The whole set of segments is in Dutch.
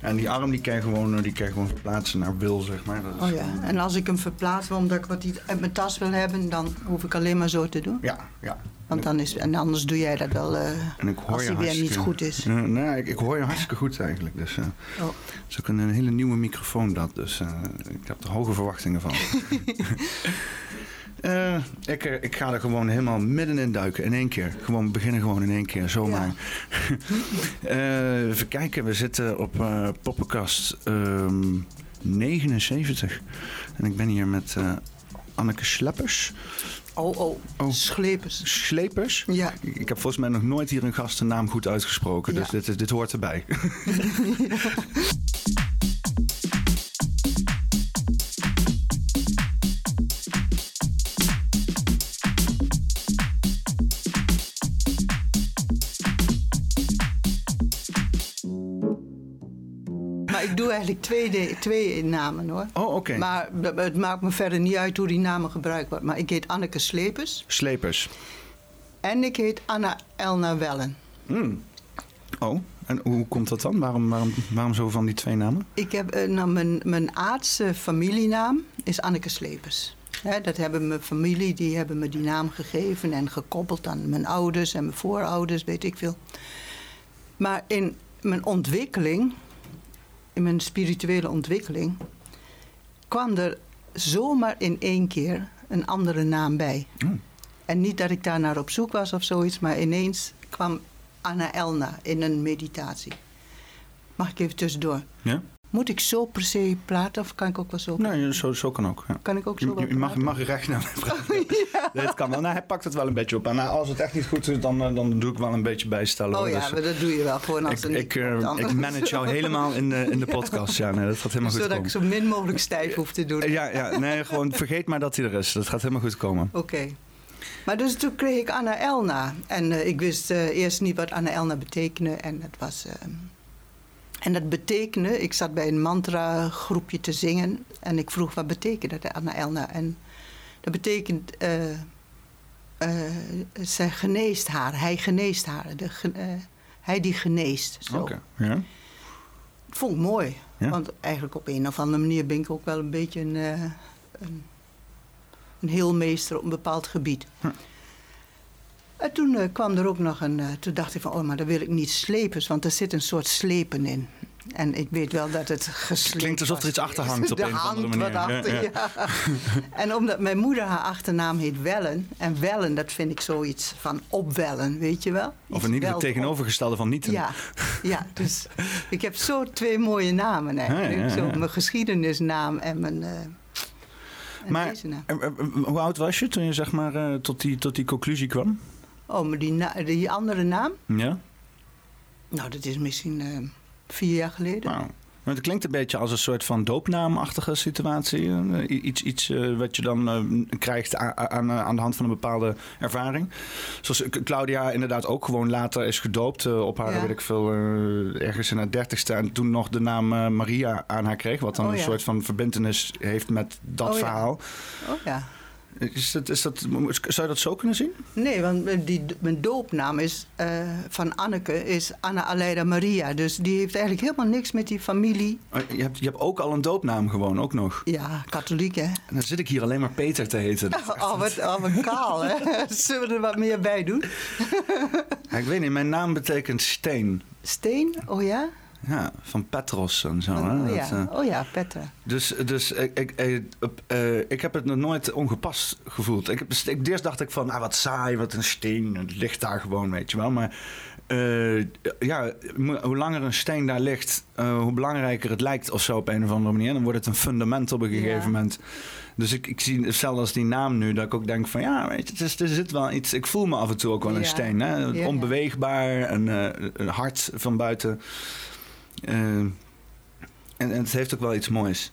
En die arm die kan je gewoon, die kan je gewoon verplaatsen naar wil, zeg maar. Dat is Oh ja, gewoon- en als ik hem verplaats omdat ik wat uit mijn tas wil hebben, dan hoef ik alleen maar zo te doen. ja, ja. Want dan is, en anders doe jij dat wel eh, En ik hoor als hij weer niet goed is. Eh, nee, ik, ik hoor je hartstikke goed eigenlijk. Dus, eh Oh. het is ook een, hele nieuwe microfoon dat. Dus eh, ik heb er hoge verwachtingen van. Eh, ik, eh, ik ga er gewoon helemaal middenin duiken in één keer. Gewoon beginnen gewoon in één keer, zomaar. Eh, even kijken, we zitten op Poppenkast ehm, 79. En ik ben hier met Anneke Sleppers. Oh, oh, Oh. schlepers. Slepers? Ja. Ik heb volgens mij nog nooit hier een gast de naam goed uitgesproken. Dus Ja. dit, dit hoort erbij. doe eigenlijk twee, de- twee namen hoor. Oh, oké. Maar het- maakt me verder niet uit hoe die namen gebruikt worden. Maar ik heet Anneke Slepers Slepers. en ik heet Anna Elna Wellen. Hmm. Oh, en hoe komt dat dan? Waarom, waarom, waarom zo van die twee namen? Ik heb, eh, nou, mijn, mijn aardse familienaam is Anneke Slepers. Dat hebben mijn familie, die hebben me die naam gegeven en gekoppeld aan mijn ouders en mijn voorouders, weet ik veel. Maar in mijn ontwikkeling, in mijn spirituele ontwikkeling, kwam er zomaar in één keer een andere naam bij. Oh. En niet dat ik daar naar op zoek was of zoiets, maar ineens kwam Anna Elna in een meditatie. Mag ik even tussendoor? Ja? Moet ik zo per se praten of kan ik ook wel zo? Nee, zo, zo kan ook. Ja. Kan ik ook zo Je, mag, je praten? mag recht naar me praten. Nee, het kan wel. Nou, hij pakt het wel een beetje op. En nou, als het echt niet goed is, dan, eh, dan doe ik wel een beetje bijstellen. Oh hoor. ja, Dus, maar dat doe je wel gewoon als ik, ik, eh, dan. ik manage jou helemaal in de, in de podcast. Ja, nee, dat gaat helemaal goed Zodat komen. ik zo min mogelijk stijf hoef te doen. Ja, ja, nee, gewoon vergeet maar dat hij er is. Dat gaat helemaal goed komen. Oké. Maar dus toen kreeg ik Anna Elna. En eh, ik wist eh, eerst niet wat Anna Elna betekende. En het was... en dat betekende... Ik zat bij een mantra groepje te zingen. En ik vroeg, wat betekent dat, Anna Elna? En dat betekent... eh, eh, zij geneest haar. Hij geneest haar. De, eh, hij die geneest. Oké. Ja? Dat vond ik mooi. Ja. Want eigenlijk op een of andere manier ben ik ook wel een beetje een, een, een heelmeester op een bepaald gebied. Hm. En toen eh, kwam er ook nog een. eh, toen dacht ik van, oh, maar dan wil ik niet slepen, want er zit een soort slepen in. En ik weet wel dat het geslepen klinkt alsof er iets achter hangt op De een of andere hand wat manier. achter, Ja, ja. En omdat mijn moeder haar achternaam heet Wellen. En Wellen, dat vind ik zoiets van opwellen, weet je wel? Of in ieder geval tegenovergestelde van niet. ja, ja, dus ik heb zo twee mooie namen eigenlijk. Ja, ja, ja. Zo mijn geschiedenisnaam en mijn en Maar deze naam. hoe oud was je toen je zeg maar tot, die, tot die conclusie kwam? Oh, maar die, na- die andere naam? Ja? Nou, dat is misschien eh, vier jaar geleden. Nou, maar het klinkt een beetje als een soort van doopnaamachtige situatie. Eh, Iets, iets eh, wat je dan krijgt aan, aan de hand van een bepaalde ervaring. Zoals Claudia inderdaad ook gewoon later is gedoopt op haar, Ja. weet ik veel, ergens in haar dertigste. En toen nog de naam Maria aan haar kreeg. Wat dan Oh, een soort van verbindenis heeft met dat Oh, ja. verhaal. Oh ja. Is dat, is dat, zou je dat zo kunnen zien? Nee, want die, mijn doopnaam is, eh, van Anneke is Anna Aleida Maria. Dus die heeft eigenlijk helemaal niks met die familie. Oh, Je hebt, je hebt ook al een doopnaam gewoon, ook nog. Ja, katholiek hè. En dan zit ik hier alleen maar Peter te heten. Oh, wat, oh, wat kaal hè. Zullen we er wat meer bij doen? Ja, ik weet niet, mijn naam betekent steen. Steen, oh ja? Ja, van Petros en zo. hè. Oh, Dat, ja. eh, oh ja, Petra. dus dus ik, ik, ik, eh, ik heb het nog nooit ongepast gevoeld. Ik heb, ik, eerst dacht ik van, ah, wat saai, wat een steen. Het ligt daar gewoon, weet je wel. Maar eh, ja, hoe langer een steen daar ligt, hoe belangrijker het lijkt of zo op een of andere manier. Dan wordt het een fundament op een gegeven Ja. moment. Dus ik, ik zie hetzelfde als die naam nu, dat ik ook denk van, ja, weet je, het is, er zit wel iets. Ik voel me af en toe ook wel een steen. Hè? Onbeweegbaar, een, een hart van buiten. Eh, en, en het heeft ook wel iets moois.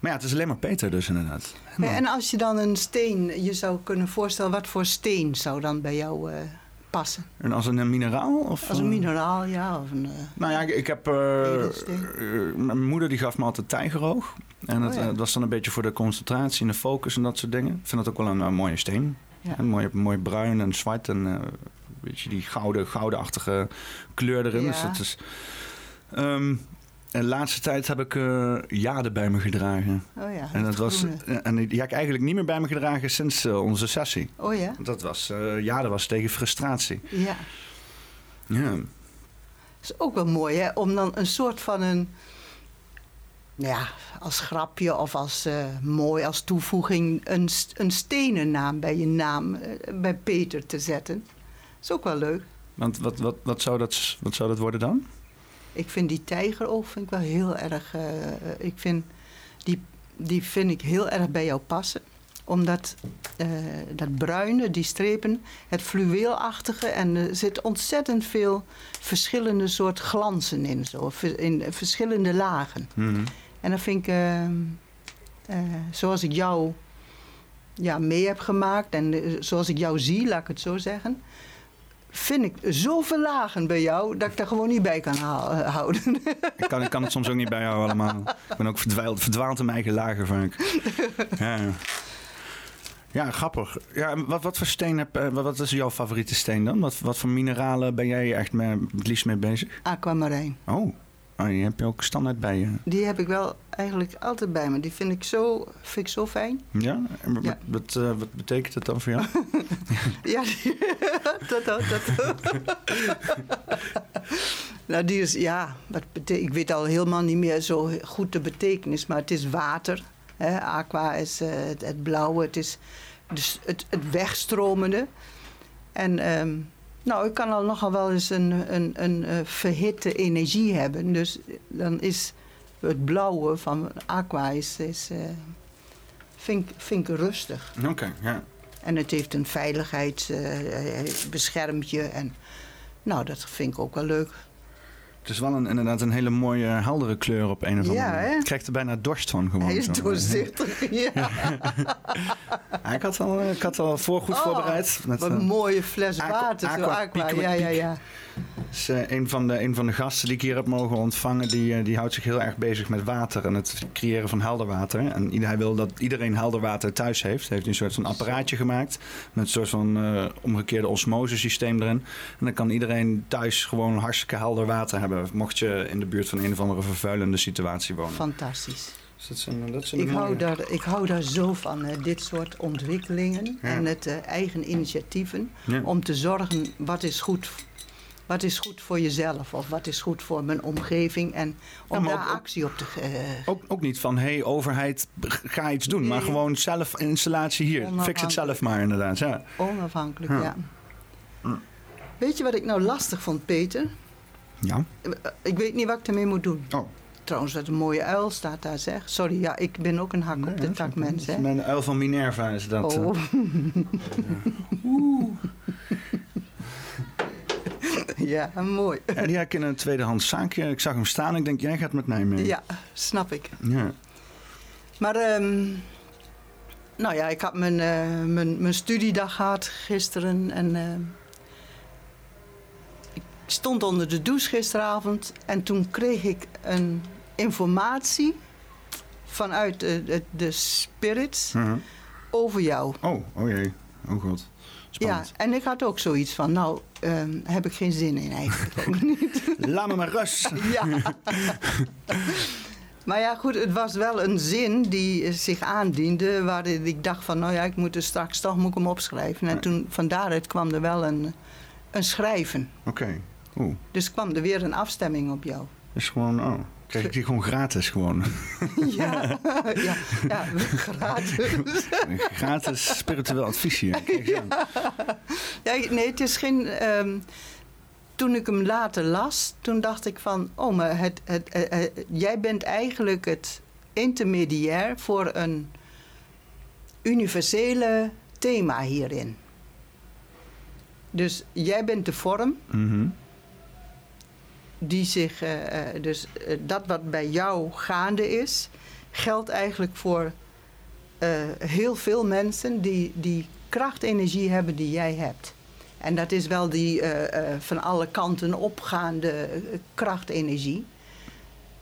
Maar ja, het is alleen maar Peter dus inderdaad. Ja, en als je dan een steen, je zou kunnen voorstellen, wat voor steen zou dan bij jou eh, passen? En als een, mineraal? Of, Als een eh, mineraal, ja. Of een, eh, Nou ja, ik, ik heb... mijn moeder die gaf me altijd tijgeroog. En Oh ja. het was dan een beetje voor de concentratie en de focus en dat soort dingen. Ik vind dat ook wel een, mooie steen. Ja. Een mooi, mooi bruin en zwart en eh, weet je, die gouden, goudenachtige kleur erin. Dus dat is... ehm, de laatste tijd heb ik eh jade bij me gedragen. Oh ja. En dat was. eh, En die heb ik eigenlijk niet meer bij me gedragen sinds eh, onze sessie. Oh ja? Dat was. eh jade was tegen frustratie. Ja. Ja. Dat is ook wel mooi, hè? Om dan een soort van een... nou Ja, als grapje of als mooi, als toevoeging... Een, een stenen naam bij je naam, bij Peter te zetten. Dat is ook wel leuk. Want wat, wat, wat, zou dat, wat zou dat worden dan? Ik vind die tijgeroog vind ik wel heel erg... eh, eh, ik vind, die, die vind ik heel erg bij jou passen. Omdat eh, dat bruine, die strepen, het fluweelachtige... en er zit ontzettend veel verschillende soort glanzen in. Zo, in verschillende lagen. Mhm. En dat vind ik, zoals ik jou ja, mee heb gemaakt... en zoals ik jou zie, laat ik het zo zeggen... vind ik zoveel lagen bij jou dat ik daar gewoon niet bij kan eh, houden. Ik kan, ik kan het soms ook niet bij jou allemaal. Ik ben ook verdwaald, verdwaald in mijn eigen lagen vaak. Ja, ja. ja grappig. Ja, wat, wat voor steen heb, eh, wat wat is jouw favoriete steen dan? Wat, wat voor mineralen ben jij echt mee, het liefst mee bezig? Aquamarijn. Oh, oh die heb je ook standaard bij je. Die heb ik wel eigenlijk altijd bij me. Die vind ik zo, vind ik zo fijn. Ja? En wat, Ja. Wat, eh, wat betekent dat dan voor jou? Ja, die, dat, dat, dat. nou, die is, ja, wat ik weet al helemaal niet meer zo goed de betekenis, maar het is water. Hè? Aqua is eh, het, het blauwe, het is dus het, het wegstromende. En ehm, nou, ik kan al nogal wel eens een, een, een eh, verhitte energie hebben. Dus dan is het blauwe van aqua is, is, eh, vind, ik- vind ik rustig. Oké, ja. En het heeft een veiligheidsbeschermtje. en nou, dat vind ik ook wel leuk. Het is wel een, inderdaad een hele mooie heldere kleur op een of andere manier. hè? Ik krijg er bijna dorst van gewoon. Hij is doorzichtig. Ja. Ja, ik, had al, ik had al voor goed Oh, voorbereid. Met, Wat eh, een mooie fles water. aqua aqua. Ja, ja, ja. Eh, een, van de, een van de gasten die ik hier heb mogen ontvangen, die, eh, die houdt zich heel erg bezig met water en het creëren van helder water. En ieder- hij wil dat iedereen helder water thuis heeft. Hij heeft een soort van apparaatje gemaakt met een soort van eh, omgekeerde osmosesysteem erin. En dan kan iedereen thuis gewoon hartstikke helder water hebben, mocht je in de buurt van een of andere vervuilende situatie wonen. Fantastisch. Dus dat Ik hou, daar, ik hou daar zo van, hè, dit soort ontwikkelingen Ja. en het eigen initiatieven. Ja. Om te zorgen wat is, goed, wat is goed voor jezelf of wat is goed voor mijn omgeving. En om Ja, daar ook- actie op te geven. Ook, ook niet van, hé, hey, overheid, ga iets doen. Maar gewoon zelf een installatie hier. Fix het zelf maar, inderdaad. Ja. Onafhankelijk, Ja. Weet je wat ik nou lastig vond, Peter? ja. Eh, Ik weet niet wat ik ermee moet doen. Oh. Trouwens, dat een mooie uil staat daar, zeg. Sorry, ja, ik ben ook een hak op de tak, mens, hè. Mijn uil van Minerva is dat. Oh. eh. ja, mooi. Ja, die heb ik in een tweedehands zaakje. Ik zag hem staan. Ik denk, jij gaat met mij mee. Ja, snap ik. Ja. Maar, ehm, nou ja, ik had mijn, eh, mijn, mijn studiedag gehad gisteren. En ehm, ik stond onder de douche gisteravond. En toen kreeg ik een informatie vanuit de, de, de spirits Mhm. over jou. Oh, oh jee. Oh god. Ja, en ik had ook zoiets van, nou, ehm, heb ik geen zin in eigenlijk ook niet. Laat me maar rust. Ja. maar ja, goed, het was wel een zin die zich aandiende... waarin ik dacht van, nou ja, ik moet er straks toch moet ik hem opschrijven. En toen, van daaruit kwam er wel een, een schrijven. Oké. Oeh. Dus kwam er weer een afstemming op jou. Is gewoon, oh. Krijg ik die gewoon gratis gewoon. ja, ja, ja, gratis. gratis spiritueel advies hier. Ja, nee, het is geen... ehm, toen ik hem later las, toen dacht ik van... oh, maar het, het, het- het- jij bent eigenlijk het intermediair voor een universele thema hierin. Dus jij bent de vorm Mhm. Die zich... eh, eh, dus eh, dat wat bij jou gaande is... geldt eigenlijk voor heel veel mensen... die, die krachtenergie hebben die jij hebt. En dat is wel die van alle kanten opgaande krachtenergie.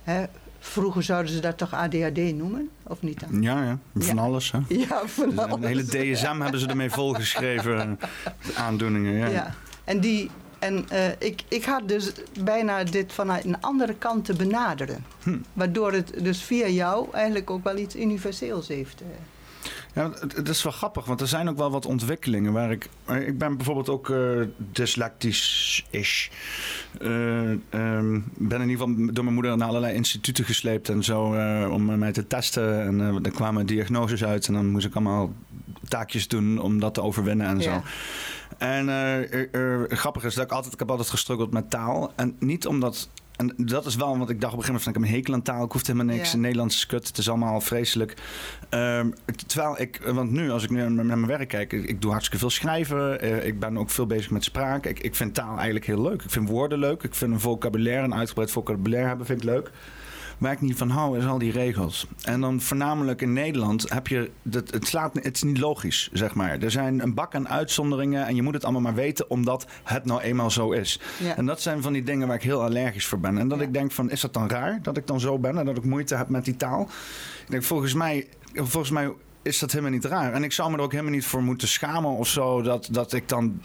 Hè, vroeger zouden ze dat toch ADHD noemen, of niet dan? Ja, ja. Van Ja. alles, hè. Ja, van Een hele alles. DSM hebben ze ermee volgeschreven. Aandoeningen, ja. Ja. En die, En uh, ik, ik had dus bijna dit vanuit een andere kant te benaderen. Hm. Waardoor het dus via jou eigenlijk ook wel iets universeels heeft. Uh. Ja, het, is wel grappig, want er zijn ook wel wat ontwikkelingen waar ik. Ik ben bijvoorbeeld ook uh, dyslectisch-ish. Uh, um, ben in ieder geval door mijn moeder naar allerlei instituten gesleept en zo uh, om mij te testen. En er kwamen diagnoses uit en dan moest ik allemaal taakjes doen om dat te overwinnen en zo. En grappig is dat ik altijd, ik heb altijd gestruggeld met taal. En niet omdat en dat is wel, want ik dacht op een gegeven moment van ik heb een hekel aan taal. Ik hoef helemaal niks. Ja. Nederlands is kut. Het is allemaal vreselijk. Ehm, terwijl ik, want nu als ik nu naar mijn werk kijk, ik, doe hartstikke veel schrijven. Uh, ik ben ook veel bezig met spraak. Ik, ik vind taal eigenlijk heel leuk. Ik vind woorden leuk. Ik vind een vocabulaire, een uitgebreid vocabulaire hebben, vind ik leuk. Waar ik niet van hou, is al die regels. En dan voornamelijk in Nederland heb je. Dat, het, slaat, het is niet logisch, zeg maar. Er zijn een bak aan uitzonderingen en je moet het allemaal maar weten, omdat het nou eenmaal zo is. En dat zijn van die dingen waar ik heel allergisch voor ben. En dat ik denk van, is dat dan raar dat ik dan zo ben en dat ik moeite heb met die taal? Ik denk, volgens mij, volgens mij is dat helemaal niet raar. En ik zou me er ook helemaal niet voor moeten schamen of zo. Dat, dat ik dan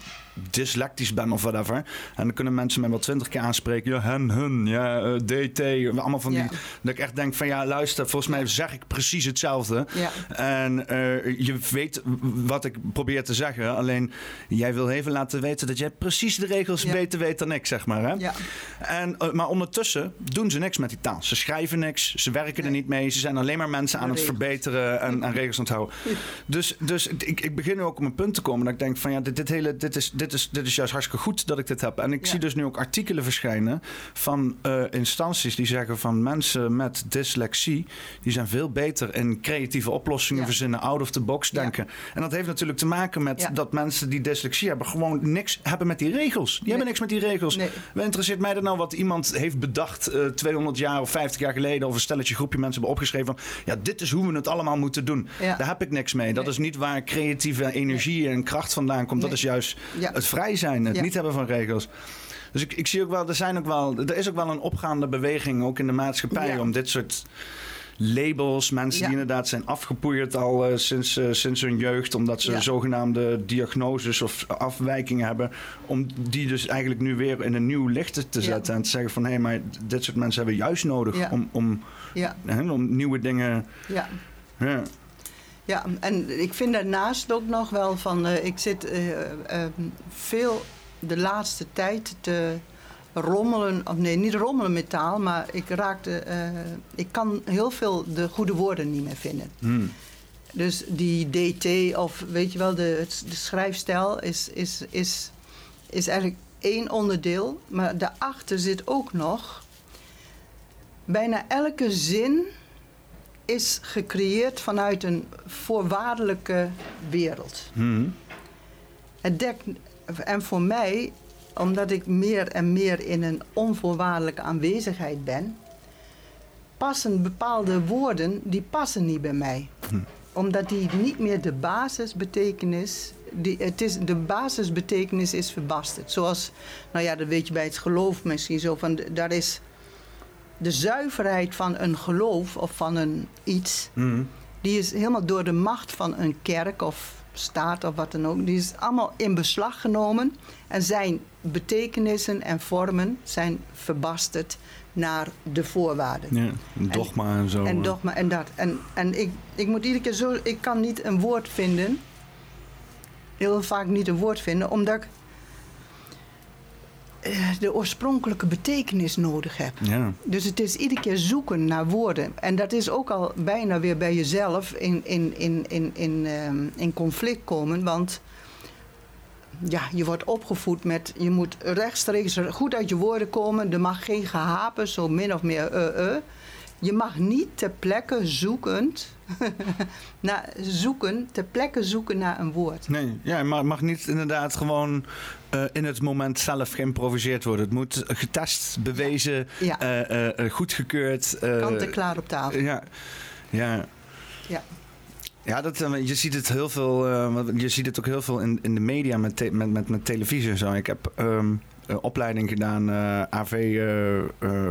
dyslectisch ben of whatever. En dan kunnen mensen mij wel twintig keer aanspreken. Ja, hen, hun, ja, uh, eh, DT. Allemaal van die. Dat ik echt denk van ja, luister, volgens mij zeg ik precies hetzelfde. Ja. En uh, je weet wat ik probeer te zeggen. Alleen jij wil even laten weten dat jij precies de regels beter weet dan ik, zeg maar. Hè? Ja. En, uh, maar ondertussen doen ze niks met die taal. Ze schrijven niks, ze werken er niet mee. Ze zijn alleen maar mensen aan het verbeteren en, en regels onthouden. Dus, dus ik, ik begin nu ook op een punt te komen dat ik denk van ja, dit, dit hele, dit is, dit dit is, dit is juist hartstikke goed dat ik dit heb. En ik zie dus nu ook artikelen verschijnen van uh, instanties die zeggen van mensen met dyslexie, die zijn veel beter in creatieve oplossingen verzinnen, out of the box denken. En dat heeft natuurlijk te maken met dat mensen die dyslexie hebben gewoon niks hebben met die regels. Die hebben niks met die regels. Nee. Wat interesseert mij dan nou wat iemand heeft bedacht uh, eh, 200 jaar of 50 jaar geleden of een stelletje groepje mensen hebben opgeschreven van ja, dit is hoe we het allemaal moeten doen. Daar heb ik niks mee. Dat is niet waar creatieve energie en kracht vandaan komt. Dat is juist het vrij zijn, het niet hebben van regels. Dus ik, ik zie ook wel, er zijn ook wel, er is ook wel een opgaande beweging, ook in de maatschappij, om dit soort labels, mensen die inderdaad zijn afgepoeierd al uh, sinds, uh, sinds hun jeugd, omdat ze zogenaamde diagnoses of afwijkingen hebben, om die dus eigenlijk nu weer in een nieuw licht te zetten en te zeggen van hé, hey, maar dit soort mensen hebben juist nodig om, om, hè, om nieuwe dingen. Ja. Ja, en ik vind daarnaast ook nog wel van, uh, ik zit uh, uh, veel de laatste tijd te rommelen, of nee, niet rommelen met taal, maar ik raakte, ik kan heel veel de goede woorden niet meer vinden. Hmm. Dus die DT of weet je wel, de, de schrijfstijl is, is, is, is eigenlijk één onderdeel, maar daarachter zit ook nog bijna elke zin is gecreëerd vanuit een voorwaardelijke wereld. Hmm. Het dekt, en voor mij, omdat ik meer en meer in een onvoorwaardelijke aanwezigheid ben, passen bepaalde woorden die passen niet bij mij. Hmm. Omdat die niet meer de basisbetekenis. Die, het is, de basisbetekenis is verbasterd. Zoals, nou ja, dat weet je bij het geloof misschien zo van. Daar is de zuiverheid van een geloof of van een iets, mhm. die is helemaal door de macht van een kerk of staat of wat dan ook, die is allemaal in beslag genomen en zijn betekenissen en vormen zijn verbasterd naar de voorwaarden. Ja, dogma en, zo. En dogma en dat. En, en ik, ik moet iedere keer zo, ik kan niet een woord vinden, heel vaak niet een woord vinden, omdat ik de oorspronkelijke betekenis nodig heb. Ja. Dus het is iedere keer zoeken naar woorden. En dat is ook al bijna weer bij jezelf in, in, in, in, in, ehm, in conflict komen. Want ja, je wordt opgevoed met je moet rechtstreeks goed uit je woorden komen. Er mag geen gehapen, zo min of meer uh, uh. Je mag niet ter plekke zoekend, naar, zoeken, ter plekke zoeken naar een woord. Nee, ja, maar mag niet inderdaad gewoon uh, in het moment zelf geïmproviseerd worden. Het moet getest, bewezen, ja. uh, uh, goedgekeurd. Kant-en-klaar op tafel. Ja, ja. ja. Ja, dat, je ziet het heel veel. je ziet het ook heel veel in, in de media met, met, met, met televisie en zo. Ik heb. Um, opleiding gedaan, AV,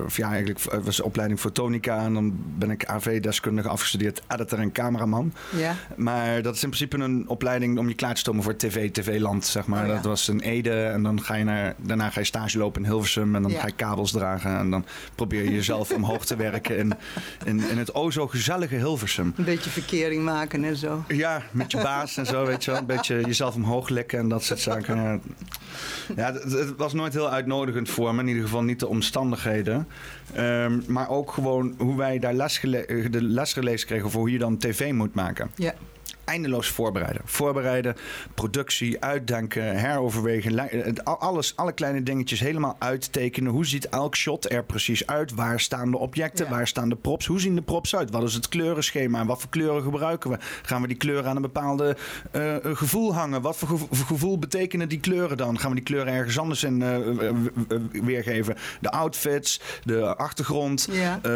of ja, eigenlijk was opleiding fotonica. En dan ben ik AV-deskundige afgestudeerd, editor en cameraman. Ja. Maar dat is in principe een opleiding om je klaar te stomen voor tv, tv-land, zeg maar. Oh, dat was een Ede en dan ga je naar, daarna ga je stage lopen in Hilversum en dan ga je kabels dragen. En dan probeer je jezelf omhoog te werken in, in, in het o zo gezellige Hilversum. Een beetje verkering maken en zo. Ja, met je baas en zo, weet je wel. Een beetje jezelf omhoog lekken en dat soort zaken. Ja, het, was nooit heel uitnodigend voor me. In ieder geval niet de omstandigheden. Ehm, maar ook gewoon hoe wij daar les de les gelezen kregen voor hoe je dan tv moet maken. Ja eindeloos voorbereiden. Voorbereiden, productie, uitdenken, heroverwegen. Alles, alle kleine dingetjes helemaal uittekenen. Hoe ziet elk shot er precies uit? Waar staan de objecten? Waar staan de props? Hoe zien de props uit? Wat is het kleurenschema? Wat voor kleuren gebruiken we? Gaan we die kleuren aan een bepaalde uh, gevoel hangen? Wat voor gevoel betekenen die kleuren dan? Gaan we die kleuren ergens anders in uh, weergeven? De outfits, de achtergrond,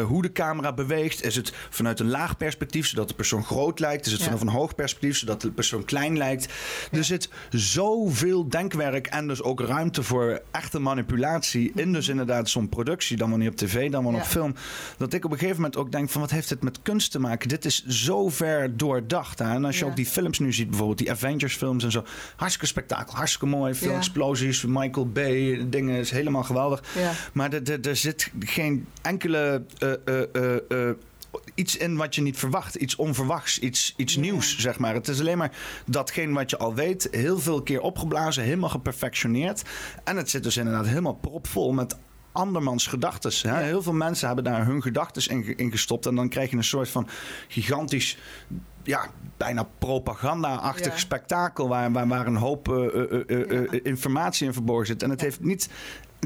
hoe de camera beweegt. Is het vanuit een laag perspectief, zodat de persoon groot lijkt? Is het vanaf een hoog perspectief, zodat de persoon klein lijkt. Er zit zoveel denkwerk en dus ook ruimte voor echte manipulatie in dus inderdaad zo'n productie, dan wel niet op tv, dan wel op film. Dat ik op een gegeven moment ook denk van wat heeft het met kunst te maken? Dit is zo ver doordacht. Hè? En als je ook die films nu ziet, bijvoorbeeld die Avengers films en zo. Hartstikke spektakel, hartstikke mooi. Veel explosies, Michael Bay, dingen is helemaal geweldig. Maar er zit geen enkele uh, uh, uh, iets in wat je niet verwacht. Iets onverwachts, iets, iets nieuws, zeg maar. Het is alleen maar datgene wat je al weet, heel veel keer opgeblazen, helemaal geperfectioneerd. En het zit dus inderdaad helemaal propvol met andermans gedachten. Heel veel mensen hebben daar hun gedachten in, gestopt. En dan krijg je een soort van gigantisch ja, bijna propaganda-achtig spektakel waar, waar, waar, een hoop uh, uh, informatie in verborgen zit. En het heeft niet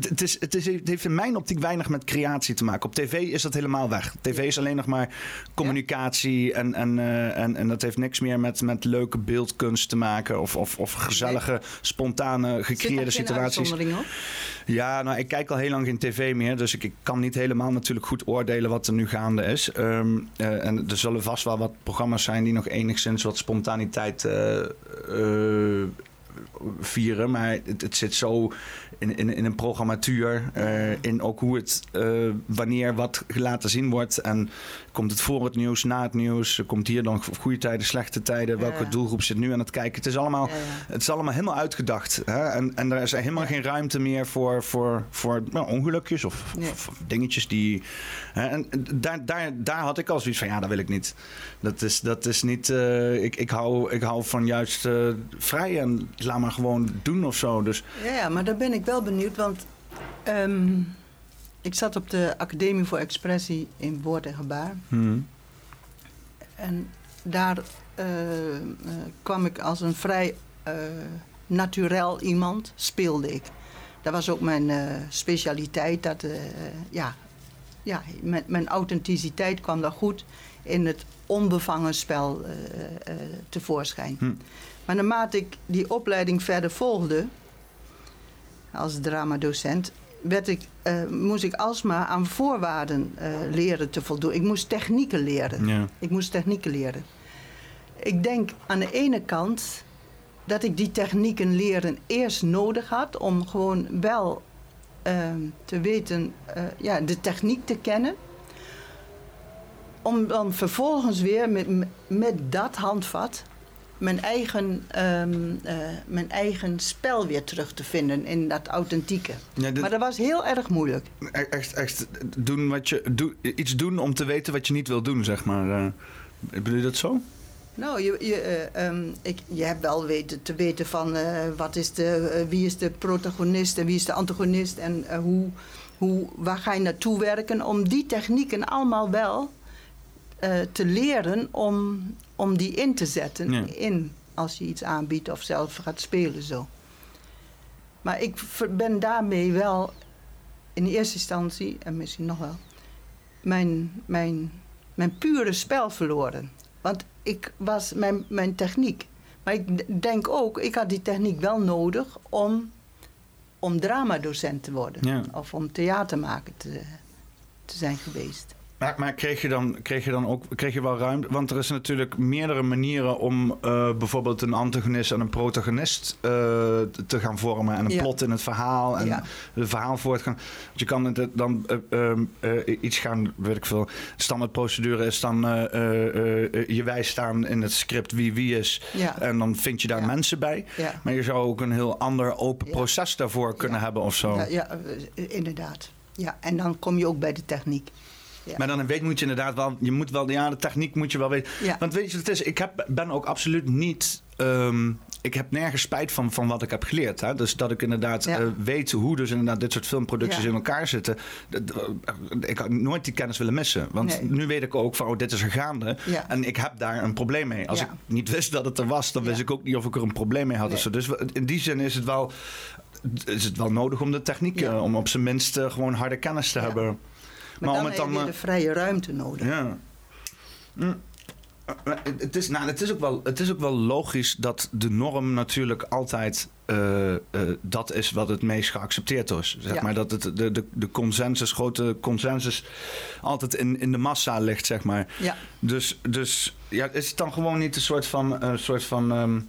het, is, het, is, het heeft in mijn optiek weinig met creatie te maken. Op tv is dat helemaal weg. TV is alleen nog maar communicatie en, en, uh, en, en dat heeft niks meer met, met leuke beeldkunst te maken of, of, of gezellige, spontane, gecreëerde situaties. Op? Ja, nou, ik kijk al heel lang geen tv meer, dus ik, ik kan niet helemaal natuurlijk goed oordelen wat er nu gaande is. Um, uh, en er zullen vast wel wat programma's zijn die nog enigszins wat spontaniteit uh, vieren. Maar het, het, zit zo in, in, in een programmatuur. Uh, in ook hoe het, uh, wanneer wat laten zien wordt. En komt het voor het nieuws, na het nieuws? Komt hier dan goede tijden, slechte tijden? Welke doelgroep zit nu aan het kijken? Het is allemaal, Het is allemaal helemaal uitgedacht. Hè? En, en er is helemaal geen ruimte meer voor, voor, voor nou, ongelukjes of, of, dingetjes die. Hè? En daar, daar, daar had ik al zoiets van: ja, dat wil ik niet. Dat is, dat is niet. Uh, ik, ik, hou, ik hou van juist vrij en laat maar gewoon doen of zo. Dus, ja, maar daar ben ik wel benieuwd, want um, ik zat op de Academie voor Expressie in Woord en Gebaar. Hmm. En daar uh, kwam ik als een vrij uh, naturel iemand, speelde ik. Dat was ook mijn specialiteit. Dat, ja, ja, mijn, mijn authenticiteit kwam daar goed in het onbevangen spel tevoorschijn. Hmm. Maar naarmate ik die opleiding verder volgde, als dramadocent, werd ik, uh, moest ik alsmaar aan voorwaarden uh, leren te voldoen. Ik moest technieken leren. Ja. Ik moest technieken leren. Ik denk aan de ene kant dat ik die technieken leren eerst nodig had om gewoon wel uh, te weten, ja, de techniek te kennen. Om dan vervolgens weer met, met dat handvat mijn eigen, um, uh, mijn eigen spel weer terug te vinden in dat authentieke. Maar dat was heel erg moeilijk. Echt, echt doen wat je, doe, iets doen om te weten wat je niet wil doen, zeg maar. Uh, bedoel je dat zo? Nou, je, je, uh, um, ik, je hebt wel weten, te weten van wat is de, wie is de protagonist en wie is de antagonist en hoe, hoe, waar ga je naartoe werken. Om die technieken allemaal wel te leren om om die in te zetten in als je iets aanbiedt of zelf gaat spelen zo. Maar ik ben daarmee wel in eerste instantie, en misschien nog wel, mijn, mijn, mijn pure spel verloren. Want ik was mijn, mijn techniek. Maar ik denk ook, ik had die techniek wel nodig om, om dramadocent te worden. Of om theatermaker te, te zijn geweest. Maar, maar kreeg, je dan, kreeg je dan ook kreeg je wel ruimte? Want er is natuurlijk meerdere manieren om eh, bijvoorbeeld een antagonist en een protagonist eh, te gaan vormen. En een Ja. plot in het verhaal. En Ja. het verhaal voortgaan. Want je kan het dan eh, ehm, eh, iets gaan, weet ik veel. Standaardprocedure is dan je wijst aan in het script wie wie is. Ja. En dan vind je daar mensen bij. Maar je zou ook een heel ander open proces daarvoor kunnen hebben of zo. Ja, ja, inderdaad. Ja, en dan kom je ook bij de techniek. Ja. Maar dan weet moet je inderdaad wel, je moet wel, ja, de techniek moet je wel weten. Ja. Want weet je wat het is? Ik heb, ben ook absoluut niet, ehm, ik heb nergens spijt van, van wat ik heb geleerd. Hè? Dus dat ik inderdaad Ja. eh, weet hoe dus inderdaad dit soort filmproducties Ja. in elkaar zitten. Dat- Ik had nooit die kennis willen missen. Want Nee. nu weet ik ook van, oh, dit is er gaande. Ja. En ik heb daar een probleem mee. Als ik niet wist dat het er was, dan wist ik ook niet of ik er een probleem mee had. Nee. Dus in die zin is het wel, is het wel nodig om de techniek, eh, om op zijn minst eh, gewoon harde kennis te hebben. Maar, dan het heb je dan, weer eh, de vrije ruimte nodig. ja. Mm. Maar het- Het is, nou, het, is ook wel, het is ook wel logisch dat de norm natuurlijk altijd eh, eh, dat is wat het meest geaccepteerd is. Zeg Ja. maar dat het, de, de, de consensus, grote consensus, altijd in, in de massa ligt, zeg maar. Ja, Dus, dus ja, is het dan gewoon niet een soort van, een soort van ehm,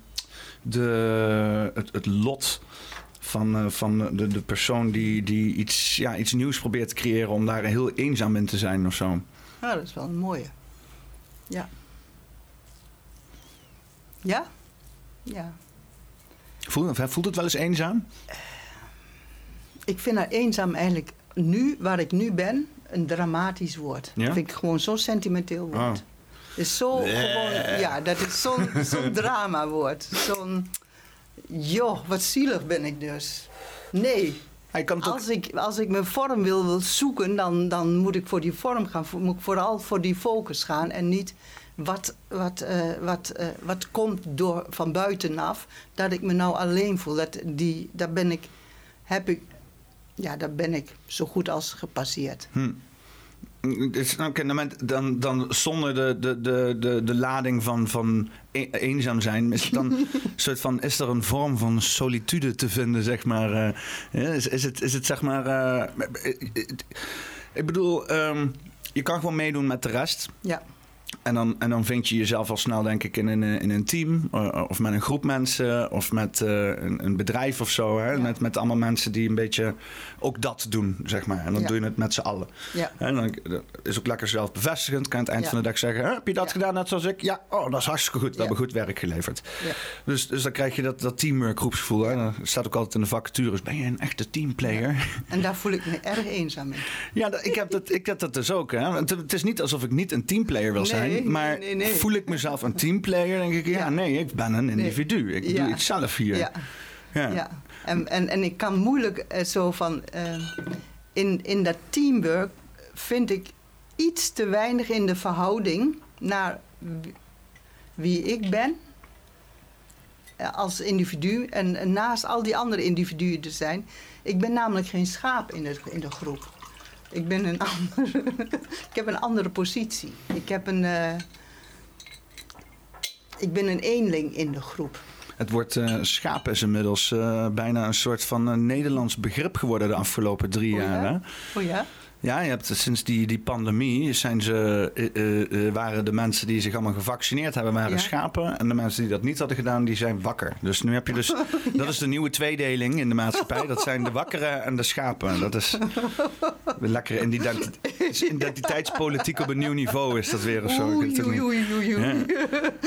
de, het, het lot van, eh, van de, de persoon die, die iets, ja, iets nieuws probeert te creëren om daar heel eenzaam in te zijn of zo? nou, dat is wel een mooie. Ja. Ja? Ja. Voelt, voelt het wel eens eenzaam? Ik vind haar eenzaam eigenlijk nu, waar ik nu ben, een dramatisch woord. Ja? Dat vind ik gewoon zo'n sentimenteel woord. Oh. Het is zo gewoon, ja, dat is zo'n zo'n dramawoord. Zo'n, joh, wat zielig ben ik dus. Nee, Hij kan als ik, als ik mijn vorm wil, wil zoeken, dan, dan moet ik voor die vorm gaan. Moet ik vooral voor die focus gaan en niet wat, wat, eh, wat, eh, wat komt door, van buitenaf. Dat ik me nou alleen voel. Dat, die, daar ben ik, heb ik, ja, daar ben ik zo goed als gepasseerd. Hm. Dus, nou, dan, dan zonder de, de, de, de, de lading van, van e- eenzaam zijn, is, dan een soort van, is er een vorm van solitude te vinden, zeg maar? eh, is, is, het, is het zeg maar. eh, ik bedoel, ehm, je kan gewoon meedoen met de rest. Ja, En dan, en dan vind je jezelf al snel, denk ik, in een, eh, in een team. eh, Of met een groep mensen. Of met eh, een, een bedrijf of zo. Hè? Ja. Met, met allemaal mensen die een beetje ook dat doen, zeg maar. En dan Ja. doe je het met z'n allen. ja, En dan dat is ook lekker zelfbevestigend. Kan aan het eind van de dag zeggen: "Hè, Heb je dat gedaan net zoals ik? Ja, oh, dat is hartstikke goed. We hebben goed werk geleverd. Dus, dus dan krijg je dat, dat teamwork groepsgevoel. Hè? Dat staat ook altijd in de vacatures. Ben je een echte teamplayer? En daar voel ik me erg eenzaam in. Ja, dat, ik, heb dat, ik heb dat dus ook. Hè. Het, het is niet alsof ik niet een teamplayer wil Nee, zijn. nee, Maar nee, nee. voel ik mezelf een teamplayer? denk ik, ja, Ja. nee, ik ben een individu. Ik Ja. doe iets zelf hier. Ja. Ja. En, en, en ik kan moeilijk eh, zo van. eh, in, in dat teamwork vind ik iets te weinig in de verhouding naar wie- ik ben eh, als individu en, naast al die andere individuen er zijn. Ik ben namelijk geen schaap in de, in de groep. Ik ben een andere. ik heb een andere positie. Ik heb een. eh, ik ben een eenling in de groep. Het woord eh schaap is inmiddels eh, bijna een soort van Nederlands begrip geworden de afgelopen drie ja? jaar. Hè? Oh ja? Ja, je hebt sinds die, die pandemie zijn ze, eh, eh, eh, waren de mensen die zich allemaal gevaccineerd hebben, waren Ja. schapen. En de mensen die dat niet hadden gedaan, die zijn wakker. Dus nu heb je dus, dat is de nieuwe tweedeling in de maatschappij. Dat zijn de wakkeren en de schapen. Dat is lekker identiteit, identiteitspolitiek op een nieuw niveau is dat weer of zo. Oei, oei, oei.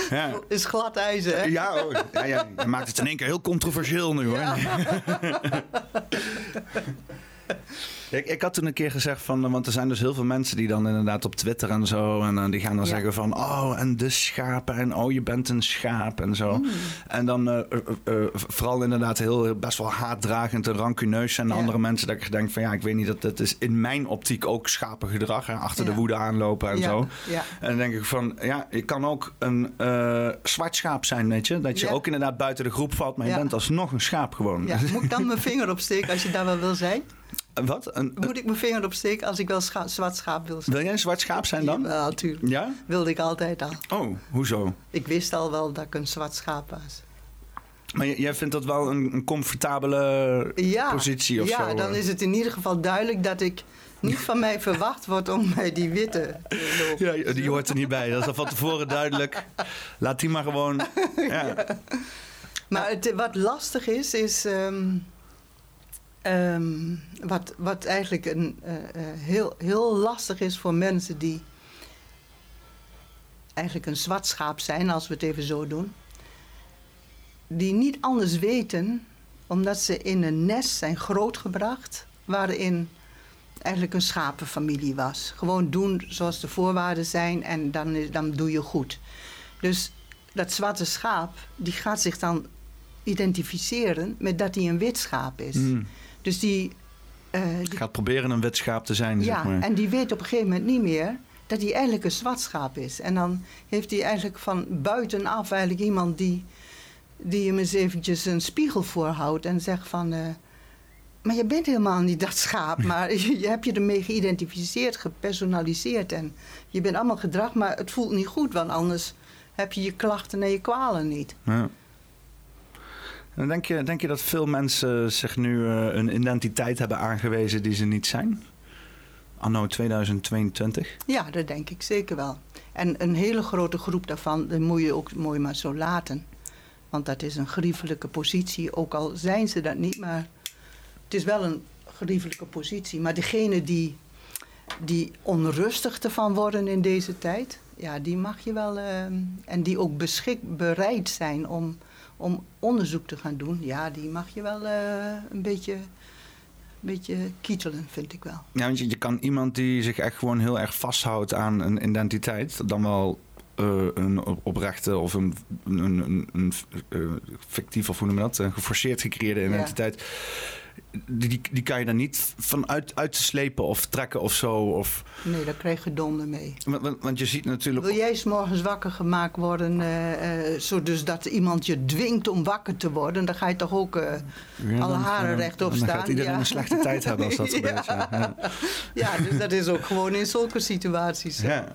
Ja. Is glad ijzer, hè? Ja, hoor. ja, ja, je maakt het in één keer heel controversieel nu hoor. Ik, ik had toen een keer gezegd van, want er zijn dus heel veel mensen die dan inderdaad op Twitter en zo, en eh, die gaan dan Ja. zeggen van, oh, en de schapen, en oh, je bent een schaap en zo. Mm. En dan eh, eh, vooral inderdaad heel, best wel haatdragend en rancuneus zijn Ja. andere mensen, dat ik denk van, ja, ik weet niet, dat dat is in mijn optiek ook schapengedrag, hè, achter de woede aanlopen en zo. En dan denk ik van, ja, je kan ook een zwart schaap zijn, weet je. Dat je ook inderdaad buiten de groep valt, maar je bent alsnog een schaap gewoon. ja. Moet ik dan mijn vinger opsteken als je daar wel wil zijn? Wat? Een, Moet ik mijn vinger opsteken als ik wel scha- zwart schaap wil zijn? wil jij een zwart schaap zijn dan? Ja, natuurlijk. Ja? Wilde ik altijd al. Oh, hoezo? Ik wist al wel dat ik een zwart schaap was. Maar jij vindt dat wel een, een comfortabele Ja, positie of ja zo? dan eh? is het in ieder geval duidelijk dat ik niet van mij verwacht wordt om bij die witte te lopen. Ja, die hoort er niet bij. Dat is al van tevoren duidelijk. Laat die maar gewoon. Ja. Maar het, wat lastig is, is. ehm, ehm, wat, wat eigenlijk een, eh, eh, heel, heel lastig is voor mensen die. eigenlijk een zwart schaap zijn, als we het even zo doen. Die niet anders weten, omdat ze in een nest zijn grootgebracht. waarin eigenlijk een schapenfamilie was. Gewoon doen zoals de voorwaarden zijn en dan, dan doe je goed. Dus dat zwarte schaap, die gaat zich dan identificeren met dat hij een wit schaap is. Mm. Dus die, eh, die- Gaat proberen een wit schaap te zijn, ja, zeg maar. en die weet op een gegeven moment niet meer dat hij eigenlijk een zwart schaap is. En dan heeft hij eigenlijk van buitenaf eigenlijk iemand die, die hem eens eventjes een spiegel voorhoudt en zegt van... eh, maar je bent helemaal niet dat schaap, maar je, je hebt je ermee geïdentificeerd, gepersonaliseerd. En je bent allemaal gedrag, maar het voelt niet goed, want anders heb je je klachten en je kwalen niet. Ja. En denk, je, denk je dat veel mensen zich nu eh, een identiteit hebben aangewezen die ze niet zijn? Anno 2022? Ja, dat denk ik zeker wel. En een hele grote groep daarvan, dat moet je ook mooi maar zo laten. Want dat is een grievelijke positie, ook al zijn ze dat niet, maar het is wel een grievelijke positie. Maar degene die, die onrustig ervan worden in deze tijd, ja, die mag je wel. eh, en die ook beschik, bereid zijn om, om onderzoek te gaan doen, ja, die mag je wel eh, een beetje, een beetje kietelen, vind ik wel. Ja, want je, je kan iemand die zich echt gewoon heel erg vasthoudt aan een identiteit, dan wel eh, een op- oprechte of een, een, een, een, eh, fictief, of hoe noem je dat, een geforceerd gecreëerde identiteit. Die, die kan je dan niet vanuit uit te slepen of trekken of zo. Of, Nee, daar krijg je donder mee. want, want- want je ziet natuurlijk. Wil jij 's morgens wakker gemaakt worden, eh, eh, zo dus dat iemand je dwingt om wakker te worden, dan ga je toch ook. eh, Ja, alle haren rechtop Dan gaat staan, iedereen ja. een slechte tijd hebben als dat gebeurt. Ja. Ja. dus dat is ook gewoon in zulke situaties. Ja.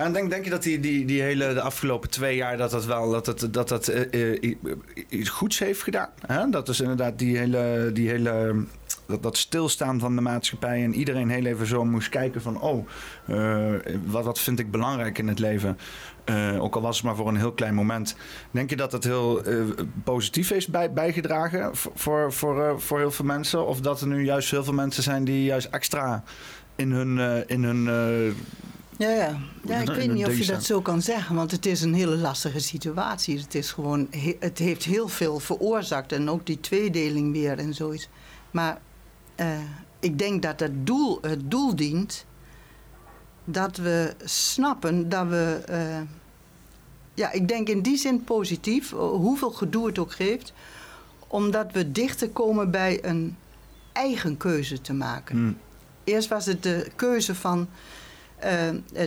En denk, denk je dat die, die, die hele de afgelopen twee jaar dat dat wel dat het, dat dat, eh, eh, iets goeds heeft gedaan? Hè? Dat is inderdaad die hele, die hele dat, dat stilstaan van de maatschappij en iedereen heel even zo moest kijken van oh, eh, wat, wat vind ik belangrijk in het leven? Ook al was het maar voor een heel klein moment. Denk je dat het heel positief heeft bij, bijgedragen voor, voor, voor, heel veel mensen? Of dat er nu juist heel veel mensen zijn die juist extra in hun, in hun Ja, ja. ja, ik In weet niet of je dat zo kan zeggen, want het is een hele lastige situatie. Het, is gewoon, he- het heeft heel veel veroorzaakt en ook die tweedeling weer en zoiets. Maar eh, ik denk dat het doel, het doel dient dat we snappen dat we. eh, ja, ik denk in die zin positief, eh, hoeveel gedoe het ook geeft, omdat we dichter komen bij een eigen keuze te maken. mm, Eerst was het de keuze van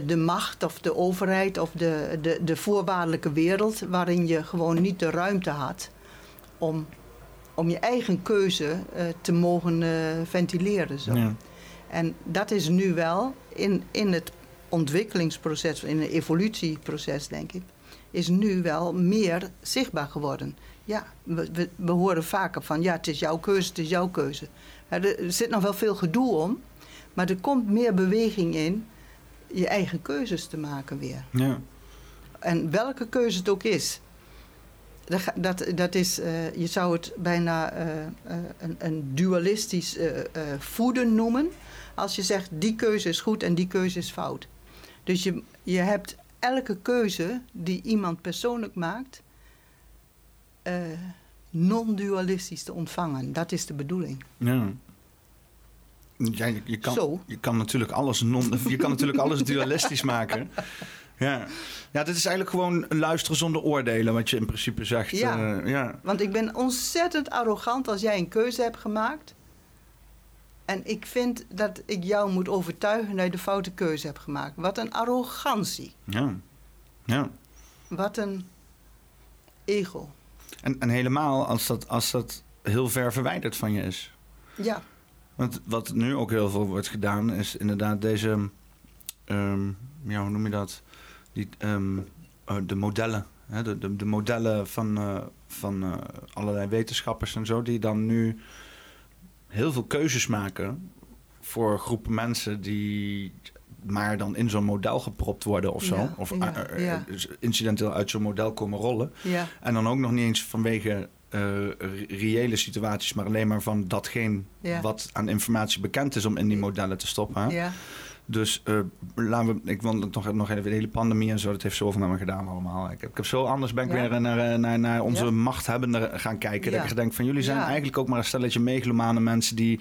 de macht of de overheid of de, de, de voorwaardelijke wereld, waarin je gewoon niet de ruimte had om, om je eigen keuze eh, te mogen eh, ventileren. Zo. ja. En dat is nu wel in, in het ontwikkelingsproces, in het evolutieproces, denk ik, is nu wel meer zichtbaar geworden. Ja, we, we, we horen vaker van ja, het is jouw keuze, het is jouw keuze. Er zit nog wel veel gedoe om, maar er komt meer beweging in je eigen keuzes te maken weer. Ja. En welke keuze het ook is. Dat, dat, dat is, eh, je zou het bijna eh, eh, een, een dualistisch voeden noemen. Als je zegt die keuze is goed en die keuze is fout. Dus je, je hebt elke keuze die iemand persoonlijk maakt, non-dualistisch te ontvangen. Dat is de bedoeling. Ja. Ja, je, je kan, Zo. je kan natuurlijk alles non, je kan natuurlijk alles dualistisch maken. Ja. ja, dit is eigenlijk gewoon luisteren zonder oordelen, wat je in principe zegt. Ja. Eh, ja. Want ik ben ontzettend arrogant als jij een keuze hebt gemaakt. En ik vind dat ik jou moet overtuigen dat je de foute keuze hebt gemaakt. Wat een arrogantie. Ja. ja. Wat een ego. En, en helemaal als dat, als dat heel ver verwijderd van je is. Ja, Want wat nu ook heel veel wordt gedaan, is inderdaad deze. ehm, ja, hoe noem je dat? Die, ehm, eh, de modellen. Hè? De, de, de modellen van, eh, van eh, allerlei wetenschappers en zo, die dan nu heel veel keuzes maken voor groepen mensen die maar dan in zo'n model gepropt worden of zo. Ja, of ja, eh, ja. incidenteel uit zo'n model komen rollen. Ja, En dan ook nog niet eens vanwege re- reële situaties, maar alleen maar van datgene Ja. wat aan informatie bekend is om in die modellen te stoppen. ja, Dus eh, laten we, ik wil nog, nog even, de hele pandemie en zo, dat heeft zoveel met me gedaan allemaal. Ik heb, ik heb zo anders ben ik Ja. weer naar, eh, naar, naar onze Ja. machthebbenden gaan kijken. Dat ik denk van jullie zijn eigenlijk ook maar een stelletje megalomane mensen die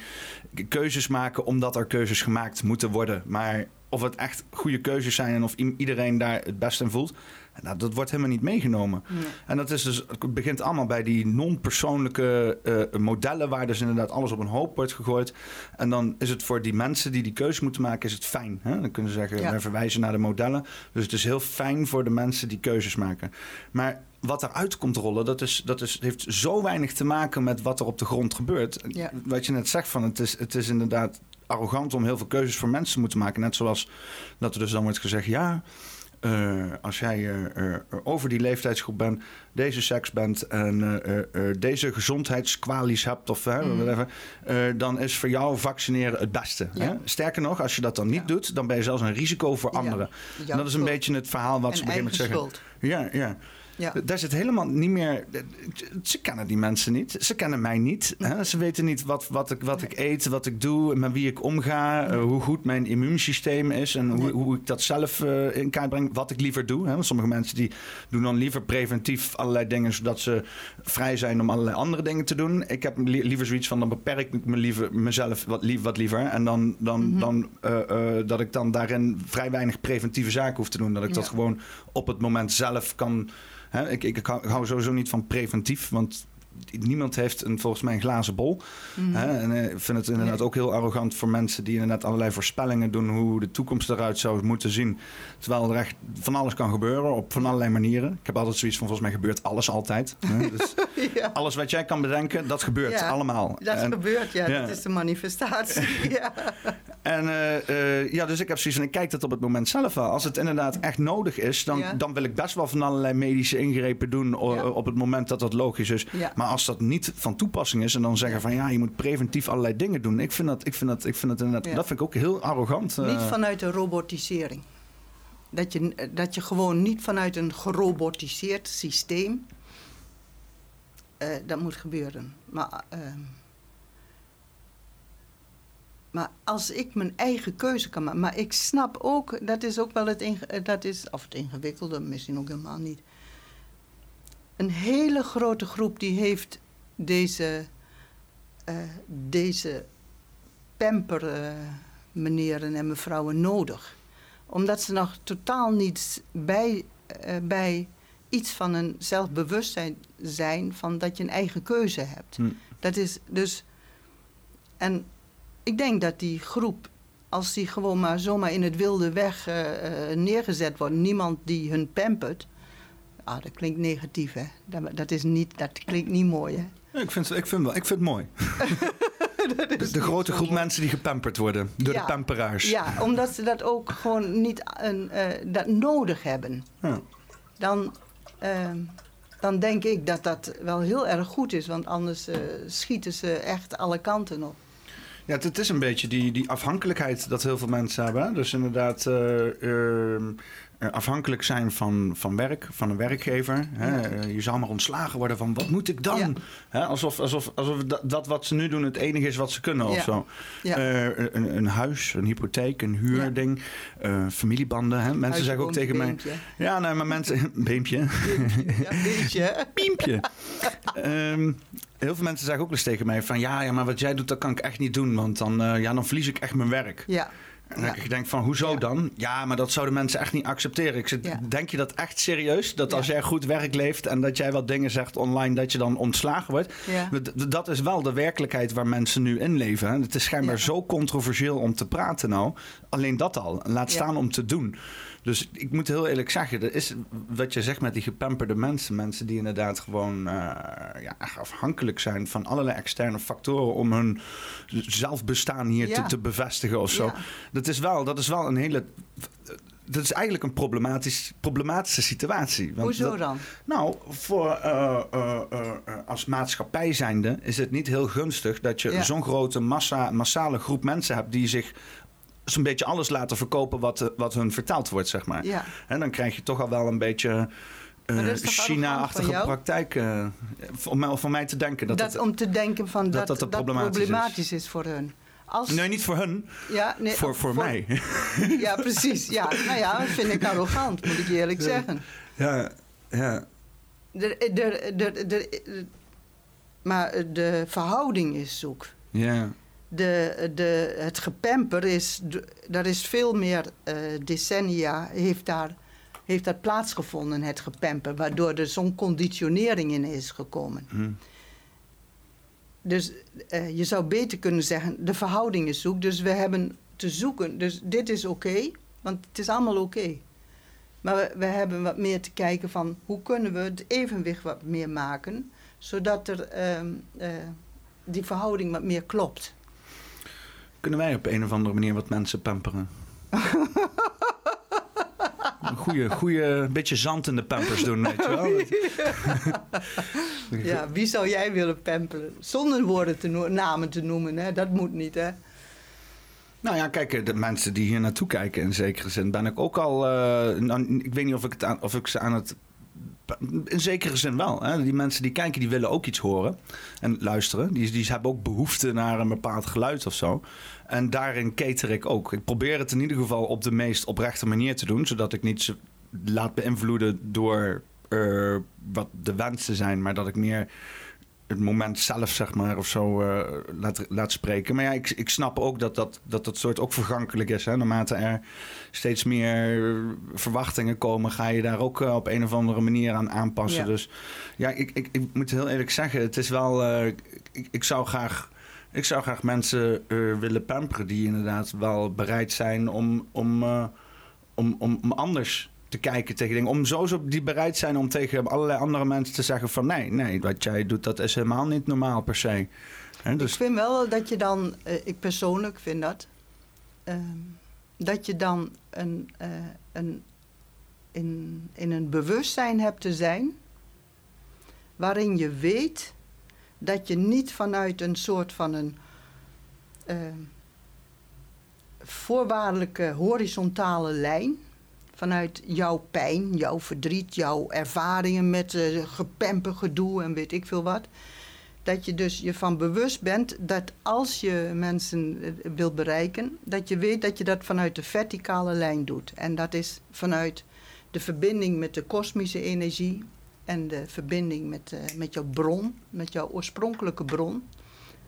keuzes maken omdat er keuzes gemaakt moeten worden. Maar of het echt goede keuzes zijn en of iedereen daar het best in voelt, nou, dat wordt helemaal niet meegenomen. nee. En dat is dus, het begint allemaal bij die non-persoonlijke eh, modellen, waar dus inderdaad alles op een hoop wordt gegooid. En dan is het voor die mensen die die keuze moeten maken, is het fijn. Hè? Dan kunnen ze zeggen, Ja. wij verwijzen naar de modellen. Dus het is heel fijn voor de mensen die keuzes maken. Maar wat eruit komt rollen, dat, is, dat is, heeft zo weinig te maken met wat er op de grond gebeurt. Ja. Wat je net zegt, van het, is, het is inderdaad arrogant om heel veel keuzes voor mensen te moeten maken. Net zoals dat er dus dan wordt gezegd, ja, eh, als jij eh, eh, over die leeftijdsgroep bent, deze seks bent en deze gezondheidskwalies hebt of Mm. whatever, dan is voor jou vaccineren het beste. Ja. Hè? Sterker nog, als je dat dan niet Ja. doet, dan ben je zelfs een risico voor anderen. En dat is een beetje het verhaal wat en ze eigen moment zeggen. schuld. Ja, ja. Ja. Daar zit helemaal niet meer. Ze kennen die mensen niet. Ze kennen mij niet. Hè? Ze weten niet wat, wat, ik, wat ik eet, wat ik doe, met wie ik omga, eh, hoe goed mijn immuunsysteem is en hoe, Nee. hoe ik dat zelf eh, in kaart breng, wat ik liever doe. Hè? Want sommige mensen die doen dan liever preventief allerlei dingen zodat ze vrij zijn om allerlei andere dingen te doen. Ik heb li- liever zoiets van dan beperk ik me liever mezelf wat, lief, wat liever en dan, dan, Mhm. dan eh, dat ik dan daarin vrij weinig preventieve zaken hoef te doen. Dat ik dat gewoon op het moment zelf kan. Hè, ik, ik, ik hou- sowieso niet van preventief, want niemand heeft een, volgens mij een glazen bol. Mhm. En eh, ik vind het inderdaad Nee. ook heel arrogant voor mensen die inderdaad allerlei voorspellingen doen hoe de toekomst eruit zou moeten zien. Terwijl er echt van alles kan gebeuren op van allerlei manieren. Ik heb altijd zoiets van volgens mij gebeurt alles altijd. Dus ja. alles wat jij kan bedenken, dat gebeurt Ja, allemaal. Dat En- gebeurt, ja. ja. Dat is de manifestatie. ja. En eh, eh, ja, dus ik heb zoiets van, ik kijk dat op het moment zelf wel. Als het inderdaad echt nodig is, dan, dan wil ik best wel van allerlei medische ingrepen doen op het moment dat dat logisch is. Ja. Maar als dat niet van toepassing is en dan zeggen van ja, je moet preventief allerlei dingen doen. Ik vind dat, ik vind dat, ik vind dat inderdaad, Ja. dat vind ik ook heel arrogant. eh. Niet vanuit de robotisering. Dat je, dat je gewoon niet vanuit een gerobotiseerd systeem. eh, dat moet gebeuren. Maar, ehm, maar als ik mijn eigen keuze kan maken. Maar ik snap ook, dat is ook wel het, eh, dat is, of het ingewikkelde, misschien ook helemaal niet. Een hele grote groep die heeft deze, eh, deze pamper eh, meneren en mevrouwen nodig. Omdat ze nog totaal niet bij, eh, bij iets van een zelfbewustzijn zijn van dat je een eigen keuze hebt. Hm. Dat is dus. En ik denk dat die groep, als die gewoon maar zomaar in het wilde weg neergezet wordt, niemand die hun pampert. Ah, dat klinkt negatief, hè? Dat, dat, is niet, dat klinkt niet mooi, hè? Ja, ik, vind, ik, vind wel, ik vind het mooi. de de grote groep mensen die gepamperd worden door Ja. de pamperaars. Ja, omdat ze dat ook gewoon niet een, eh, dat nodig hebben. Ja. Dan, ehm, dan denk ik dat dat wel heel erg goed is, want anders eh, schieten ze echt alle kanten op. Ja, het, het is een beetje die, die afhankelijkheid dat heel veel mensen hebben. hè. Dus inderdaad eh, ehm, eh, afhankelijk zijn van, van werk, van een werkgever. Hè. Eh, je zou maar ontslagen worden van wat moet ik dan? Ja. Hè, alsof alsof, alsof dat, dat wat ze nu doen het enige is wat ze kunnen of Ja. zo. Ja. Eh, een, een huis, een hypotheek, een huurding, eh, familiebanden. Hè. Mensen Huisje, zeggen ook tegen mij... beempje. Ja, nee, maar mensen... Beempje. Piempje. Ehm, heel veel mensen zeggen ook eens tegen mij van... Ja, ja, maar wat jij doet, dat kan ik echt niet doen. Want dan, eh, ja, dan verlies ik echt mijn werk. Ja. En Ja. ik denk van, hoezo Ja. dan? Ja, maar dat zouden mensen echt niet accepteren. Ik Ja. denk je dat echt serieus? Dat als jij goed werk leeft en dat jij wat dingen zegt online... dat je dan ontslagen wordt? Dat is wel de werkelijkheid waar mensen nu in leven. hè. Het is schijnbaar zo controversieel om te praten nou. Alleen dat al. Laat staan om te doen. Dus ik moet heel eerlijk zeggen, er is wat je zegt met die gepamperde mensen, mensen die inderdaad gewoon eh, ja, afhankelijk zijn van allerlei externe factoren om hun zelfbestaan hier Ja. te, te bevestigen of zo. Ja. Dat is wel, dat is wel een hele dat is eigenlijk een problematisch, problematische situatie. Want Hoezo dat- dan? Nou, voor, eh, eh, als maatschappij zijnde is het niet heel gunstig dat je Ja. zo'n grote massa, massale groep mensen hebt die zich zo'n beetje alles laten verkopen wat, eh, wat hun verteld wordt, zeg maar. Ja. En dan krijg je toch al wel een beetje arrogant China-achtige praktijk. eh, voor, mij, mij te denken dat, Dat, om te denken van dat dat dat, dat problematisch is. problematisch is. voor hun. Als, Nee, niet voor hun, ja, nee, voor, voor, mij. Ja, precies. Ja, nou ja, dat vind ik arrogant, moet ik je eerlijk zeggen. ja, ja. De, de, de, de, maar de verhouding is zoek. Ja, De, de, het gepemper is, daar is veel meer eh, decennia, heeft daar, heeft daar plaatsgevonden, het gepemper, waardoor er zo'n conditionering in is gekomen. hm. Dus eh, je zou beter kunnen zeggen, de verhouding is zoek. Dus we hebben te zoeken. Dus dit is oké, want het is allemaal oké. Maar we, we hebben wat meer te kijken van hoe kunnen we het evenwicht wat meer maken, zodat er ehm, eh, die verhouding wat meer klopt. Kunnen wij op een of andere manier wat mensen pamperen? Een goede, goede beetje zand in de pampers doen, weet je wel. Ja, wie zou jij willen pamperen? Zonder woorden te no- namen te noemen, hè? dat moet niet, hè? Nou ja, kijk, de mensen die hier naartoe kijken in zekere zin ben ik ook al... eh, nou, ik weet niet of ik, het aan, of ik ze aan het... In zekere zin wel. Hè? Die mensen die kijken, die willen ook iets horen en luisteren. Die, die hebben ook behoefte naar een bepaald geluid of zo. En daarin cater ik ook. Ik probeer het in ieder geval op de meest oprechte manier te doen... zodat ik niet laat beïnvloeden door eh, wat de wensen zijn... maar dat ik meer het moment zelf, zeg maar, of zo eh, laat, laat spreken. Maar ja, ik, ik snap ook dat dat, dat dat soort ook vergankelijk is. Hè? Naarmate er steeds meer verwachtingen komen, ga je daar ook eh, op een of andere manier aan aanpassen. Ja. Dus ja, ik, ik, ik moet heel eerlijk zeggen, het is wel. eh, ik, ik zou graag. Ik zou graag mensen willen pamperen die inderdaad wel bereid zijn om, om, om, om, om anders te kijken tegen dingen. Om zo, zo die bereid zijn om tegen allerlei andere mensen te zeggen van nee, nee, wat jij doet, dat is helemaal niet normaal per se. Hè, Ik dus, vind wel dat je dan, eh, ik persoonlijk vind dat, ehm, dat je dan een, eh, een, in, in een bewustzijn hebt te zijn waarin je weet dat je niet vanuit een soort van een ehm, voorwaardelijke horizontale lijn, vanuit jouw pijn, jouw verdriet, jouw ervaringen met eh gepemper gedoe en weet ik veel wat, dat je dus je van bewust bent dat als je mensen eh, wilt bereiken, dat je weet dat je dat vanuit de verticale lijn doet. En dat is vanuit de verbinding met de kosmische energie en de verbinding met, eh, met jouw bron, met jouw oorspronkelijke bron,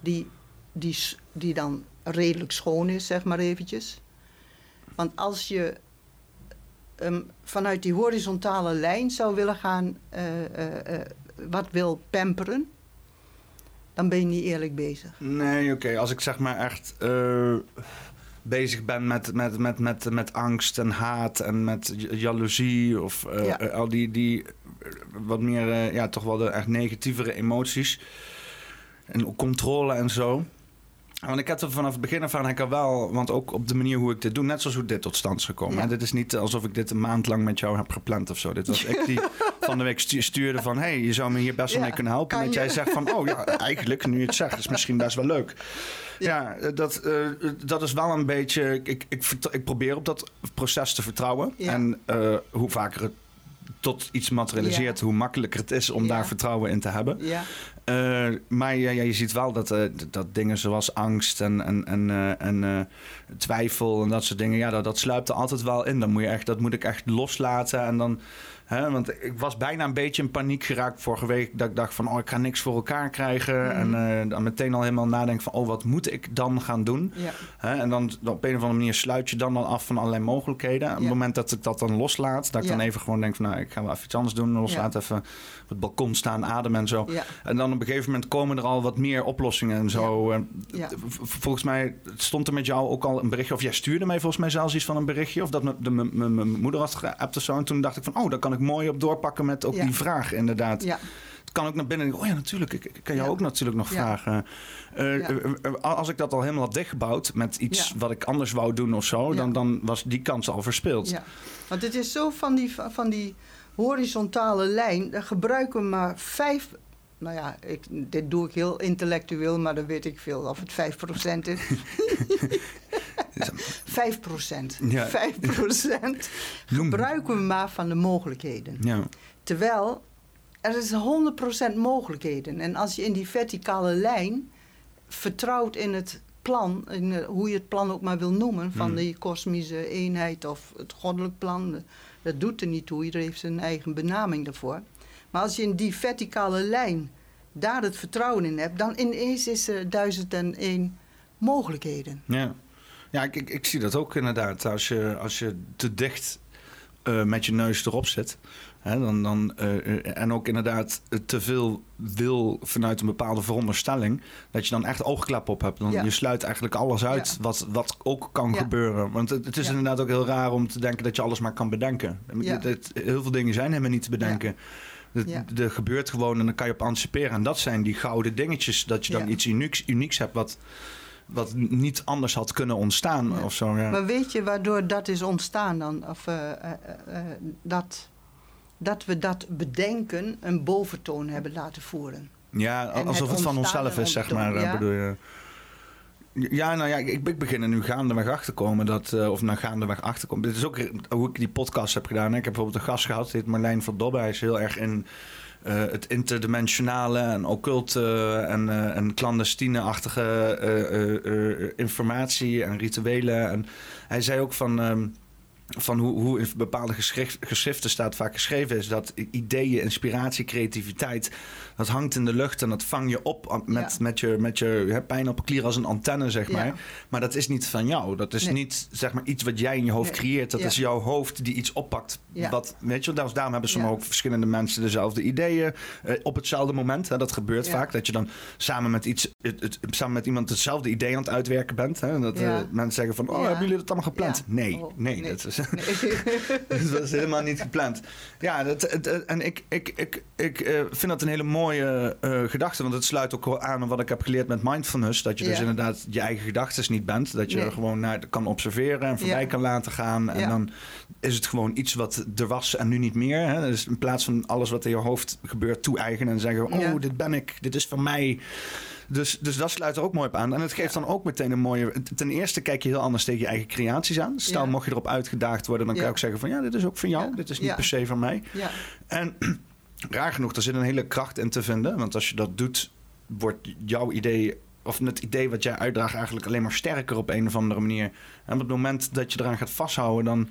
die, die, die dan redelijk schoon is, zeg maar eventjes. Want als je ehm, vanuit die horizontale lijn zou willen gaan, eh, eh, eh, wat wil pamperen, dan ben je niet eerlijk bezig. Nee, oké. Als ik zeg maar echt bezig ben met, met, met, met, met angst en haat en met jaloezie of Ja. al die, die wat meer, ja, toch wel de echt negatievere emoties en controle en zo. Want ik heb er vanaf het begin af aan, ik wel, want ook op de manier hoe ik dit doe, net zoals hoe dit tot stand is gekomen. Ja. hè. Dit is niet alsof ik dit een maand lang met jou heb gepland of zo. Dit was ik die van de week stu- stuurde van, hey, je zou me hier best wel Ja, mee kunnen helpen. kan Dat jij zegt van, oh ja, eigenlijk, nu je het zegt, is misschien best wel leuk. Ja, eh, dat, eh, dat is wel een beetje. Ik, ik, ik probeer op dat proces te vertrouwen. En eh, hoe vaker het tot iets materialiseert, hoe makkelijker het is om Ja. daar vertrouwen in te hebben. Ja, Eh, maar ja, ja, je ziet wel dat, eh, dat dingen zoals angst en, en, en, eh, en twijfel en dat soort dingen, ja, dat, dat sluipt er altijd wel in. Dan moet je echt, dat moet ik echt loslaten. En dan, want ik was bijna een beetje in paniek geraakt vorige week. Dat ik dacht van, oh, ik ga niks voor elkaar krijgen. Mhm. En eh, dan meteen al helemaal nadenken van, oh, wat moet ik dan gaan doen? ja, en dan dan op een of andere manier sluit je dan, dan af van allerlei mogelijkheden. Op het moment dat ik dat dan loslaat, dat ik Ja. dan even gewoon denk van nou, ik ga wel even iets anders doen. Loslaat even op het balkon staan, ademen en zo. En dan op een gegeven moment komen er al wat meer oplossingen en zo. En Volgens mij stond er met jou ook al een berichtje, of jij stuurde mij volgens mij zelfs iets van een berichtje, of dat mijn moeder had geappt of zo. En toen dacht ik van, oh, daar kan ik mooi op doorpakken met ook Ja. die vraag inderdaad. ja. Het kan ook naar binnen oh ja, natuurlijk, ik, kan jou Ja. ook natuurlijk nog vragen. Eh, eh, eh, als ik dat al helemaal had dichtgebouwd met iets wat ik anders wou doen of zo, dan, dan was die kans al verspeeld. Ja, want het is zo van die, van die horizontale lijn, daar gebruiken we maar vijf. Nou ja, ik, dit doe ik heel intellectueel, maar dan weet ik veel of het 5% is. 5%. Ja. 5% Noem. gebruiken we maar van de mogelijkheden. Ja. Terwijl er is 100% mogelijkheden. En als je in die verticale lijn vertrouwt in het plan, in, hoe je het plan ook maar wil noemen, van Hmm. die kosmische eenheid of het goddelijk plan, dat doet er niet toe. Iedereen heeft zijn eigen benaming daarvoor. Maar als je in die verticale lijn daar het vertrouwen in hebt, dan ineens is er duizend en één mogelijkheden. Ja, ja ik, ik, ik zie dat ook inderdaad. Als je, als je te dicht eh, met je neus erop zit. Hè, dan, dan, eh, en ook inderdaad te veel wil vanuit een bepaalde veronderstelling. Dat je dan echt oogklep op hebt. Dan, Ja. Je sluit eigenlijk alles uit Ja. wat, wat ook kan Ja. gebeuren. Want het, het is inderdaad ook heel raar om te denken dat je alles maar kan bedenken. Heel veel dingen zijn helemaal niet te bedenken. Ja. Er gebeurt gewoon en dan kan je op anticiperen. En dat zijn die gouden dingetjes. Dat je dan Ja. iets unieks, unieks hebt wat, wat niet anders had kunnen ontstaan Ja. of zo. Ja. Maar weet je waardoor dat is ontstaan dan? Of eh, eh, eh, dat, dat we dat bedenken een boventoon hebben laten voeren. Ja, En alsof het het van onszelf is, zeg maar. ja. Bedoel je. Ja, nou ja, ik, ik begin er nu gaandeweg achter te komen dat, eh, of nou gaandeweg achter komen. Dit is ook hoe ik die podcast heb gedaan. hè. Ik heb bijvoorbeeld een gast gehad, heet Marlijn van Dobbe. Hij is heel erg in eh, het interdimensionale en occulte en, eh, en clandestine-achtige eh, eh, eh, informatie en rituelen. En hij zei ook van. ehm, van hoe, hoe in bepaalde geschrift, geschriften staat vaak geschreven is dat ideeën, inspiratie, creativiteit, dat hangt in de lucht en dat vang je op met, Ja. met je, met je hè, pijnappelklier als een antenne, zeg maar. Ja. Maar dat is niet van jou. Dat is Nee. niet zeg maar iets wat jij in je hoofd Nee. creëert. Dat is jouw hoofd die iets oppakt. Wat, weet je, daarom hebben soms Ja. ook verschillende mensen dezelfde ideeën eh, op hetzelfde moment. Hè. Dat gebeurt vaak. Dat je dan samen met, iets, het, het- samen met iemand hetzelfde idee aan het uitwerken bent. Hè. Dat eh, mensen zeggen van, oh, hebben jullie dat allemaal gepland? Nee, Oh, nee, nee. dat is... Dat was helemaal niet gepland. Ja, dat, het- en ik, ik, ik, ik eh, vind dat een hele mooie eh, gedachte. Want het sluit ook wel aan op wat ik heb geleerd met mindfulness. Dat je dus inderdaad je eigen gedachten niet bent. Dat je Nee. er gewoon naar kan observeren en voorbij Ja. kan laten gaan. En Ja. dan is het gewoon iets wat er was en nu niet meer. Hè? Dus in plaats van alles wat in je hoofd gebeurt toe-eigenen en zeggen... oh, dit ben ik, dit is van mij... Dus, dus dat sluit er ook mooi op aan. En het geeft dan ook meteen een mooie... Ten eerste kijk je heel anders tegen je eigen creaties aan. Stel, mocht je erop uitgedaagd worden... dan kan je ook zeggen van... ja, dit is ook van jou. Dit is niet per se van mij. ja. En raar genoeg, daar zit een hele kracht in te vinden. Want als je dat doet, wordt jouw idee... of het idee wat jij uitdraagt eigenlijk alleen maar sterker op een of andere manier. En op het moment dat je eraan gaat vasthouden... dan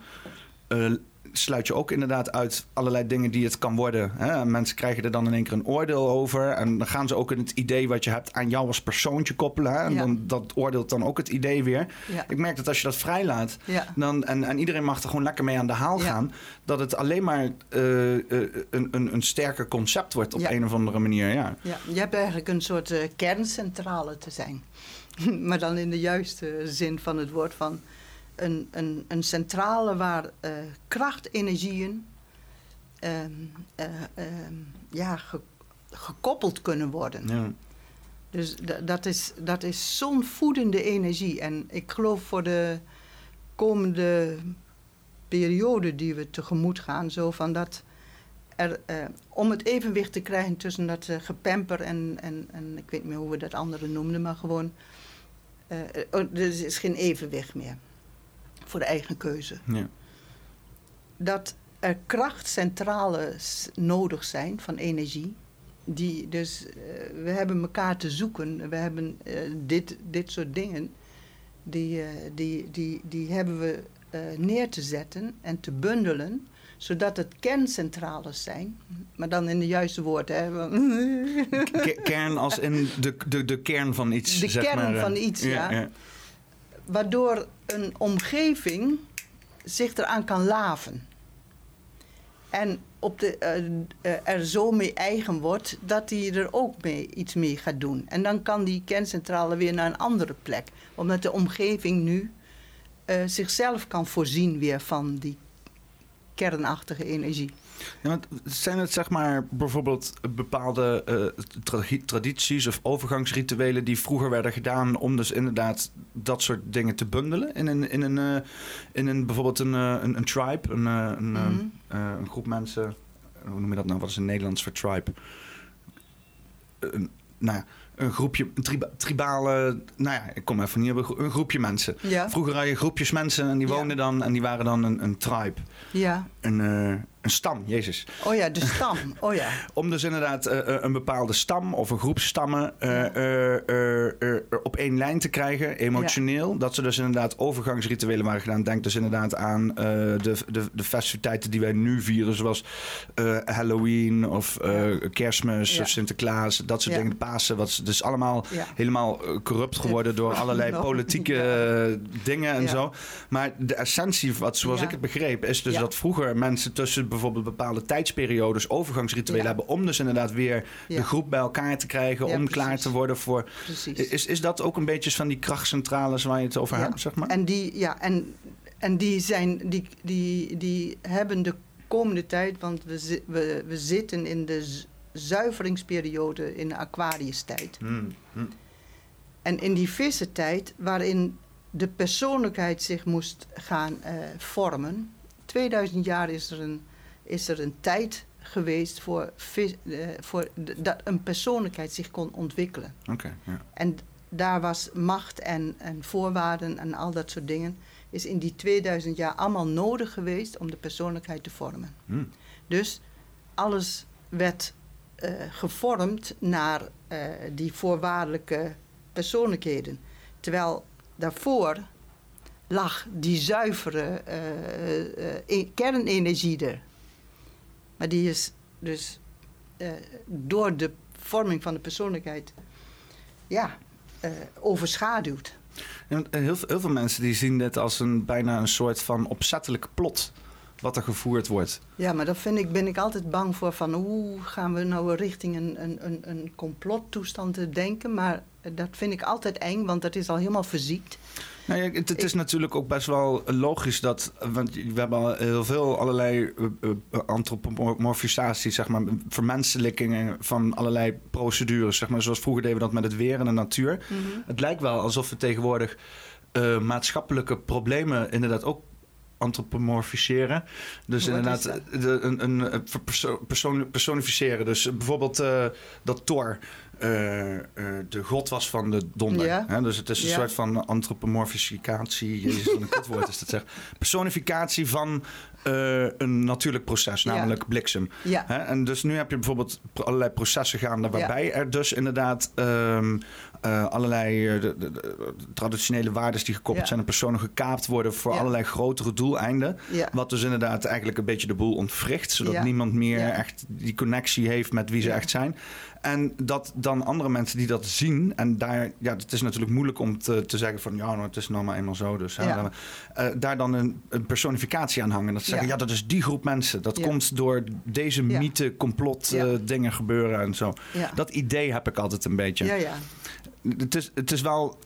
eh, sluit je ook inderdaad uit allerlei dingen die het kan worden. Hè? En mensen krijgen er dan in één keer een oordeel over. En dan gaan ze ook in het idee wat je hebt aan jou als persoontje koppelen. Hè? En Ja. dan, dat oordeelt dan ook het idee weer. Ja. Ik merk dat als je dat vrijlaat... Dan, en, en iedereen mag er gewoon lekker mee aan de haal gaan. Dat het alleen maar eh, eh, een, een, een sterker concept wordt op een of andere manier. Ja. Ja, je hebt eigenlijk een soort eh, kerncentrale te zijn. maar dan in de juiste zin van het woord van een, een, een centrale waar eh, krachtenergieën ehm, eh, ehm, ja, ge- gekoppeld kunnen worden. Ja. Dus da- dat is, dat is zo'n voedende energie. En ik geloof voor de komende periode die we tegemoet gaan, zo van dat er, eh, om het evenwicht te krijgen tussen dat eh, gepemper en, en, en ik weet niet meer hoe we dat andere noemden, maar gewoon, eh, er is geen evenwicht meer voor de eigen keuze. Ja. Dat er krachtcentrales nodig zijn van energie. Die dus, eh, we hebben elkaar te zoeken. We hebben eh, dit, dit soort dingen. Die, eh, die, die, die hebben we neer te zetten en te bundelen. Zodat het kerncentrales zijn. Maar dan in de juiste woorden. Hè. Ke- Kern als in de, de, de kern van iets. De zeg kern maar, van iets, ja. Waardoor een omgeving zich eraan kan laven. En op de, eh, eh, er zo mee eigen wordt dat hij er ook mee, iets mee gaat doen. En dan kan die kerncentrale weer naar een andere plek. Omdat de omgeving nu eh, zichzelf kan voorzien weer van die kernachtige energie. Ja, want zijn het zeg maar bijvoorbeeld bepaalde eh, tra- tradities of overgangsrituelen die vroeger werden gedaan om dus inderdaad dat soort dingen te bundelen in een, in een, eh, in een bijvoorbeeld een, eh, een, een tribe, een, een, Mhm. een groep mensen, hoe noem je dat nou? Wat is een Nederlands voor tribe? Een, nou een groepje, een triba- tribale, nou ja, ik kom even niet op een gro- een groepje mensen. Ja, Vroeger had je groepjes mensen en die Ja. woonden dan en die waren dan een, een tribe, ja. een, een stam, jezus. Oh ja, de stam. Oh ja. Om dus inderdaad eh, eh, een bepaalde stam of een groep stammen eh, op één lijn te krijgen, emotioneel. Dat ze dus inderdaad overgangsrituelen waren gedaan. Denk dus inderdaad aan de, de, de festiviteiten die wij nu vieren, zoals Halloween of Kerstmis Ja. of Sinterklaas. Dat soort Ja. dingen, Pasen. Wat ze- dus allemaal helemaal corrupt geworden door allerlei politieke dingen en zo. Maar de essentie, wat, zoals ik het begreep, is dus dat vroeger mensen tussen bijvoorbeeld bepaalde tijdsperiodes overgangsrituelen Ja. hebben om dus inderdaad weer Ja. de groep bij elkaar te krijgen, om precies. klaar te worden voor. Precies. Is, is dat ook een beetje van die krachtcentrales waar je het over hebt, zeg maar? En die, ja, en, en die, zijn, die, die, die hebben de komende tijd, want we, we, we zitten in de zuiveringsperiode in de Aquarius-tijd. Hmm, hmm. En in die vissentijd, waarin de persoonlijkheid zich moest gaan eh, vormen. 2000 jaar is er een, is er een tijd geweest voor, eh, voor dat een persoonlijkheid zich kon ontwikkelen. Oké, ja. En daar was macht en, en voorwaarden en al dat soort dingen. Is in die 2000 jaar allemaal nodig geweest om de persoonlijkheid te vormen. Hmm. Dus alles werd eh, gevormd naar eh, die voorwaardelijke persoonlijkheden. Terwijl daarvoor lag die zuivere e- kernenergie er. Maar die is dus eh, door de vorming van de persoonlijkheid ja, eh, overschaduwd. Ja, eh, heel, veel- heel veel mensen die zien dit als een, bijna een soort van opzettelijk plot wat er gevoerd wordt. Ja, maar dat vind ik, ben ik altijd bang voor van hoe gaan we nou richting een, een, een, een complottoestand te denken. Maar dat vind ik altijd eng, want dat is al helemaal verziekt. Nou ja, het, het is natuurlijk ook best wel logisch dat, want we hebben al heel veel allerlei eh, eh, antropomorfisatie, zeg maar, vermenselijkingen van allerlei procedures, zeg maar, zoals vroeger deden we dat met het weer en de natuur. Het lijkt wel alsof we tegenwoordig eh, maatschappelijke problemen inderdaad ook antropomorfiseren. Dus Wat inderdaad de, een, een perso- personificeren. Dus bijvoorbeeld dat Thor de god was van de donder. Ja. Hè? Dus het is een Ja. soort van antropomorficatie. Jezus, wat een kutwoord is dat zeg. Personificatie van eh, een natuurlijk proces, namelijk bliksem. Ja, Hè? En dus nu heb je bijvoorbeeld allerlei processen gaande waarbij er dus inderdaad ehm, eh, allerlei eh, de, de- de traditionele waarden die gekoppeld Ja. zijn aan personen gekaapt worden voor Ja. allerlei grotere doeleinden. ja, Wat dus inderdaad eigenlijk een beetje de boel ontwricht, zodat niemand meer echt die connectie heeft met wie ze echt zijn. En dat dan andere mensen die dat zien, en daar, ja, het is natuurlijk moeilijk om te, te zeggen van ja, nou, het is nou maar eenmaal zo. Dus hè, Ja. dan, eh, daar dan een, een personificatie aan hangen. Dat ze zeggen, Ja. ja, dat is die groep mensen. Dat Ja. komt door deze mythe, complot, eh, dingen gebeuren en zo. Dat idee heb ik altijd een beetje. ja, ja. Het, is, het is wel,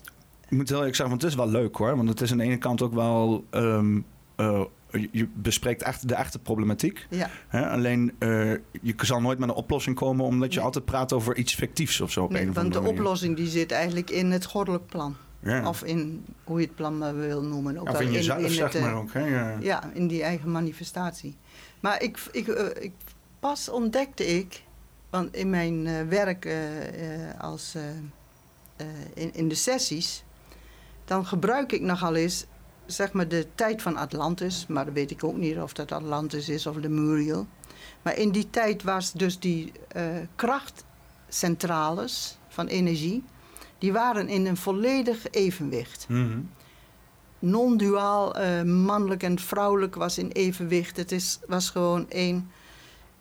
ik moet heel eerlijk zeggen, want het is wel leuk hoor. Want het is aan de ene kant ook wel, ehm, eh, je- je bespreekt echt de echte problematiek. ja. Hè? Alleen uh, je zal nooit met een oplossing komen omdat je Nee. altijd praat over iets fictiefs of zo. Op Nee, een want de manier. oplossing die zit eigenlijk in het goddelijk plan. Ja. Of in hoe je het plan maar wil noemen. Ook of in jezelf, in zeg het, eh, maar ook. Hè? Ja. Ja, in die eigen manifestatie. Maar ik, ik, eh, ik, pas ontdekte ik, want in mijn eh, werk eh, eh, als, eh, eh, in, in de sessies, dan gebruik ik nogal eens zeg maar de tijd van Atlantis, maar dat weet ik ook niet of dat Atlantis is of de Muriel. Maar in die tijd was dus die eh, krachtcentrales van energie, die waren in een volledig evenwicht Mhm. non-duaal, eh, mannelijk en vrouwelijk was in evenwicht. Het is, was gewoon één.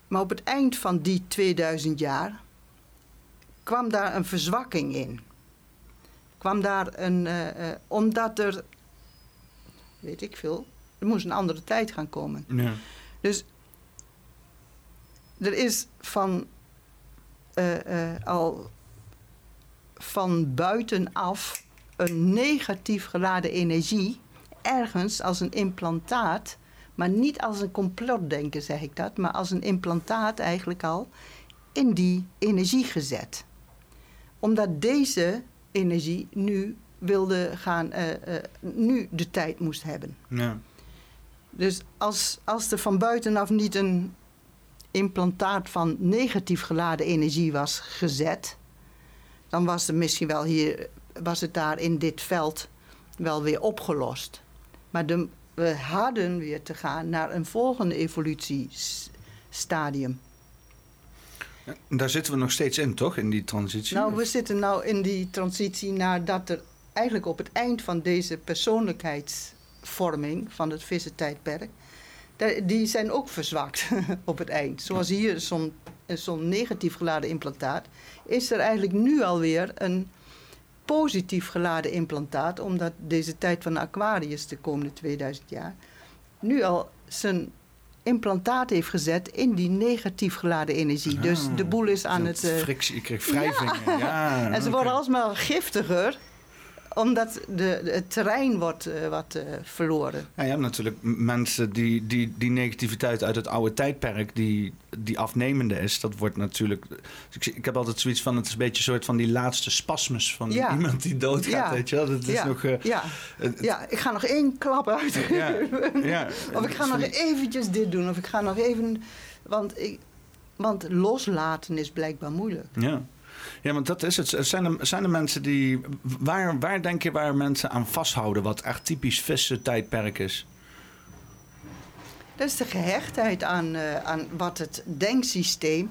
Maar op het eind van die 2000 jaar kwam daar een verzwakking in. Kwam daar een. eh, omdat er. Weet ik veel. Er moest een andere tijd gaan komen. Ja. Dus er is van eh, eh, al van buitenaf een negatief geladen energie ergens als een implantaat Maar niet als een complotdenken, zeg ik dat, maar als een implantaat eigenlijk al in die energie gezet. Omdat deze energie nu wilde gaan, uh, uh, nu de tijd moest hebben. Ja. Dus als, als er van buitenaf niet een implantaat van negatief geladen energie was gezet, dan was het misschien wel hier, was het daar in dit veld wel weer opgelost. Maar de, we hadden weer te gaan naar een volgende evolutiestadium. Daar zitten we nog steeds in, toch? In die transitie? Nou, we zitten nou in die transitie nadat er eigenlijk op het eind van deze persoonlijkheidsvorming van het vissentijdperk, die zijn ook verzwakt op het eind. Zoals hier zo'n zo'n negatief geladen implantaat, is er eigenlijk nu alweer een positief geladen implantaat, omdat deze tijd van Aquarius de komende 2000 jaar nu al zijn implantaat heeft gezet in die negatief geladen energie. dus ah, de boel is aan het. Uh, frictie, ik kreeg wrijvingen. Ja. ja. en ze worden alsmaar giftiger omdat de, het terrein wordt uh, wat uh, verloren. Ja, je hebt natuurlijk mensen die, die, die negativiteit uit het oude tijdperk, die, die afnemende is, dat wordt natuurlijk. Ik, ik heb altijd zoiets van: het is een beetje een soort van die laatste spasmus van iemand die doodgaat. Ja. Weet je wel? Dat is ja. nog. Uh, ja. ja, ik ga nog één klap uit. Ja. ja. of ik ga nog eventjes dit doen, of ik ga nog even. Want, ik, want loslaten is blijkbaar moeilijk. Ja. Ja, want dat is het. Zijn er, zijn er mensen die. Waar, waar denk je waar mensen aan vasthouden, wat echt typisch vissen tijdperk is? Dat is de gehechtheid aan, uh, aan wat het denksysteem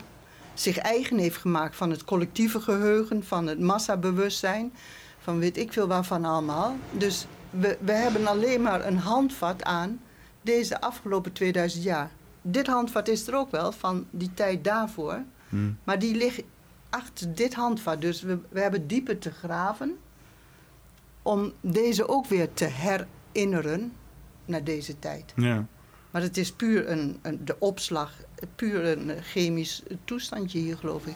zich eigen heeft gemaakt van het collectieve geheugen, van het massabewustzijn, van weet ik veel waarvan allemaal. Dus we, we hebben alleen maar een handvat aan deze afgelopen 2000 jaar. Dit handvat is er ook wel van die tijd daarvoor. Hmm. Maar die ligt achter dit handvat. Dus we, we hebben dieper te graven om deze ook weer te herinneren naar deze tijd. Ja. Maar het is puur een, een, de opslag, puur een chemisch toestandje hier, geloof ik.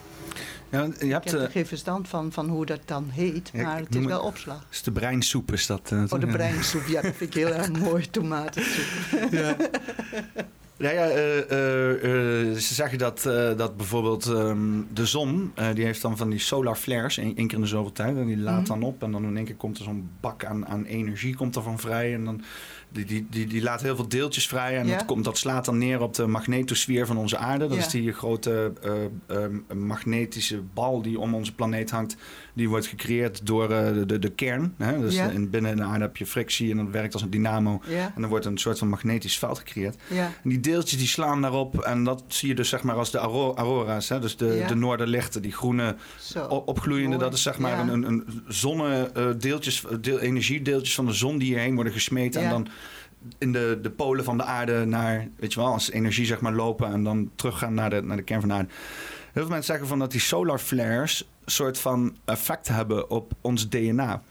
Ja, je hebt, ik heb er uh, geen verstand van, van hoe dat dan heet, maar het is wel opslag. Het is de breinsoep, is dat? Uh, oh, de breinsoep, ja, dat vind ik heel erg mooi, tomatensoep. Ja. Ja, ja uh, uh, ze zeggen dat, dat bijvoorbeeld um, de zon, die heeft dan van die solar flares, één keer in de zoveel tijd. En die laat mm -hmm. dan op en dan in één keer komt er zo'n bak aan, aan energie komt er van vrij. En dan die, die, die, die laat heel veel deeltjes vrij. En dat, komt, dat slaat dan neer op de magnetosfeer van onze aarde. Dat is die grote uh, magnetische bal die om onze planeet hangt. Die wordt gecreëerd door uh, de, de, kern. Hè? Dus in, binnen de aarde heb je frictie en dat werkt als een dynamo. En dan wordt een soort van magnetisch veld gecreëerd. En die deeltjes die slaan daarop. En dat zie je dus zeg maar als de aurora's. Hè? Dus de, de noorderlichten, die groene opgloeiende. Dat is zeg maar een, een, zonnedeeltjes, deel, energiedeeltjes van de zon die hierheen worden gesmeten. En dan in de, de polen van de aarde naar, weet je wel, als energie zeg maar lopen en dan teruggaan naar de, naar de kern van de aarde. Heel veel mensen zeggen van dat die solar flares een soort van effect hebben op ons DNA.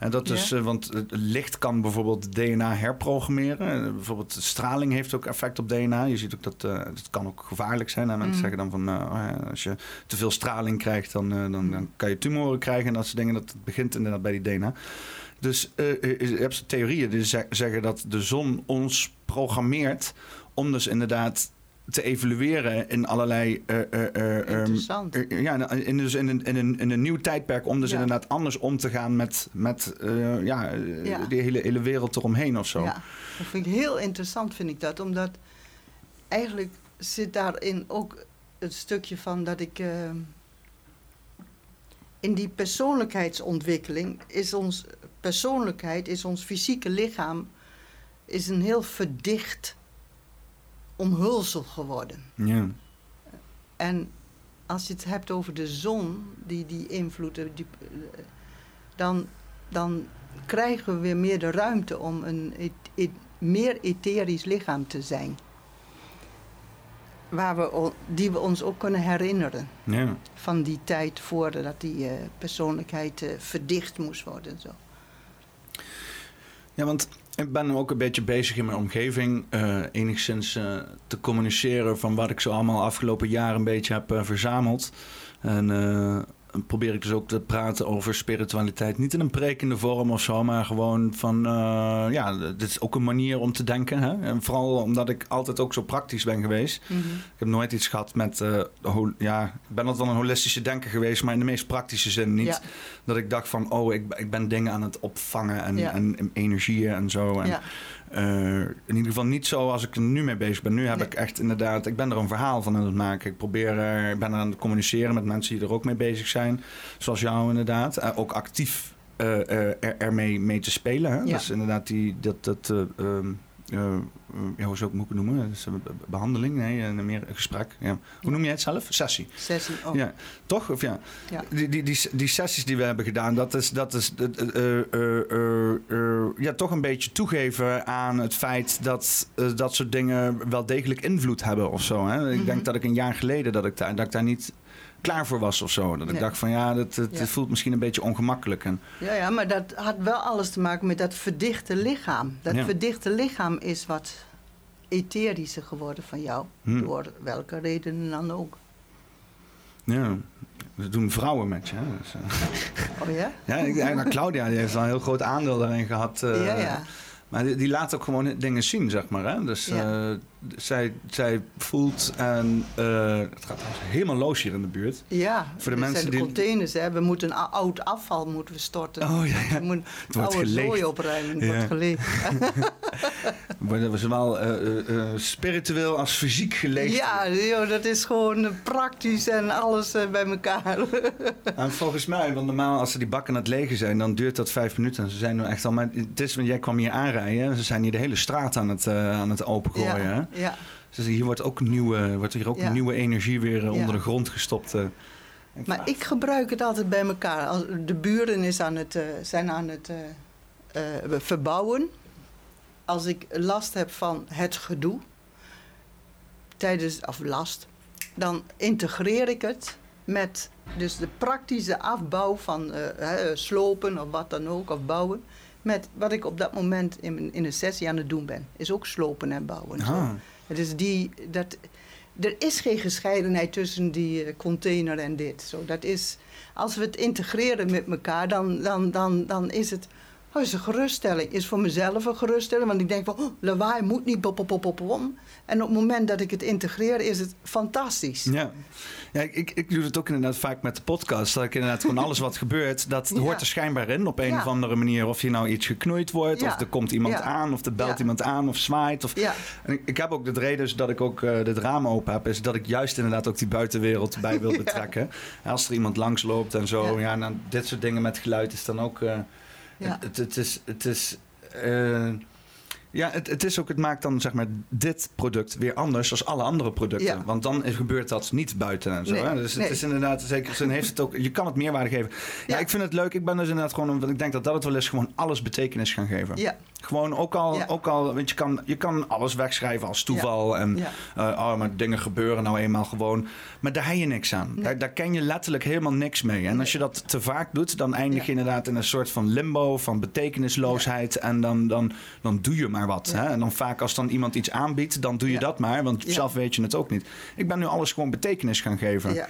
En dat is, uh, want licht kan bijvoorbeeld DNA herprogrammeren. Uh, bijvoorbeeld straling heeft ook effect op DNA. Je ziet ook dat uh, het kan ook gevaarlijk zijn. En mensen mm. zeggen dan van oh als je te veel straling krijgt, dan, dan, dan, kan je tumoren krijgen en dat soort dingen. Dat begint inderdaad bij die DNA. Dus uh, je hebt theorieën die zeggen dat de zon ons programmeert om dus inderdaad te evalueren in allerlei. Uh, Interessant. ja, in, dus in, een, in, een, in een nieuw tijdperk om dus inderdaad anders om te gaan met, met ja, ja, de hele, hele wereld eromheen of zo. Ja, dat vind ik heel interessant, vind ik dat. Omdat eigenlijk zit daarin ook het stukje van dat ik. In die persoonlijkheidsontwikkeling is ons persoonlijkheid, is ons fysieke lichaam, is een heel verdicht omhulsel geworden. Ja. En als je het hebt over de zon, die, die invloed, die, dan, dan krijgen we weer meer de ruimte om een meer etherisch lichaam te zijn. Waar we, die we ons ook kunnen herinneren. Ja. Van die tijd voordat die uh, persoonlijkheid uh, verdicht moest worden. Zo. Ja, want ik ben ook een beetje bezig in mijn omgeving uh, enigszins te communiceren van wat ik zo allemaal afgelopen jaar een beetje heb verzameld. En probeer ik dus ook te praten over spiritualiteit. Niet in een prekende vorm of zo, maar gewoon van... eh, ja, dit is ook een manier om te denken. Hè? En vooral omdat ik altijd ook zo praktisch ben geweest. Mhm. Ik heb nooit iets gehad met... eh, ja, ik ben altijd wel een holistische denker geweest, maar in de meest praktische zin niet. Ja. Dat ik dacht van, oh, ik, ik ben dingen aan het opvangen en, Ja. en, en energieën en zo. En, Ja. Eh, in ieder geval niet zo als ik er nu mee bezig ben. Nu heb Nee. ik echt inderdaad, ik ben er een verhaal van aan het maken. Ik probeer, ik ben aan het communiceren met mensen die er ook mee bezig zijn. Zoals jou inderdaad. Eh, ook actief eh, eh, er, ermee mee te spelen. Hè? Ja. Dus inderdaad die, dat, dat eh, ehm, eh, eh, ja, hoe zou ik het moeten noemen? Behandeling? Nee, een meer een gesprek. Ja. Hoe noem jij het zelf? Sessie. Sessie. Oh. Ja, toch? Of ja? Ja. Die, die, die, die sessies die we hebben gedaan, dat is, dat is eh, eh, eh, eh, eh, ja, toch een beetje toegeven aan het feit dat eh, dat soort dingen wel degelijk invloed hebben of zo. Hè? Ik Mhm. denk dat ik een jaar geleden dat ik daar, dat ik daar niet klaar voor was of zo. Dat ik Nee. dacht van ja, dat, Ja. het voelt misschien een beetje ongemakkelijk. En, Ja, ja, maar dat had wel alles te maken met dat verdichte lichaam. Dat Ja. verdichte lichaam is wat etherischer geworden van jou. Hm. Door welke redenen dan ook. ja, dat doen vrouwen met je. Dus, eh, Oh ja? ja, ik, nou, Claudia die heeft wel een heel groot aandeel daarin gehad. eh, ja, ja. Maar die, die laat ook gewoon dingen zien, zeg maar. Hè? Dus Ja. eh, zij, zij voelt en eh, het gaat helemaal los hier in de buurt. Ja, Voor de mensen zijn de die- containers. Hè. We moeten a- oud afval moeten we storten. Oh ja, ja. We moeten Het wordt oude geleegd. zooi opruimen. Het Ja. wordt geleegd. We zowel eh, eh, eh, spiritueel als fysiek geleefd. Ja, joh, dat is gewoon praktisch en alles bij elkaar. En volgens mij, want normaal als ze die bakken aan het legen zijn, dan duurt dat vijf minuten. En ze zijn nu echt al, maar het is, want jij kwam hier aanrijden en ze zijn hier de hele straat aan het, aan het opengooien. Ja, ja. Dus hier wordt ook nieuwe, wordt hier ook Ja. nieuwe energie weer eh, onder de grond gestopt. eh. Maar ik gebruik het altijd bij elkaar. Als de buren is aan het, eh, zijn aan het verbouwen. Als ik last heb van het gedoe, tijdens, of last, dan integreer ik het met dus de praktische afbouw van slopen of wat dan ook, of bouwen. Met wat ik op dat moment in, in een sessie aan het doen ben. Is ook slopen en bouwen. Ah. Het is die, dat, er is geen gescheidenheid tussen die eh, container en dit. Zo, dat is, als we het integreren met elkaar, dan, dan, dan, dan is het oh, is een geruststelling. Is voor mezelf een geruststelling. Want ik denk van, oh, lawaai moet niet pop, pop, pop, pop, pop. En op het moment dat ik het integreer, is het fantastisch. Ja, ja ik, ik, doe het ook inderdaad vaak met de podcast. Dat ik inderdaad gewoon alles wat gebeurt, dat Ja. hoort er schijnbaar in op een Ja. of andere manier. Of je nou iets geknoeid wordt, of er komt iemand aan, of er belt iemand aan, of zwaait. Of... En ik, ik heb ook de reden dat ik ook eh dit raam open heb, is dat ik juist inderdaad ook die buitenwereld bij wil betrekken. Als er iemand langs loopt en zo, Ja. nou, dit soort dingen met geluid is dan ook. eh, het, het is. Het is eh, ja, het, het is ook, het maakt dan zeg maar dit product weer anders dan alle andere producten. Ja. Want dan is- gebeurt dat niet buiten en zo. Nee, hè? Dus het is inderdaad, zeker zin heeft het ook, je kan het meerwaarde geven. Ja. Ja. ik vind het leuk. Ik ben dus inderdaad gewoon, want ik denk dat dat het wel is, gewoon alles betekenis gaan geven. ja, Gewoon ook al, Ja. ook al want je kan, je kan alles wegschrijven als toeval. En ja. eh, oh, maar dingen gebeuren nou eenmaal gewoon. Maar daar heb je niks aan. Nee. Daar, daar ken je letterlijk helemaal niks mee. En als je dat te vaak doet, dan eindig je inderdaad in een soort van limbo, van betekenisloosheid. En dan, dan, dan doe je maar wat. Hè? En dan vaak als dan iemand iets aanbiedt, dan doe je dat maar. Want zelf weet je het ook niet. Ik ben nu alles gewoon betekenis gaan geven. ja.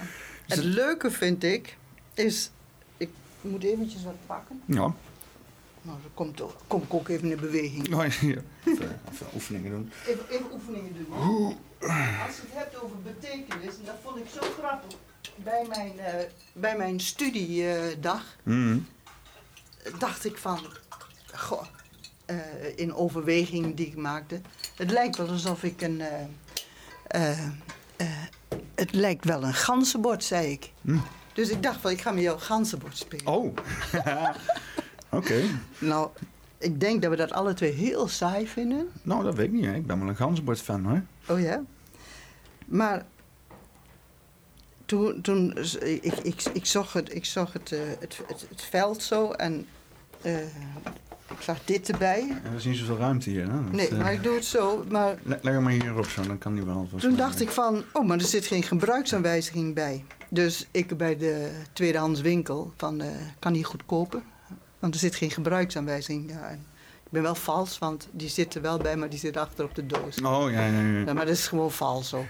Het leuke vind ik, is... Ik moet eventjes wat pakken. Ja. Nou, dan komt, kom ik ook even in beweging. Oh, ja. Even, even oefeningen doen. Even, even oefeningen doen. Als je het hebt over betekenis, en dat vond ik zo grappig. Bij mijn, eh, bij mijn studiedag Mhm. dacht ik van, goh, eh, in overweging die ik maakte. Het lijkt wel alsof ik een, eh, het lijkt wel een ganzenbord, zei ik. Hm. Dus ik dacht van, ik ga met jou ganzenbord spelen. Oh. Oké. Nou, ik denk dat we dat alle twee heel saai vinden. Nou, dat weet ik niet. hè. Ik ben wel een ganzenbord fan hoor. Oh ja? Maar toen, toen ik, ik, ik zag, het, ik zag het, eh, het, het, het veld zo en eh, ik zag dit erbij. Er is niet zoveel ruimte hier. Hè? Dat, Nee, eh, maar ik doe het zo. Maar le- Leg hem maar hierop zo, dan kan die wel. toen dacht ik van, oh, maar er zit geen gebruiksaanwijziging bij. Dus ik bij de tweedehands winkel van, eh, kan die goed kopen? Want er zit geen gebruiksaanwijziging. Ja, ik ben wel vals, want die zit er wel bij, maar die zit achter op de doos. Oh, ja, ja, ja. Ja, maar dat is gewoon vals ook.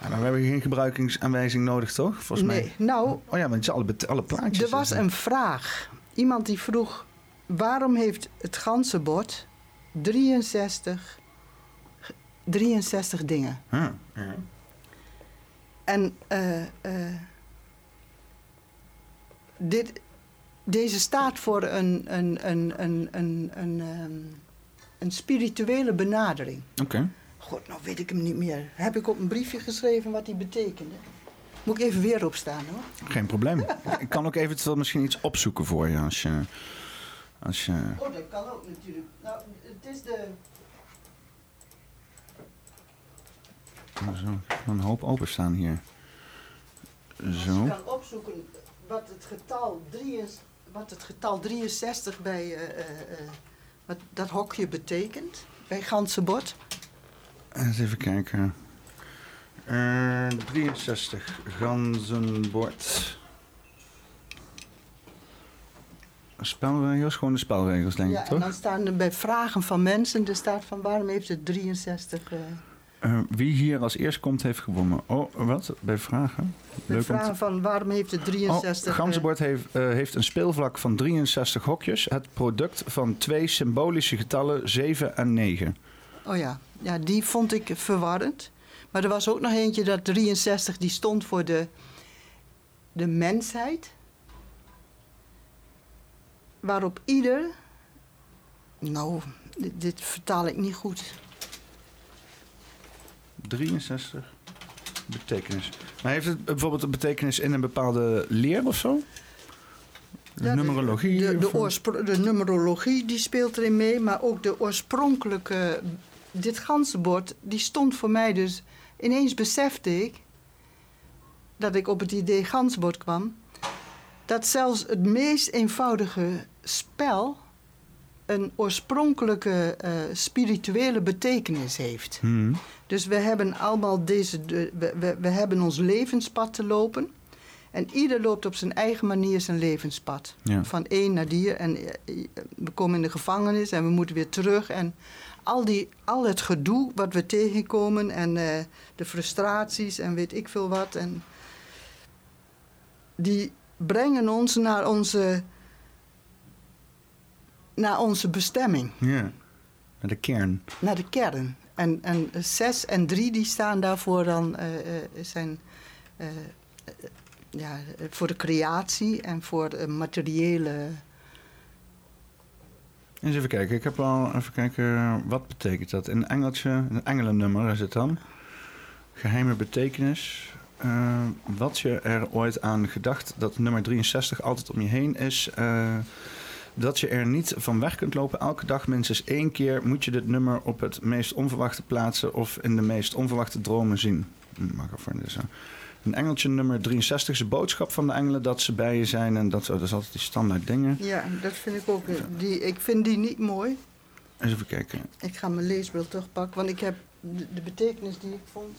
Ja, dan hebben we geen gebruikingsaanwijzing nodig, toch? Volgens nee, mij. nou, Oh ja, want alle, bet- alle plaatjes. er was zitten. een vraag. Iemand die vroeg: waarom heeft het ganzenbord 63, 63 dingen? Huh, ja. En eh, eh, dit, deze staat voor een, een, een, een, een, een, ehm, een spirituele benadering. Oké. God, nou weet ik hem niet meer. Heb ik op een briefje geschreven wat die betekende? Moet ik even weer opstaan hoor. Geen probleem. ik kan ook eventueel misschien iets opzoeken voor je als je. Als je Oh, dat kan ook natuurlijk. Nou, het is de. zo, een hoop openstaan hier. Als Zo. je kan opzoeken wat het getal, 3 is, wat het getal 63 bij eh, eh, eh, wat dat hokje betekent. Bij ganzenbord. Eens even kijken. Eh 63. Ganzenbord. Spelregels? Gewoon de spelregels, denk Ja, ik, en toch? dan staan er bij vragen van mensen, er staat van waarom heeft het 63... eh Eh, wie hier als eerst komt, heeft gewonnen. Oh, wat? Bij vragen? bij Leuk om te- vragen van waarom heeft het 63... Oh, eh, Ganzenbord heeft, eh, heeft een speelvlak van 63 hokjes. Het product van twee symbolische getallen 7 en 9. Oh ja. ja, die vond ik verwarrend. Maar er was ook nog eentje, dat 63, die stond voor de, de mensheid. Waarop ieder... Nou, dit, dit vertaal ik niet goed. 63 betekenis. Maar heeft het bijvoorbeeld een betekenis in een bepaalde leer of zo? De Ja, numerologie? De, de, de numerologie die speelt erin mee, maar ook de oorspronkelijke. Dit ganzenbord, die stond voor mij dus. Ineens besefte ik dat ik op het idee ganzenbord kwam. Dat zelfs het meest eenvoudige spel een oorspronkelijke eh, spirituele betekenis heeft. Hmm. Dus we hebben allemaal deze. de- We, we, hebben ons levenspad te lopen. En ieder loopt op zijn eigen manier zijn levenspad. Ja. Van één naar dier. En eh, we komen in de gevangenis en we moeten weer terug. En al, die, al het gedoe wat we tegenkomen. En eh, de frustraties en weet ik veel wat. En die brengen ons naar onze, naar onze bestemming Ja. Naar de kern. naar de kern. En, en 6 en 3 die staan daarvoor dan eh, eh, zijn eh, ja, voor de creatie en voor de materiële. Eens even kijken. Ik heb al even kijken. Wat betekent dat? In een engeltje, een engelennummer is het dan. Geheime betekenis. Wat je er ooit aan gedacht dat nummer 63 altijd om je heen is. Dat je er niet van weg kunt lopen. Elke dag minstens één keer moet je dit nummer op het meest onverwachte plaatsen of in de meest onverwachte dromen zien. Hm, Mag voor Een engeltje nummer 63 is de boodschap van de engelen dat ze bij je zijn en dat, dat is altijd die standaard dingen. Ja, dat vind ik ook. eh, Die, ik vind die niet mooi. Eens even kijken. Ik ga mijn leesbril terugpakken, want ik heb de, de betekenis die ik vond.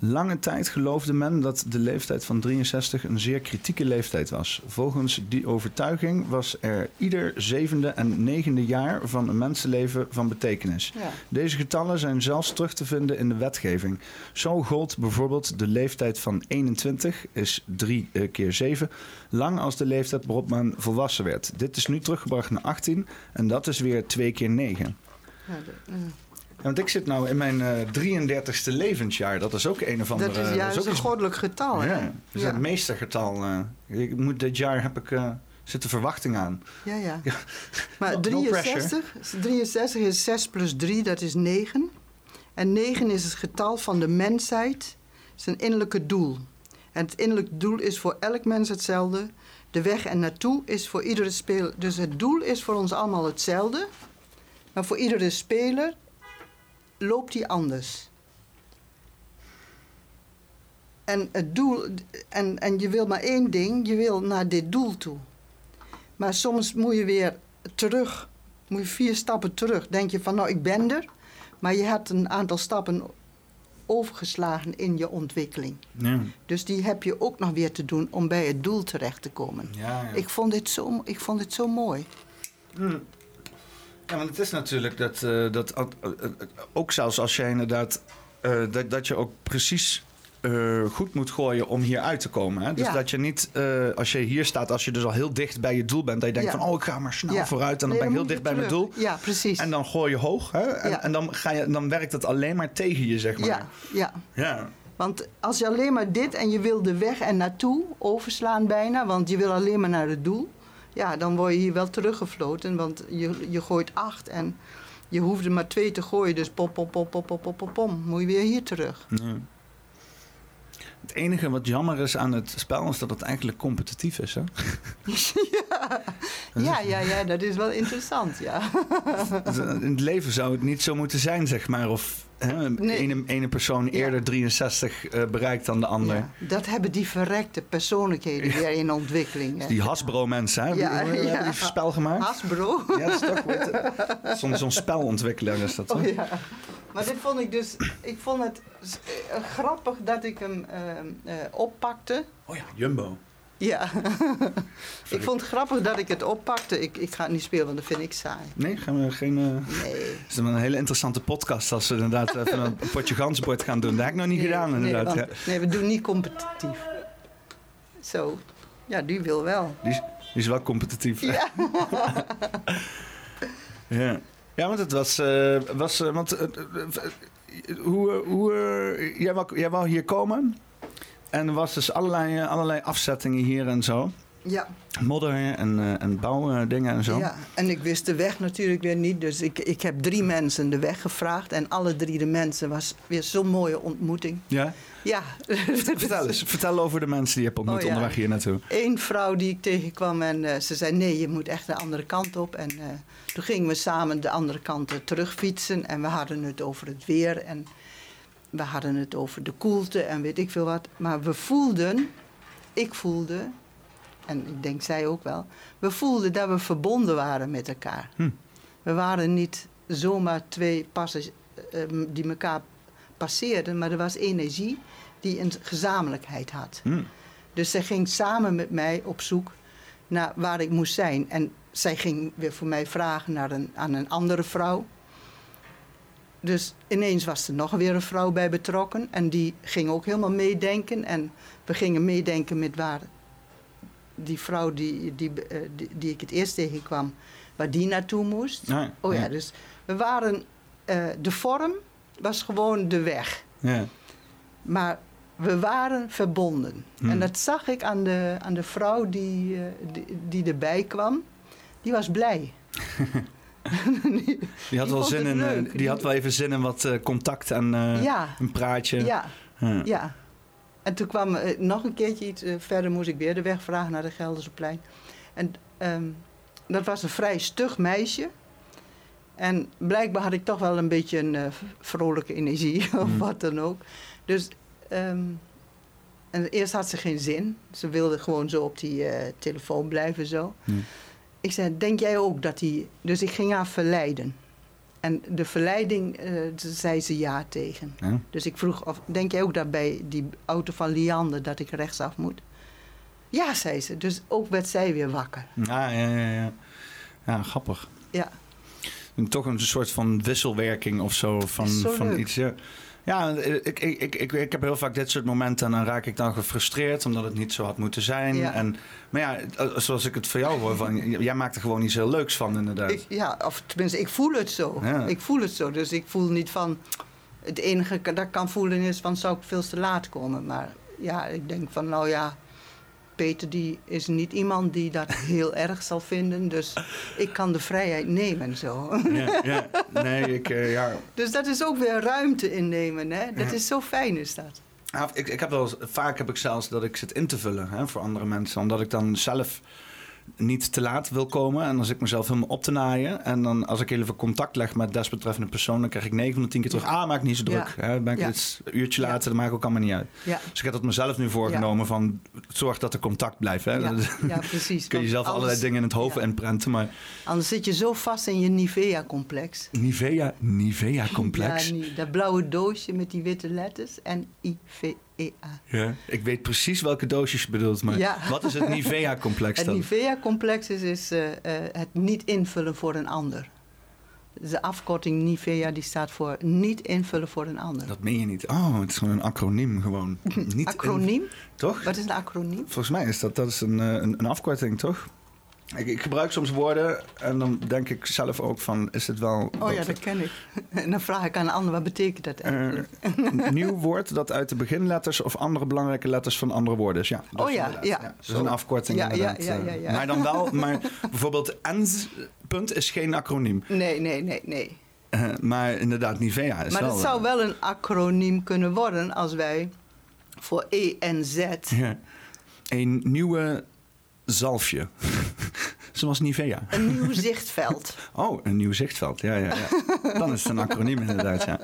Lange tijd geloofde men dat de leeftijd van 63 een zeer kritieke leeftijd was. Volgens die overtuiging was er ieder zevende en negende jaar van een mensenleven van betekenis. Ja. Deze getallen zijn zelfs terug te vinden in de wetgeving. Zo gold bijvoorbeeld de leeftijd van 21, is 3 keer 7, lang als de leeftijd waarop men volwassen werd. Dit is nu teruggebracht naar 18 en dat is weer 2 keer 9. Ja, de- eh, Ja, want ik zit nou in mijn eh 33ste levensjaar. Dat is ook een of andere... dat is juist ook een goddelijk getal. hè? ja, dat is ja. het meestergetal. eh. ik moet, dit jaar heb ik, eh zit de verwachting aan. Ja, ja. Maar No- no 63, 63 is 6 plus 3, dat is 9. En 9 is het getal van de mensheid, zijn innerlijke doel. En het innerlijke doel is voor elk mens hetzelfde. De weg en naartoe is voor iedere speler. Dus het doel is voor ons allemaal hetzelfde. Maar voor iedere speler loopt die anders. En het doel, en, en je wil maar één ding, je wil naar dit doel toe. Maar soms moet je weer terug, moet je vier stappen terug. Denk je van, nou, ik ben er. Maar je hebt een aantal stappen overgeslagen in je ontwikkeling. Ja. Dus die heb je ook nog weer te doen om bij het doel terecht te komen. Ja, ja. Ik, vond dit zo, ik vond dit zo mooi. Hmm. Ja, want het is natuurlijk dat, eh, dat eh, eh, ook zelfs als jij inderdaad dat, dat je ook precies goed moet gooien om hier uit te komen. Hè? Dus Ja. dat je niet, als je hier staat, als je dus al heel dicht bij je doel bent, dat je denkt Ja. van, oh, ik ga maar snel Ja. vooruit en dan Nee, ben ik heel dicht je bij mijn doel. Ja, precies. En dan gooi je hoog. Hè? En, en dan, ga je, dan werkt het alleen maar tegen je, zeg maar. ja, ja. Ja. Want als je alleen maar dit en je wil de weg en naartoe overslaan bijna, want je wil alleen maar naar het doel, ja, dan word je hier wel teruggefloten, want je, je gooit acht en je hoeft er maar twee te gooien, dus pop, pop, pop, pop, pop, pop, pop, pom, moet je weer hier terug. Ja. Het enige wat jammer is aan het spel is dat het eigenlijk competitief is. Hè? Ja, ja, ja, dat is wel interessant, ja. In het leven zou het niet zo moeten zijn, zeg maar. Of hè, Nee. ene, ene persoon Ja. eerder 63 eh, bereikt dan de ander. Ja, dat hebben die verrekte persoonlijkheden weer in ontwikkeling. hè. Die Hasbro-mensen, hè? Ja, ja. hebben die spel gemaakt? Hasbro. Ja, dat is toch Zo'n zo'n spelontwikkelaar is dat. Oh hè? ja. Maar dit vond ik dus, ik vond het eh, grappig dat ik hem eh, eh, oppakte. Oh ja, Jumbo. Ja. ik vond het grappig dat ik het oppakte. Ik, ik ga het niet spelen, want dat vind ik saai. Nee, gaan we geen... eh, Nee. Het is een hele interessante podcast als we inderdaad even een potje gansbord gaan doen. Dat heb ik nog niet Nee, gedaan, nee, inderdaad. want- ja. nee, we doen niet competitief. Zo. Ja, die wil wel. die, is, die is wel competitief. Ja. Ja, ja want het was... eh, was eh, want, hoe, hoe, jij, wou, jij wou hier komen. En er was dus allerlei, eh, allerlei afzettingen hier en zo. Ja. Modder en, eh, en bouwdingen en zo. ja, en ik wist de weg natuurlijk weer niet. Dus ik, ik heb drie mensen de weg gevraagd. En alle drie de mensen was weer zo'n mooie ontmoeting. Ja? Ja. Vertel eens. Vertel over de mensen die je hebt ontmoet Oh, ja. onderweg hier naartoe. Eén vrouw die ik tegenkwam en eh, ze zei: Nee, je moet echt de andere kant op. En eh, toen gingen we samen de andere kant eh, terugfietsen. En we hadden het over het weer. En we hadden het over de koelte en weet ik veel wat. Maar we voelden, ik voelde, en ik denk zij ook wel, we voelden dat we verbonden waren met elkaar. Hm. We waren niet zomaar twee passers eh, die elkaar passeerden, maar er was energie die een gezamenlijkheid had. Hm. Dus zij ging samen met mij op zoek naar waar ik moest zijn. En zij ging weer voor mij vragen naar een, aan een andere vrouw. Dus ineens was er nog weer een vrouw bij betrokken. En die ging ook helemaal meedenken. En we gingen meedenken met waar die vrouw die, die, eh, die, die ik het eerst tegenkwam, waar die naartoe moest. Ja, Oh ja, dus we waren. eh, de vorm was gewoon de weg. Ja. Maar we waren verbonden. Hmm. En dat zag ik aan de, aan de vrouw die, eh, die, die erbij kwam. Die was blij. Die had, wel zin in, eh, leuk. die had wel even zin in wat eh, contact en eh, ja, een praatje. ja, Ja. ja. En toen kwam nog een keertje iets verder, moest ik weer de weg vragen naar de Gelderseplein. En ehm, dat was een vrij stug meisje. En blijkbaar had ik toch wel een beetje een vrolijke energie of Hmm. wat dan ook. Dus ehm, en eerst had ze geen zin. Ze wilde gewoon zo op die telefoon blijven zo. Hmm. Ik zei, denk jij ook dat die... Dus ik ging haar verleiden. En de verleiding eh, zei ze ja tegen. Ja. Dus ik vroeg, of, denk jij ook dat bij die auto van Liander dat ik rechtsaf moet? Ja, zei ze. Dus ook werd zij weer wakker. Ja, ja, ja, ja. Ja, grappig. Ja, En toch een soort van wisselwerking of zo van, van iets. Ja, ja ik, ik, ik, ik, ik heb heel vaak dit soort momenten en dan raak ik dan gefrustreerd omdat het niet zo had moeten zijn. Ja. En, maar ja, zoals ik het voor jou hoor, van, jij maakt er gewoon iets heel leuks van inderdaad. ik, ja, of tenminste, ik voel het zo. Ja. Ik voel het zo. Dus ik voel niet van... Het enige dat ik kan voelen is van, zou ik veel te laat komen? Maar ja, ik denk van, nou ja... Peter die is niet iemand die dat heel erg zal vinden. Dus ik kan de vrijheid nemen zo. ja, ja, nee, ik, eh, ja, Dus dat is ook weer ruimte innemen. Hè? Dat Ja. is zo fijn is dat. Ja, ik, ik heb wel eens- vaak heb ik zelfs dat ik zit in te vullen hè, voor andere mensen. Omdat ik dan zelf niet te laat wil komen. En als ik mezelf helemaal op te naaien. En dan als ik even contact leg met desbetreffende persoon... dan krijg ik 9 van de 10 keer terug... Ah, maak niet zo druk. Ja. Hè, ben ik Ja. iets, een uurtje later, dat maakt ook allemaal niet uit. Ja, Dus ik heb dat mezelf nu voorgenomen van... zorg dat er contact blijft. Hè. ja, Dan precies. kun je zelf allerlei dingen in het hoofd ja. inprenten. Maar Anders zit je zo vast in je Nivea-complex. Nivea, Nivea-complex. Ja, nie- dat blauwe doosje met die witte letters. N-I-V-E-A. Ja, ik weet precies welke doosjes je bedoelt. Maar Ja. wat is het Nivea-complex Het dan? Nivea-complex is, is eh, eh, het niet invullen voor een ander. de afkorting NIVEA die staat voor niet invullen voor een ander. Dat meen je niet. Oh, het is gewoon een acroniem gewoon. Niet acroniem? In, toch? Wat is een acroniem? Volgens mij is dat, dat is een, een, een afkorting, toch? Ik, ik, gebruik soms woorden en dan denk ik zelf ook van, is het wel... Oh ja, dat ken ik. En dan vraag ik aan een ander, wat betekent dat eigenlijk? Een nieuw woord dat uit de beginletters of andere belangrijke letters van andere woorden is. Ja, oh ja, ja. ja. Dus een afkorting ja, inderdaad. Ja, ja, ja, Maar dan wel, maar bijvoorbeeld ENS punt is geen acroniem. Nee, nee, nee, nee. Uh, maar inderdaad, Nivea is maar wel... Maar het zou wel een acroniem kunnen worden als wij voor ENZ... Ja. Een nieuwe zalfje. Zoals Nivea. Een nieuw zichtveld. Oh, een nieuw zichtveld. Ja, ja, ja. Dan is het een acroniem inderdaad, ja.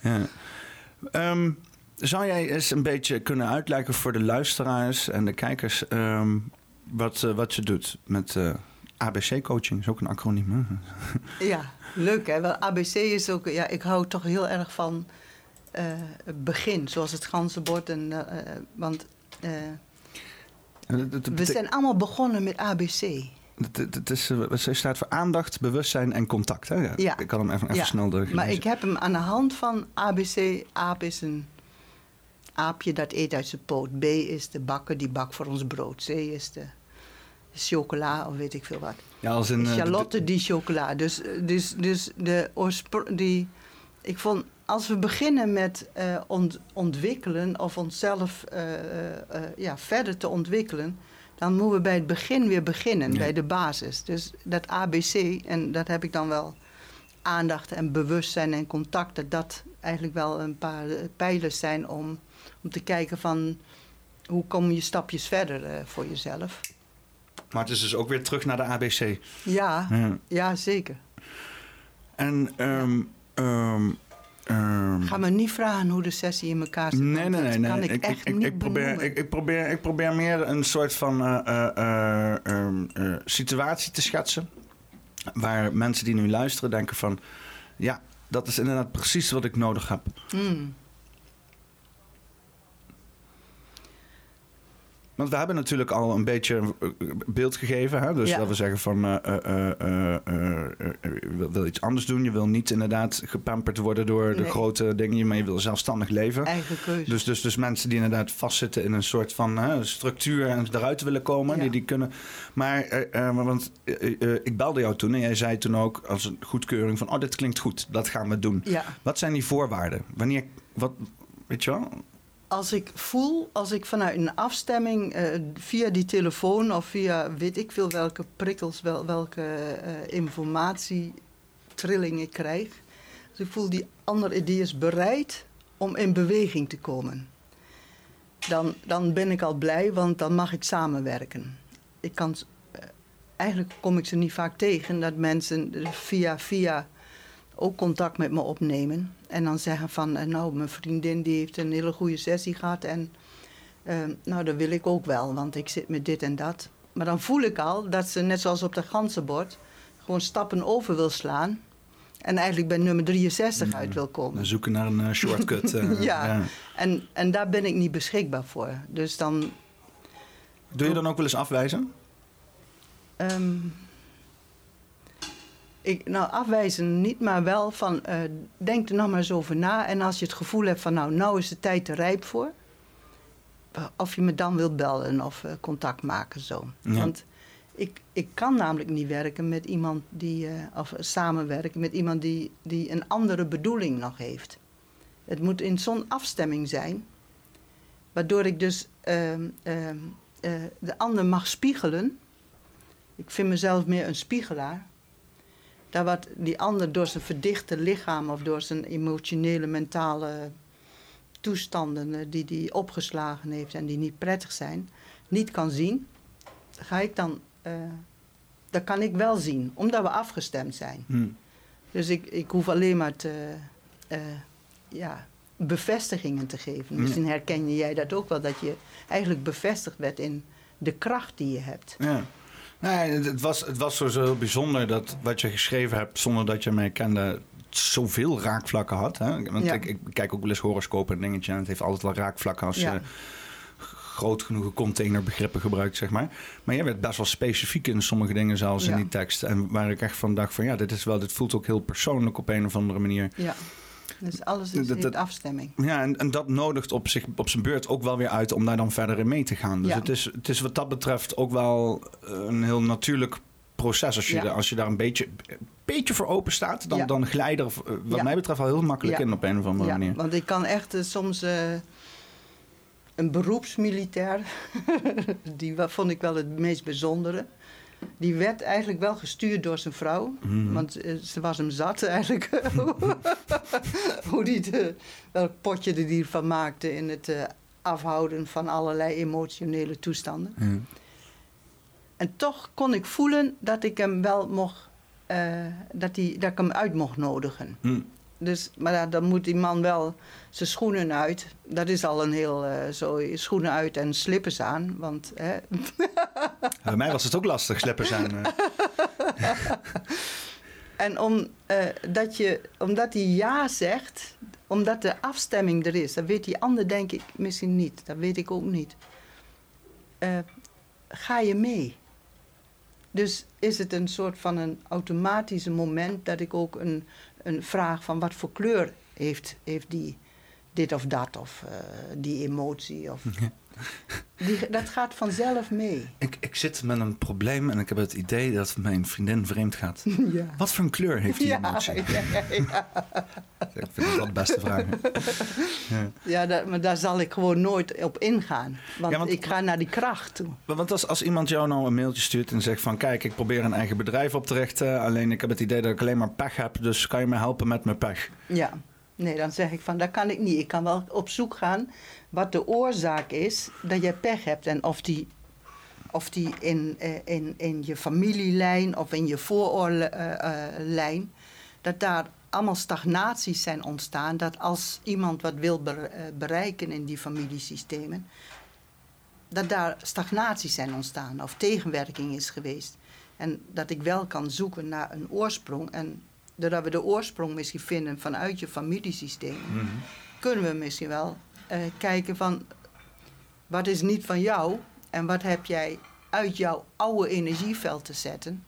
ja. Um, zou jij eens een beetje kunnen uitleggen voor de luisteraars en de kijkers... Um, wat, uh, wat je doet met uh, ABC-coaching? is ook een acroniem, hè? Ja, leuk hè. Wel, ABC is ook... Ja, ik hou toch heel erg van uh, het begin, zoals het ganzenbord. En, want... We zijn allemaal begonnen met ABC. Het, is, het staat voor aandacht, bewustzijn en contact. Hè? Ja. ja. Ik kan hem even, even ja. snel doorlezen. Maar ik heb hem aan de hand van ABC. Aap is een aapje dat eet uit zijn poot. B is de bakker die bakt voor ons brood. C is de chocola of weet ik veel wat. Ja, als een, Charlotte die chocola. Dus, dus, dus de oorsprong... Die, ik vond, als we beginnen met uh, ont, ontwikkelen of onszelf uh, uh, ja, verder te ontwikkelen dan moeten we bij het begin weer beginnen, ja. bij de basis. Dus dat ABC, en dat heb ik dan wel aandacht en bewustzijn en contact, dat dat eigenlijk wel een paar pijlers zijn om, om te kijken van hoe kom je stapjes verder uh, voor jezelf. Maar het is dus ook weer terug naar de ABC. Ja, ja. ja zeker. En um, um, Um, Ga me niet vragen hoe de sessie in elkaar zit. Nee, nee, nee. Kan ik, echt ik, niet ik, probeer, ik, ik, probeer, ik probeer meer een soort van uh, uh, uh, situatie te schetsen. Waar mensen die nu luisteren denken van... Ja, dat is inderdaad precies wat ik nodig heb. Mm. Want we hebben natuurlijk al een beetje beeld gegeven. Hè? Dus Ja. dat we zeggen van uh, uh, uh, je wil, wil iets anders doen. Je wil niet inderdaad gepamperd worden door de grote dingen. Maar je wil zelfstandig leven. Eigen keuze. Dus, dus, dus mensen die inderdaad vastzitten in een soort van structuur en eruit willen komen, Ja. die, die kunnen. Maar, eh, eh, want eh, eh, ik belde jou toen en jij zei toen ook als een goedkeuring van, oh, dit klinkt goed, dat gaan we doen. ja. Wat zijn die voorwaarden? Wanneer, wat, weet je wel? Als ik voel, als ik vanuit een afstemming eh, via die telefoon of via weet ik veel welke prikkels, wel, welke eh, informatie, ik krijg. Als ik voel die andere die is bereid om in beweging te komen. Dan, dan ben ik al blij, want dan mag ik samenwerken. Ik kan, eh, eigenlijk kom ik ze niet vaak tegen dat mensen via via ook contact met me opnemen. En dan zeggen van, eh, nou, mijn vriendin die heeft een hele goede sessie gehad. En eh, nou, dat wil ik ook wel, want ik zit met dit en dat. Maar dan voel ik al dat ze, net zoals op dat ganzenbord, gewoon stappen over wil slaan. En eigenlijk bij nummer 63 uit wil komen. We zoeken naar een eh, shortcut. Ja. En, en daar ben ik niet beschikbaar voor. Dus dan... Doe je dan ook wel eens afwijzen? ehm, ik, nou, afwijzen niet, maar wel van eh, denk er nog maar eens over na. En als je het gevoel hebt van nou, nou is de tijd er rijp voor. Of je me dan wilt bellen of eh, contact maken zo. Ja. Want ik, ik kan namelijk niet werken met iemand die, eh, of samenwerken met iemand die, die een andere bedoeling nog heeft. Het moet in zo'n afstemming zijn, waardoor ik dus ehm, ehm, eh, de ander mag spiegelen. Ik vind mezelf meer een spiegelaar. Daar wat die ander door zijn verdichte lichaam of door zijn emotionele, mentale toestanden eh, die die opgeslagen heeft en die niet prettig zijn, niet kan zien, ga ik dan, eh, dat kan ik wel zien, omdat we afgestemd zijn. Hm. Dus ik, ik hoef alleen maar te, eh, ja, bevestigingen te geven. Misschien herken jij dat ook wel, dat je eigenlijk bevestigd werd in de kracht die je hebt. Ja. Nee, het, was, het was sowieso heel bijzonder dat wat je geschreven hebt zonder dat je mij kende zoveel raakvlakken had. Hè? Want Ja. ik, ik kijk ook wel eens horoscopen en dingetje en het heeft altijd wel raakvlakken als Ja. je groot genoeg containerbegrippen gebruikt, zeg maar. Maar jij werd best wel specifiek in sommige dingen zelfs Ja. in die tekst. En waar ik echt van dacht van ja, dit is wel, dit voelt ook heel persoonlijk op een of andere manier. Ja. Dus alles is Dat- in afstemming. Ja, en, en dat nodigt op, zich, op zijn beurt ook wel weer uit om daar dan verder in mee te gaan. Dus Ja. het, is, het is wat dat betreft ook wel een heel natuurlijk proces. Als je, Ja. als je daar een beetje, een beetje voor open staat, dan, Ja. dan glij je er eh, wat mij betreft al heel makkelijk in op een of andere Ja, manier. want ik kan echt eh, soms eh, een beroepsmilitair, die vond ik wel het meest bijzondere. Die werd eigenlijk wel gestuurd door zijn vrouw. Mhm. Want eh, ze was hem zat eigenlijk. Hoe die de, welk potje er die van maakte in het eh, afhouden van allerlei emotionele toestanden. En toch kon ik voelen dat ik hem wel mocht, eh, dat, die, dat ik hem uit mocht nodigen. Hm. Dus, maar dan moet die man wel zijn schoenen uit. Dat is al een heel eh, zo schoenen uit en slippers aan. Want hè, Bij mij was het ook lastig, slippers aan. eh. En om, eh, dat je, omdat hij ja zegt, omdat de afstemming er is, dat weet die ander denk ik misschien niet, dat weet ik ook niet. Ga je mee? Dus is het een soort van een automatische moment dat ik ook een, een vraag van wat voor kleur heeft, heeft die dit of dat of eh, die emotie of die, dat gaat vanzelf mee. Ik, ik zit met een probleem en ik heb het idee dat mijn vriendin vreemd gaat. Ja. Wat voor een kleur heeft die Ja, emotie? ja, ja. Ik vind dat wel de beste vraag. Ja. Ja, daar, maar daar zal ik gewoon nooit op ingaan. Want, ik ga naar die kracht toe. Want als, als iemand jou nou een mailtje stuurt en zegt van... kijk, ik probeer een eigen bedrijf op te richten... alleen ik heb het idee dat ik alleen maar pech heb... dus kan je me helpen met mijn pech? Ja, nee, dan zeg ik van, dat kan ik niet. Ik kan wel op zoek gaan wat de oorzaak is dat jij pech hebt. En of die, of die in, eh, in, in je familielijn of in je vooroorlijn... dat daar allemaal stagnaties zijn ontstaan. Dat als iemand wat wil eh, bereiken in die familiesystemen... dat daar stagnaties zijn ontstaan of tegenwerking is geweest. En dat ik wel kan zoeken naar een oorsprong. En doordat we de oorsprong misschien vinden vanuit je familiesysteem, kunnen we misschien wel eh, kijken van wat is niet van jou en wat heb jij uit jouw oude energieveld te zetten,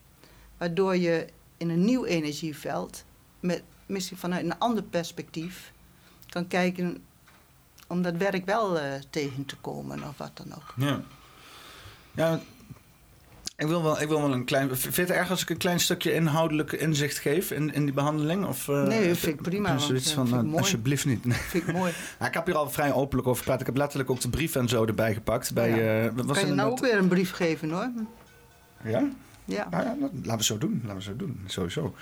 waardoor je in een nieuw energieveld met misschien vanuit een ander perspectief kan kijken om dat werk wel eh, tegen te komen of wat dan ook. Ja. Ja, ik wil wel, ik wil wel een klein... Vind je het erg als ik een klein stukje inhoudelijk inzicht geef in, in die behandeling? Of, eh, Nee, heb- vind ik prima, want, eh, van, nou, mooi. alsjeblieft niet. Nee. Vind ik mooi. Ja, ik heb hier al vrij openlijk over gepraat. Ik heb letterlijk ook de brief en zo erbij gepakt. Bij, Ja. eh, wat was kan je het nou ook weer een brief geven hoor? Ja? Ja. Nou ja, laten we zo doen. Laten we zo doen, sowieso.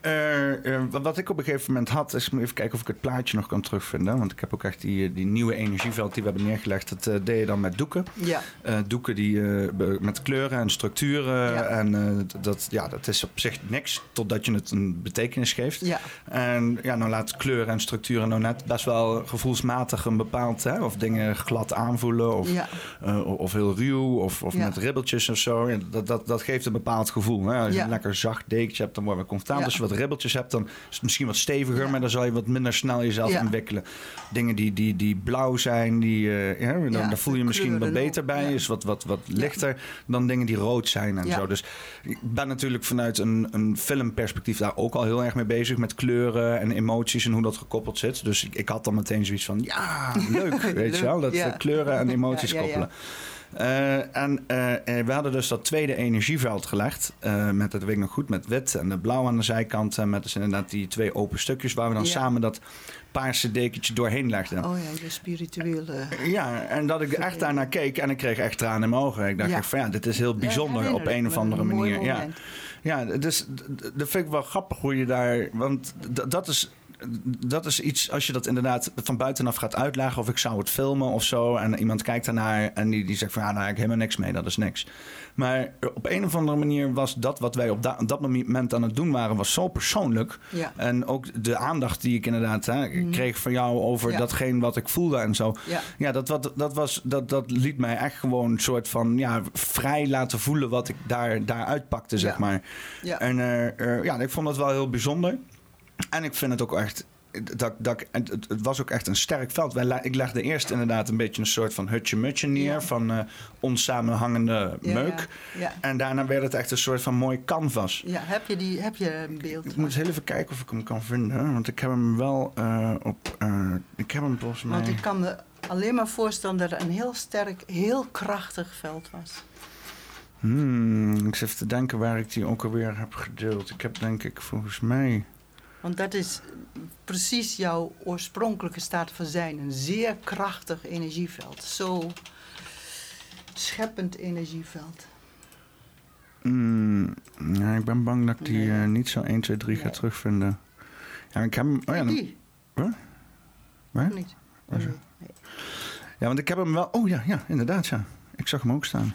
Eh, eh, wat- ik op een gegeven moment had, is even kijken of ik het plaatje nog kan terugvinden. Want ik heb ook echt die, die nieuwe energieveld die we hebben neergelegd. Dat eh, deed je dan met doeken. Ja. Eh, doeken die, eh, met kleuren en structuren. Ja. En eh, dat, ja, dat is op zich niks totdat je het een betekenis geeft. Ja. En ja, nou laat kleuren en structuren nou net best wel gevoelsmatig een bepaald... Hè, of dingen glad aanvoelen of, Ja. eh, of heel ruw of, of met ribbeltjes of zo. Dat, dat, dat geeft een bepaald gevoel. Hè. Als je Ja. een lekker zacht dekentje hebt, dan word je comfortabel. Ja. Als je wat ribbeltjes hebt, dan is het misschien wat steviger... Ja. maar dan zal je wat minder snel jezelf ontwikkelen. Dingen die, die, die blauw zijn, die, eh, ja, dan, daar voel je misschien wat beter bij. Is wat, wat, wat lichter dan dingen die rood zijn en zo. Dus ik ben natuurlijk vanuit een, een filmperspectief daar ook al heel erg mee bezig. Met kleuren en emoties en hoe dat gekoppeld zit. Dus ik, ik had dan meteen zoiets van, ja, leuk. weet Leuk, je wel, dat we kleuren en emoties koppelen. Eh, en eh, eh, we hadden dus dat tweede energieveld gelegd. met, dat weet ik nog goed, met wit en de blauw aan de zijkant. En met dus inderdaad die twee open stukjes waar we dan Ja. samen dat paarse dekentje doorheen legden. Oh ja, je spirituele... Ja, en dat ik echt daarnaar keek en ik kreeg echt tranen in mijn ogen. Ik dacht Ja. echt van ja, dit is heel bijzonder Ja, op een of andere manier. Ja, ja dus dat vind ik wel grappig hoe je daar. Want dat is. Dat is iets, als je dat inderdaad van buitenaf gaat uitleggen, of ik zou het filmen of zo, en iemand kijkt daarnaar en die, die zegt van ja, daar heb ik helemaal niks mee, dat is niks. Maar op een of andere manier was dat wat wij op, da- op dat moment aan het doen waren, was zo persoonlijk. Ja. En ook de aandacht die ik inderdaad hè, kreeg van jou over Mhm. Ja. datgene wat ik voelde en zo. Ja. Ja, dat, wat, dat, was, dat, dat liet mij echt gewoon een soort van ja, vrij laten voelen wat ik daar, daar uitpakte, zeg maar. Ja. En eh, eh, ja, ik vond dat wel heel bijzonder. En ik vind het ook echt dat, dat, het, het was ook echt een sterk veld. Wij, ik legde eerst inderdaad een beetje een soort van hutje-mutje neer... Ja. van eh, onsamenhangende Ja, meuk. Ja. En daarna werd het echt een soort van mooi canvas. Ja, heb je, die, heb je een beeld? Ik moet heel even kijken of ik hem kan vinden. Want ik heb hem wel eh, op... eh, ik heb hem volgens mij... Want ik kan me alleen maar voorstellen dat het een heel sterk, heel krachtig veld was. Hmm, ik zit even te denken waar ik die ook alweer heb gedeeld. Ik heb denk ik volgens mij... Want dat is precies jouw oorspronkelijke staat van zijn. Een zeer krachtig energieveld. Zo scheppend energieveld. Hmm, ja, ik ben bang dat ik die Nee. eh, niet zo 1, 2, 3 ga Nee. terugvinden. Ja, ik heb hem... Oh ja, dan- die? Wat? Waar? Niet? Oh, nee. ja, want ik heb hem wel... Oh ja, ja, inderdaad, ja. Ik zag hem ook staan.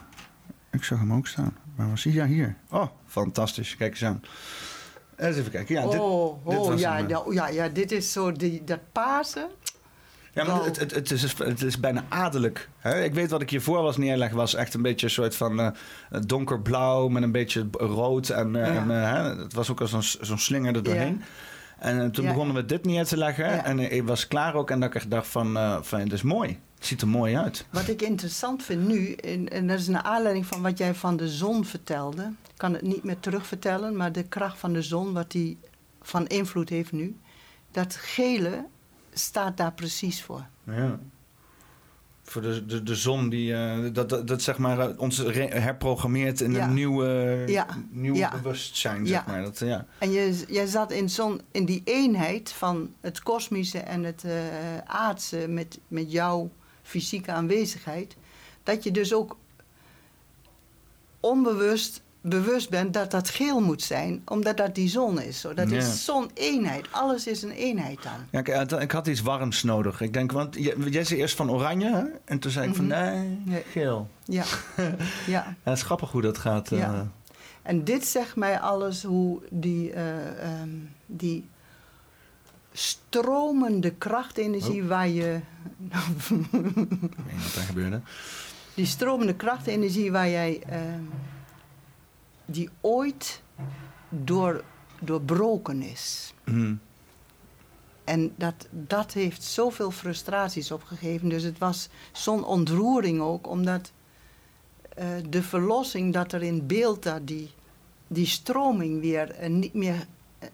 Ik zag hem ook staan. Waar was hij? Ja, hier. Oh, fantastisch. Kijk eens aan. Eens even kijken. Ja, dit, oh, dit oh was ja, eh. ja, ja, dit is zo die, dat Pasen. Ja, maar het, het, het, is, het is bijna adellijk. Hè? Ik weet wat ik hiervoor was neerleggen. Was echt een beetje een soort van eh, donkerblauw met een beetje rood. En, eh, Ja. en eh, hè, het was ook al zo'n zo'n slinger er doorheen. En toen begonnen we dit neer te leggen. En ik was klaar ook. En dat ik echt dacht van, van het is mooi. Ziet er mooi uit. Wat ik interessant vind nu, en, en dat is naar aanleiding van wat jij van de zon vertelde. Ik kan het niet meer terugvertellen, maar de kracht van de zon, wat die van invloed heeft nu. Dat gele staat daar precies voor. Ja. Voor de, de, de zon die eh, dat, dat, dat zeg maar eh, ons herprogrammeert in Ja. een nieuwe, Ja. nieuw Ja. bewustzijn, Ja. zeg maar. Dat, ja. En je, jij zat in, zon, in die eenheid van het kosmische en het eh, aardse met, met jouw fysieke aanwezigheid. Dat je dus ook onbewust bewust bent dat dat geel moet zijn, omdat dat die zon is. Zo. Dat Ja. is zo'n-eenheid. Alles is een eenheid dan. Ja, ik, had- ik had iets warms nodig. Ik denk, want jij, zei eerst van oranje, hè? En toen zei ik van Mhm. nee, Nee. geel. Ja. ja. Ja, het is grappig hoe dat gaat. eh. En dit zegt mij alles hoe die, eh, ehm, die stromende krachtenergie Oh. waar je. Wat gebeurde. Die stromende krachtenergie waar jij. ehm, die ooit door, doorbroken is. Hm. En dat, dat heeft zoveel frustraties opgegeven. Dus het was zo'n ontroering ook, omdat eh, de verlossing dat er in beeld dat die, die stroming weer eh, niet meer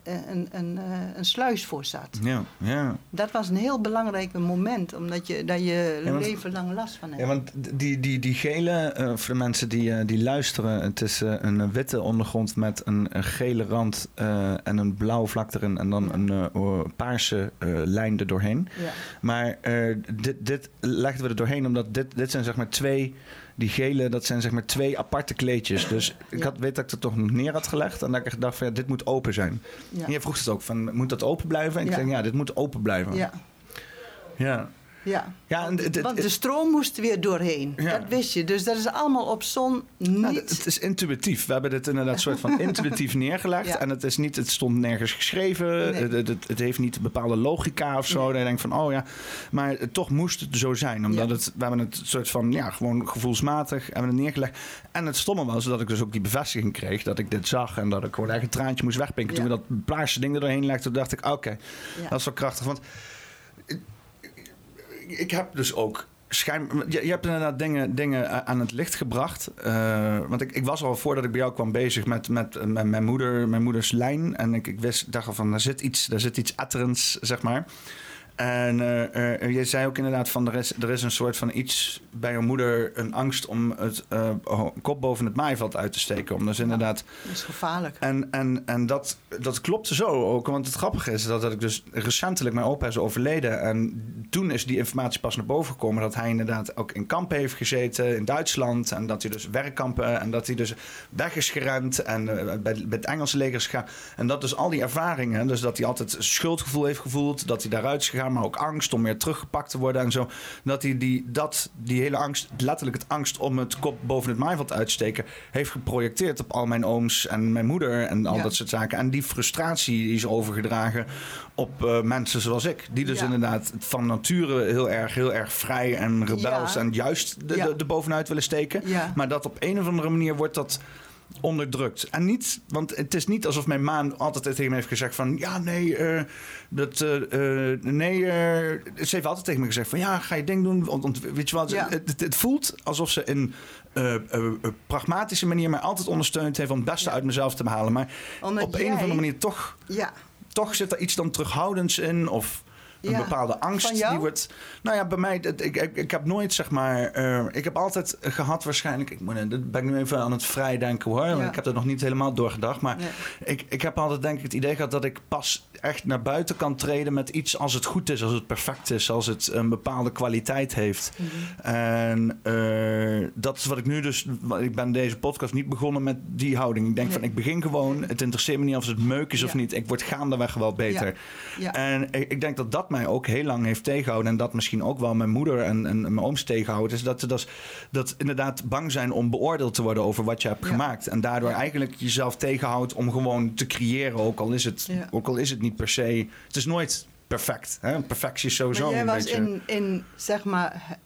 een, een, eh, een sluis voor zat. Ja, ja. Dat was een heel belangrijk moment, omdat je daar je Ja, want- leven lang last van hebt. Ja, want die, die, die gele, eh, voor de mensen die, eh, die luisteren, het is eh, een witte ondergrond met een, een gele rand eh, en een blauw vlak erin en dan een eh, paarse eh, lijn er doorheen. Ja. Maar eh, dit, dit legden we er doorheen omdat dit, dit zijn zeg maar twee, die gele, dat zijn zeg maar twee aparte kleedjes. Dus ik had, weet dat ik het toch nog neer had gelegd en dat ik dacht van ja, dit moet open zijn. Ja. En je vroeg het ook van, moet dat open blijven? En ik Ja. zei ja, dit moet open blijven. Ja. ja. Ja. Ja, en Want de stroom moest er weer doorheen. Ja. Dat wist je. Dus dat is allemaal op zon niet. Ja, het is intuïtief. We hebben dit inderdaad soort van intuïtief neergelegd. Ja. En het, is niet, het stond nergens geschreven. Nee. Het, het, heeft niet een bepaalde logica of zo. Dat je denkt van, oh ja. Maar toch moest het zo zijn. Omdat Ja. het, we hebben het soort van, ja, gewoon gevoelsmatig hebben we het neergelegd. En het stomme was dat ik dus ook die bevestiging kreeg. Dat ik dit zag. En dat ik gewoon echt een traantje moest wegpinken. Toen we dat plaatje ding er doorheen legden, toen dacht ik, oké. Dat is wel krachtig. Want ik, heb dus ook. Schijn, je, hebt inderdaad dingen, dingen aan het licht gebracht. Eh, want ik, ik was al voordat ik bij jou kwam bezig met, met, met mijn, moeder, mijn moeders lijn. En ik, ik wist, dacht al van, daar zit iets, daar zit iets zeg maar. En eh, je zei ook inderdaad van, er is, er is een soort van iets bij je moeder, een angst om het kop boven het maaiveld uit te steken. Om dus inderdaad Dat is gevaarlijk. en, en, en dat, dat klopte zo ook. Want het grappige is dat, dat ik dus recentelijk... Mijn opa is overleden. En toen is die informatie pas naar boven gekomen... dat hij inderdaad ook in kampen heeft gezeten in Duitsland. En dat hij dus werkkampen... en dat hij dus weg is gerend en bij, bij het Engelse leger is gegaan. En dat dus al die ervaringen... dus dat hij altijd schuldgevoel heeft gevoeld... dat hij daaruit is gegaan, maar ook angst om weer teruggepakt te worden en zo. Dat hij die, dat, die hele angst, letterlijk het angst om het kop boven het maaiveld uit te steken... heeft geprojecteerd op al mijn ooms en mijn moeder en al Ja. dat soort zaken. En die frustratie is overgedragen op eh, mensen zoals ik. Die dus Ja. inderdaad van nature heel erg, heel erg vrij en rebels Ja. en juist de, de, de bovenuit willen steken. Maar dat op een of andere manier wordt dat onderdrukt. En niet, want het is niet alsof mijn maan altijd tegen me heeft gezegd van... ja, nee, eh, dat, eh, eh, nee ze heeft altijd tegen me gezegd van... ja, ga je ding doen. Want, weet je wat, het, het, voelt alsof ze in pragmatische manier... mij altijd ondersteund heeft om het beste uit mezelf te behalen. Maar op een of andere manier toch... Ja. Toch zit er iets dan terughoudends in of een bepaalde angst die wordt. Nou ja, bij mij, ik, ik, ik heb nooit zeg maar. Uh, ik heb altijd gehad, waarschijnlijk. Ik moet, dat ben ik nu even aan het vrijdenken hoor. Ja. Ik heb er nog niet helemaal doorgedacht. Maar ik, ik heb altijd denk ik het idee gehad dat ik pas echt naar buiten kan treden met iets als het goed is, als het perfect is, als het een bepaalde kwaliteit heeft. Mhm. En uh, dat is wat ik nu dus. Ik ben deze podcast niet begonnen met die houding. Ik denk van ik begin gewoon. Het interesseert me niet of het meuk is of niet. Ik word gaandeweg wel beter. En ik, ik denk dat dat mij ook heel lang heeft tegengehouden. En dat misschien ook wel mijn moeder en, en mijn ooms tegenhouden. Is dat ze dat, dat inderdaad bang zijn om beoordeeld te worden over wat je hebt gemaakt. En daardoor eigenlijk jezelf tegenhoudt om gewoon te creëren. Ook al is het, ook al is het niet per se. Het is nooit perfect. Hè? Perfectie is sowieso maar jij was beetje... in, in, zeg maar,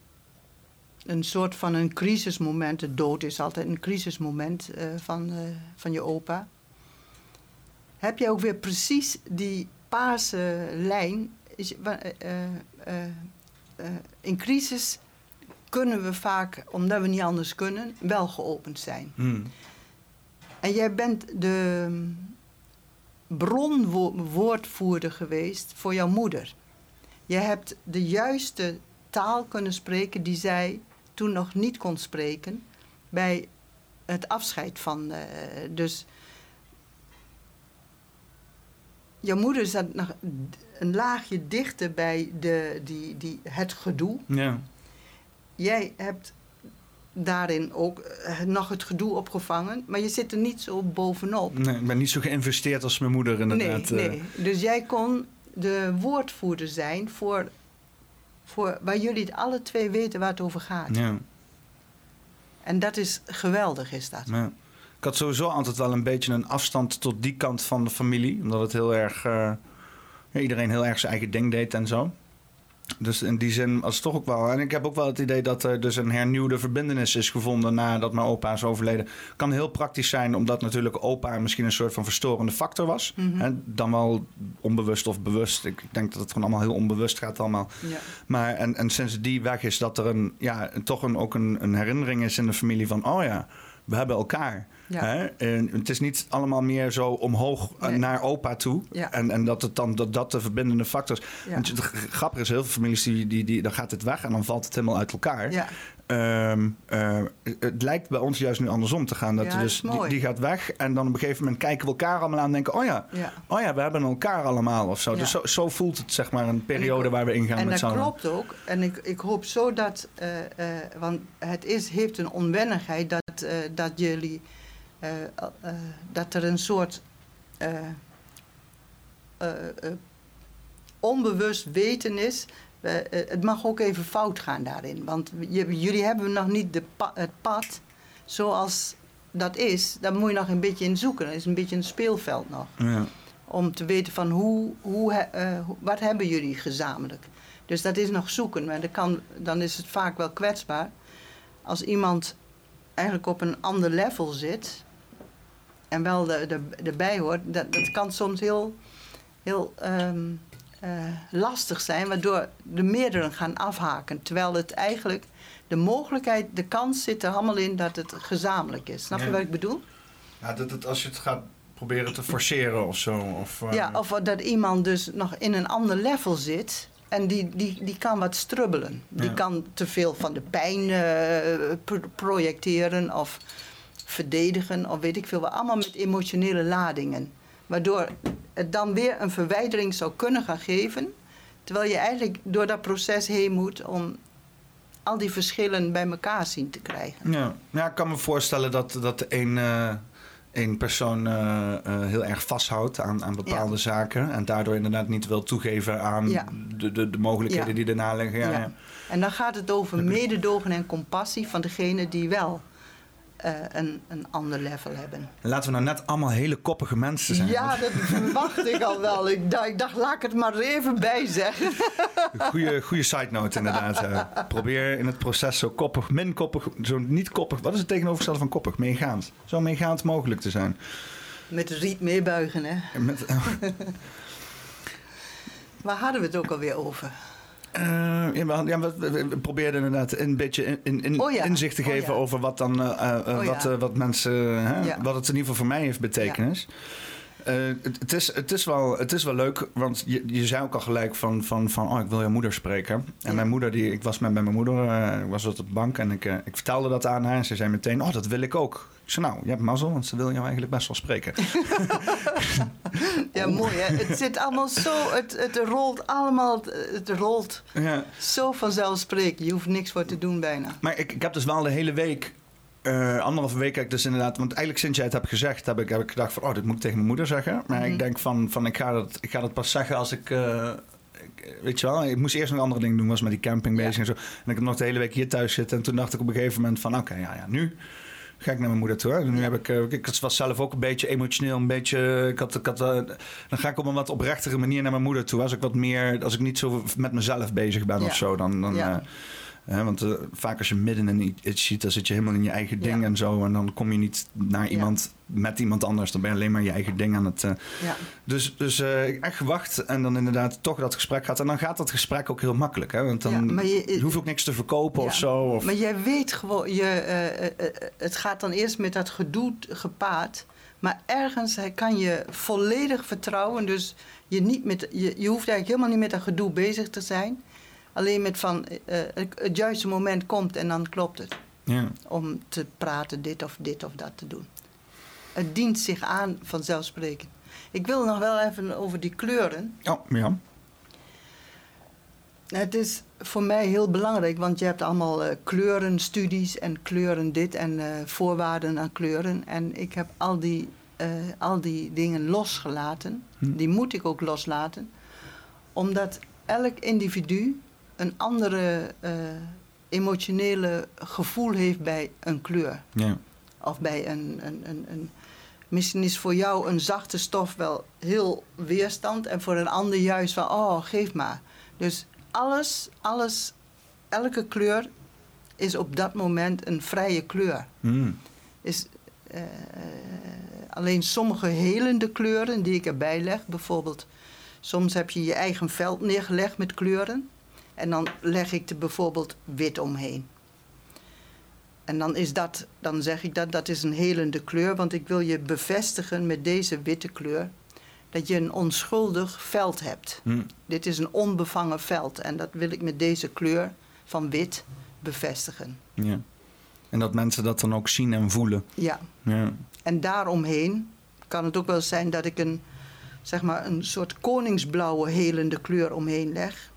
een soort van een crisismoment. De dood is altijd een crisismoment uh, van, uh, van je opa. Heb je ook weer precies die paarse lijn in crisis kunnen we vaak, omdat we niet anders kunnen, wel geopend zijn. Hmm. En jij bent de bronwoordvoerder geweest voor jouw moeder. Je hebt de juiste taal kunnen spreken die zij toen nog niet kon spreken bij het afscheid van. Uh, dus jouw moeder zat nog een laagje dichter bij de, die, die, het gedoe. Ja. Jij hebt daarin ook eh, nog het gedoe opgevangen, maar je zit er niet zo bovenop. Nee, ik ben niet zo geïnvesteerd als mijn moeder inderdaad. Nee, nee. Eh. Dus jij kon de woordvoerder zijn voor, voor waar jullie het alle twee weten waar het over gaat. Ja. En dat is geweldig, is dat. Ja. Ik had sowieso altijd wel een beetje een afstand tot die kant van de familie, omdat het heel erg... Uh, iedereen heel erg zijn eigen ding deed en zo. Dus in die zin was het toch ook wel. En ik heb ook wel het idee dat er dus een hernieuwde verbindenis is gevonden nadat mijn opa is overleden. Kan heel praktisch zijn, omdat natuurlijk opa misschien een soort van verstorende factor was. Mm En dan wel onbewust of bewust. Ik denk dat het gewoon allemaal heel onbewust gaat allemaal. Ja. Maar en, en sinds die weg is, dat er een, ja, toch een, ook een, een herinnering is in de familie van: oh ja, we hebben elkaar. Hè? En het is niet allemaal meer zo omhoog eh, naar opa toe. En, en dat, het dan, dat dat de verbindende factor is. Want het grappige is, heel veel families, die, die, die, dan gaat het weg en dan valt het helemaal uit elkaar. Ehm, eh, het lijkt bij ons juist nu andersom te gaan. Dat dus die, die, gaat weg en dan op een gegeven moment kijken we elkaar allemaal aan en denken: oh ja, oh ja we hebben elkaar allemaal of zo. Dus zo, zo, voelt het zeg maar een periode waar we ingaan en met z'n En dat klopt ook. En ik, ik hoop zo dat, uh, want het is, heeft een onwennigheid dat, dat jullie eh, eh, dat er een soort eh, onbewust weten is. het mag ook even fout gaan daarin. Want jullie hebben nog niet de het pad zoals dat is. Daar moet je nog een beetje in zoeken. Dat is een beetje een speelveld nog. Ja. Om te weten van hoe, hoe, wat hebben jullie gezamenlijk. Dus dat is nog zoeken. Maar kan, dan is het vaak wel kwetsbaar. Als iemand eigenlijk op een ander level zit en wel de, de, erbij hoort, dat, dat kan soms heel, heel ehm, eh, lastig zijn, waardoor de meerdere gaan afhaken. Terwijl het eigenlijk, de mogelijkheid, de kans zit er allemaal in dat het gezamenlijk is. Snap je wat ik bedoel? Ja, dat het, als je het gaat proberen te forceren of zo. Of, uh... Ja, of dat iemand dus nog in een ander level zit. En die, die, die kan wat strubbelen. Die kan te veel van de pijn uh, projecteren. Of verdedigen of weet ik veel. Allemaal met emotionele ladingen. Waardoor het dan weer een verwijdering zou kunnen gaan geven. Terwijl je eigenlijk door dat proces heen moet om al die verschillen bij elkaar zien te krijgen. Ja, ja ik kan me voorstellen dat, dat een, uh, een persoon uh, uh, heel erg vasthoudt aan, aan bepaalde zaken. En daardoor inderdaad niet wil toegeven aan de, de, de mogelijkheden die erna liggen. Ja, En dan gaat het over mededogen en compassie van degene die wel eh, een, een ander level hebben. Laten we nou net allemaal hele koppige mensen zijn. Ja, dat verwacht ik al wel. Ik dacht, ik dacht, laat ik het maar even bij zeggen. Goeie, goede side note inderdaad. Uh, probeer in het proces zo koppig, min koppig, zo niet koppig. Wat is het tegenovergestelde van koppig? Meegaand. Zo meegaand mogelijk te zijn. Met riet meebuigen, hè? Met, Waar hadden we het ook alweer over? Uh, ja, we, we, probeerden inderdaad een beetje in, in, oh inzicht te oh geven over wat dan uh, uh, wat, wat mensen, hè, wat het in ieder geval voor mij heeft betekenis. Het, het, is, het, is wel, het is wel leuk, want je, je zei ook al gelijk van, van, van oh, ik wil je moeder spreken. En mijn moeder, die, ik was met, bij mijn moeder, ik was op de bank en ik, ik vertelde dat aan haar. En ze zei meteen, oh, dat wil ik ook. Ik zei, nou, je hebt mazzel, want ze wil jou eigenlijk best wel spreken. ja, mooi hè. Het zit allemaal zo, het, het rolt allemaal, het rolt ja. zo vanzelfsprekend. Je hoeft niks voor te doen bijna. Maar ik, ik heb dus wel de hele week uh, anderhalve week heb ik dus inderdaad... Want eigenlijk sinds jij het hebt gezegd, heb ik, heb ik gedacht van... Oh, dit moet ik tegen mijn moeder zeggen. Maar ik mhm. denk van, van ik, ga dat, ik ga dat pas zeggen als ik... Uh, weet je wel, ik moest eerst nog andere dingen doen. Was met die camping bezig en zo. En ik heb nog de hele week hier thuis zitten. En toen dacht ik op een gegeven moment van... Oké, ja, ja, nu ga ik naar mijn moeder toe. Hè. Nu heb ik, ik was zelf ook een beetje emotioneel, een beetje. Ik had, ik had, dan ga ik op een wat oprechtere manier naar mijn moeder toe. Als ik wat meer, als ik niet zo met mezelf bezig ben of zo, dan. dan ja. uh, want vaak als je midden in iets ziet, dan zit je helemaal in je eigen ding en zo. En dan kom je niet naar iemand met iemand anders. Dan ben je alleen maar je eigen ding aan het. Uh, ja. Dus, dus uh, echt gewacht en dan inderdaad toch dat gesprek gaat. En dan gaat dat gesprek ook heel makkelijk. Hè? Want dan je, je, hoeft ook niks te verkopen of zo. Of... Maar jij weet gewoon, je, het gaat dan eerst met dat gedoe gepaard. Maar ergens kan je volledig vertrouwen. Dus je, niet met, je, je hoeft eigenlijk helemaal niet met dat gedoe bezig te zijn. Alleen met van het juiste moment komt en dan klopt het. Ja. Om te praten, dit of dit of dat te doen. Het dient zich aan vanzelfsprekend. Ik wil nog wel even over die kleuren. Oh, ja. Het is voor mij heel belangrijk, want je hebt allemaal uh, kleurenstudies en kleuren dit en uh, voorwaarden aan kleuren. En ik heb al die, uh, al die dingen losgelaten. Hm. Die moet ik ook loslaten, omdat elk individu een andere emotionele gevoel heeft bij een kleur. Ja. Of bij een, een, een, een Misschien is voor jou een zachte stof wel heel weerstand en voor een ander juist van, oh, geef maar. Dus alles, alles, elke kleur is op dat moment een vrije kleur. Mm. Is, uh, alleen sommige helende kleuren die ik erbij leg, bijvoorbeeld, soms heb je je eigen veld neergelegd met kleuren en dan leg ik er bijvoorbeeld wit omheen. En dan, is dat, dan zeg ik dat dat is een helende kleur, want ik wil je bevestigen met deze witte kleur dat je een onschuldig veld hebt. Hmm. Dit is een onbevangen veld en dat wil ik met deze kleur van wit bevestigen. Ja. En dat mensen dat dan ook zien en voelen. Ja. ja. En daaromheen kan het ook wel zijn dat ik een, zeg maar, een soort koningsblauwe helende kleur omheen leg.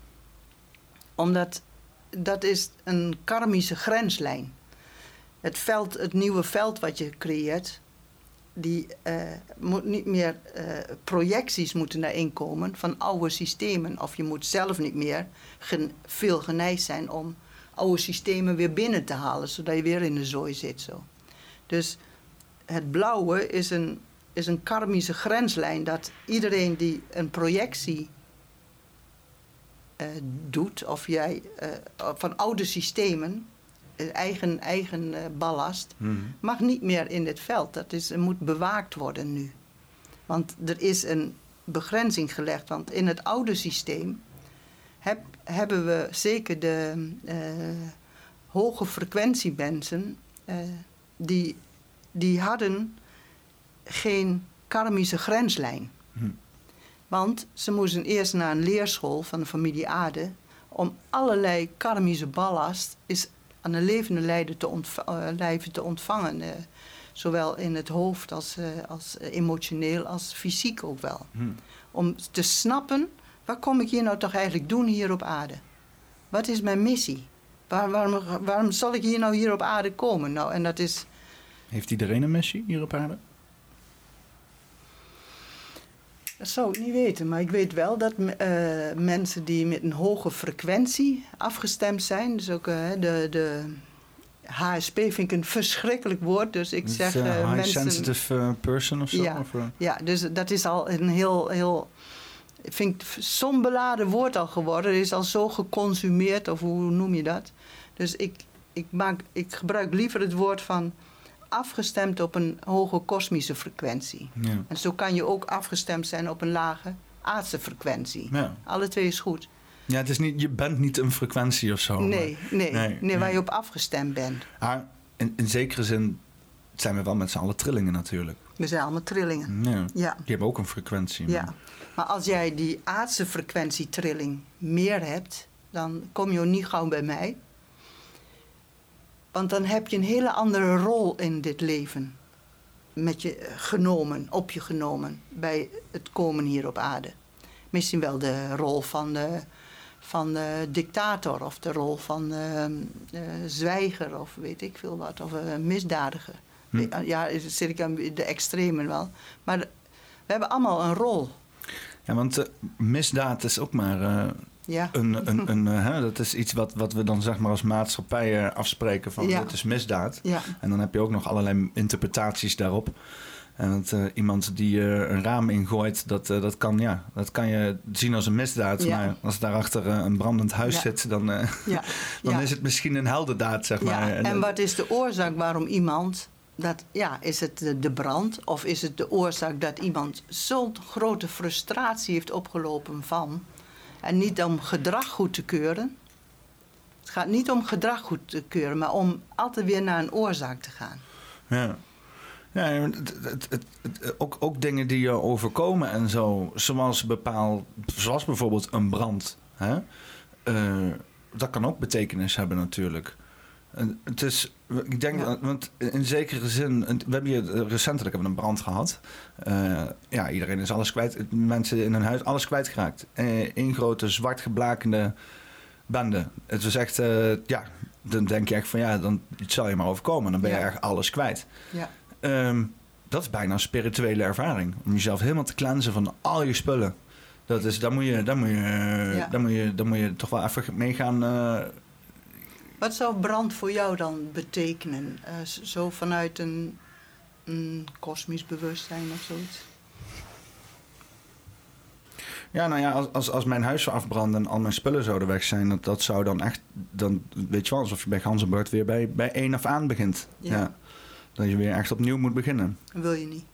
Omdat dat is een karmische grenslijn het veld, het nieuwe veld wat je creëert, die uh, moet niet meer uh, projecties moeten daarin komen van oude systemen. Of je moet zelf niet meer veel geneigd zijn om oude systemen weer binnen te halen, zodat je weer in de zooi zit. Zo. Dus het blauwe is een, is een karmische grenslijn dat iedereen die een projectie doet, of jij van oude systemen, eigen, eigen eh, ballast, mhm. mag niet meer in dit veld. Dat is, moet bewaakt worden nu. Want er is een begrenzing gelegd. Want in het oude systeem heb, hebben we zeker de uh, hoge frequentie mensen, uh, die, die hadden geen karmische grenslijn. Mhm. Want ze moesten eerst naar een leerschool van de familie Aarde om allerlei karmische ballast is aan een levende lijden te, uh, lijven te ontvangen. Uh, zowel in het hoofd als, uh, als emotioneel als fysiek ook wel. Hmm. Om te snappen, wat kom ik hier nou toch eigenlijk doen hier op aarde? Wat is mijn missie? Waar, waarom, waarom zal ik hier nou hier op aarde komen? Nou, en dat is... Heeft iedereen een missie hier op aarde? Dat zou ik niet weten, maar ik weet wel dat uh, mensen die met een hoge frequentie afgestemd zijn, dus ook uh, de, de, HSP vind ik een verschrikkelijk woord. Dus ik zeg eh, eh, high mensen... sensitive eh, person of zo? Ja. Of, eh? Ja, dus dat is al een heel, heel ik vind ik zo'n beladen woord al geworden. Het is al zo geconsumeerd, of hoe noem je dat? Dus ik, ik, maak, ik gebruik liever het woord van afgestemd op een hoge kosmische frequentie. ja. En zo kan je ook afgestemd zijn op een lage aardse frequentie. Ja. Alle twee is goed. ja, het is niet, je bent niet een frequentie of zo. nee, nee, nee, nee, waar nee. je op afgestemd bent. Maar in, in zekere zin zijn we wel met z'n allen trillingen natuurlijk. We zijn allemaal trillingen. Ja. Ja. Die hebben ook een frequentie. maar- Ja, maar als jij die aardse frequentietrilling meer hebt, dan kom je ook niet gauw bij mij. Want dan heb je een hele andere rol in dit leven. Met je genomen, op je genomen, bij het komen hier op aarde. Misschien wel de rol van de, van de dictator of de rol van de, eh, zwijger of weet ik veel wat, of een misdadiger. Hm. Ja, zit ik aan de extremen wel. Maar we hebben allemaal een rol. Ja, want eh, misdaad is ook maar eh, Ja. een... een, een eh, hè, dat is iets wat, wat we dan zeg maar als maatschappij eh, afspreken van Ja. dit is misdaad. Ja, En dan heb je ook nog allerlei interpretaties daarop. En want, eh, iemand die een raam ingooit, dat, dat, kan, ja, dat kan je zien als een misdaad. Ja. Maar als daarachter een brandend huis Ja. zit, dan, ja. dan is het misschien een heldendaad, zeg maar. ja. En eh, wat is de oorzaak waarom iemand... Dat, ja, is het de, de brand of is het de oorzaak dat iemand zo'n grote frustratie heeft opgelopen van... en niet om gedrag goed te keuren. Het gaat niet om gedrag goed te keuren, maar om altijd weer naar een oorzaak te gaan. Ja. Ja, het, het, het, ook, ook dingen die je overkomen en zo, zoals bepaald, zoals bijvoorbeeld een brand. Hè? Eh, dat kan ook betekenis hebben natuurlijk. Het is, ik denk, Ja. want in zekere zin, we hebben hier recentelijk hebben we een brand gehad. Eh, ja, iedereen is alles kwijt, mensen in hun huis, alles kwijtgeraakt. Eén grote zwart geblakende bende. Het was echt, eh, ja, dan denk je echt van ja, dan het zal je maar overkomen. Dan ben je Ja. echt alles kwijt. Ja, Ehm, dat is bijna een spirituele ervaring. Om jezelf helemaal te cleansen van al je spullen. Dat is, daar, moet je, daar, moet je, daar, moet je, daar moet je toch wel even mee gaan. Wat zou brand voor jou dan betekenen? Eh, zo vanuit een, een kosmisch bewustzijn of zoiets? ja, nou ja, als, als, als mijn huis zou afbranden en al mijn spullen zouden weg zijn, dat, dat zou dan echt. Dan weet je wel, alsof je bij Ganzenbord weer bij, bij één af aan begint. Ja. Dat je weer echt opnieuw moet beginnen. Wil je niet?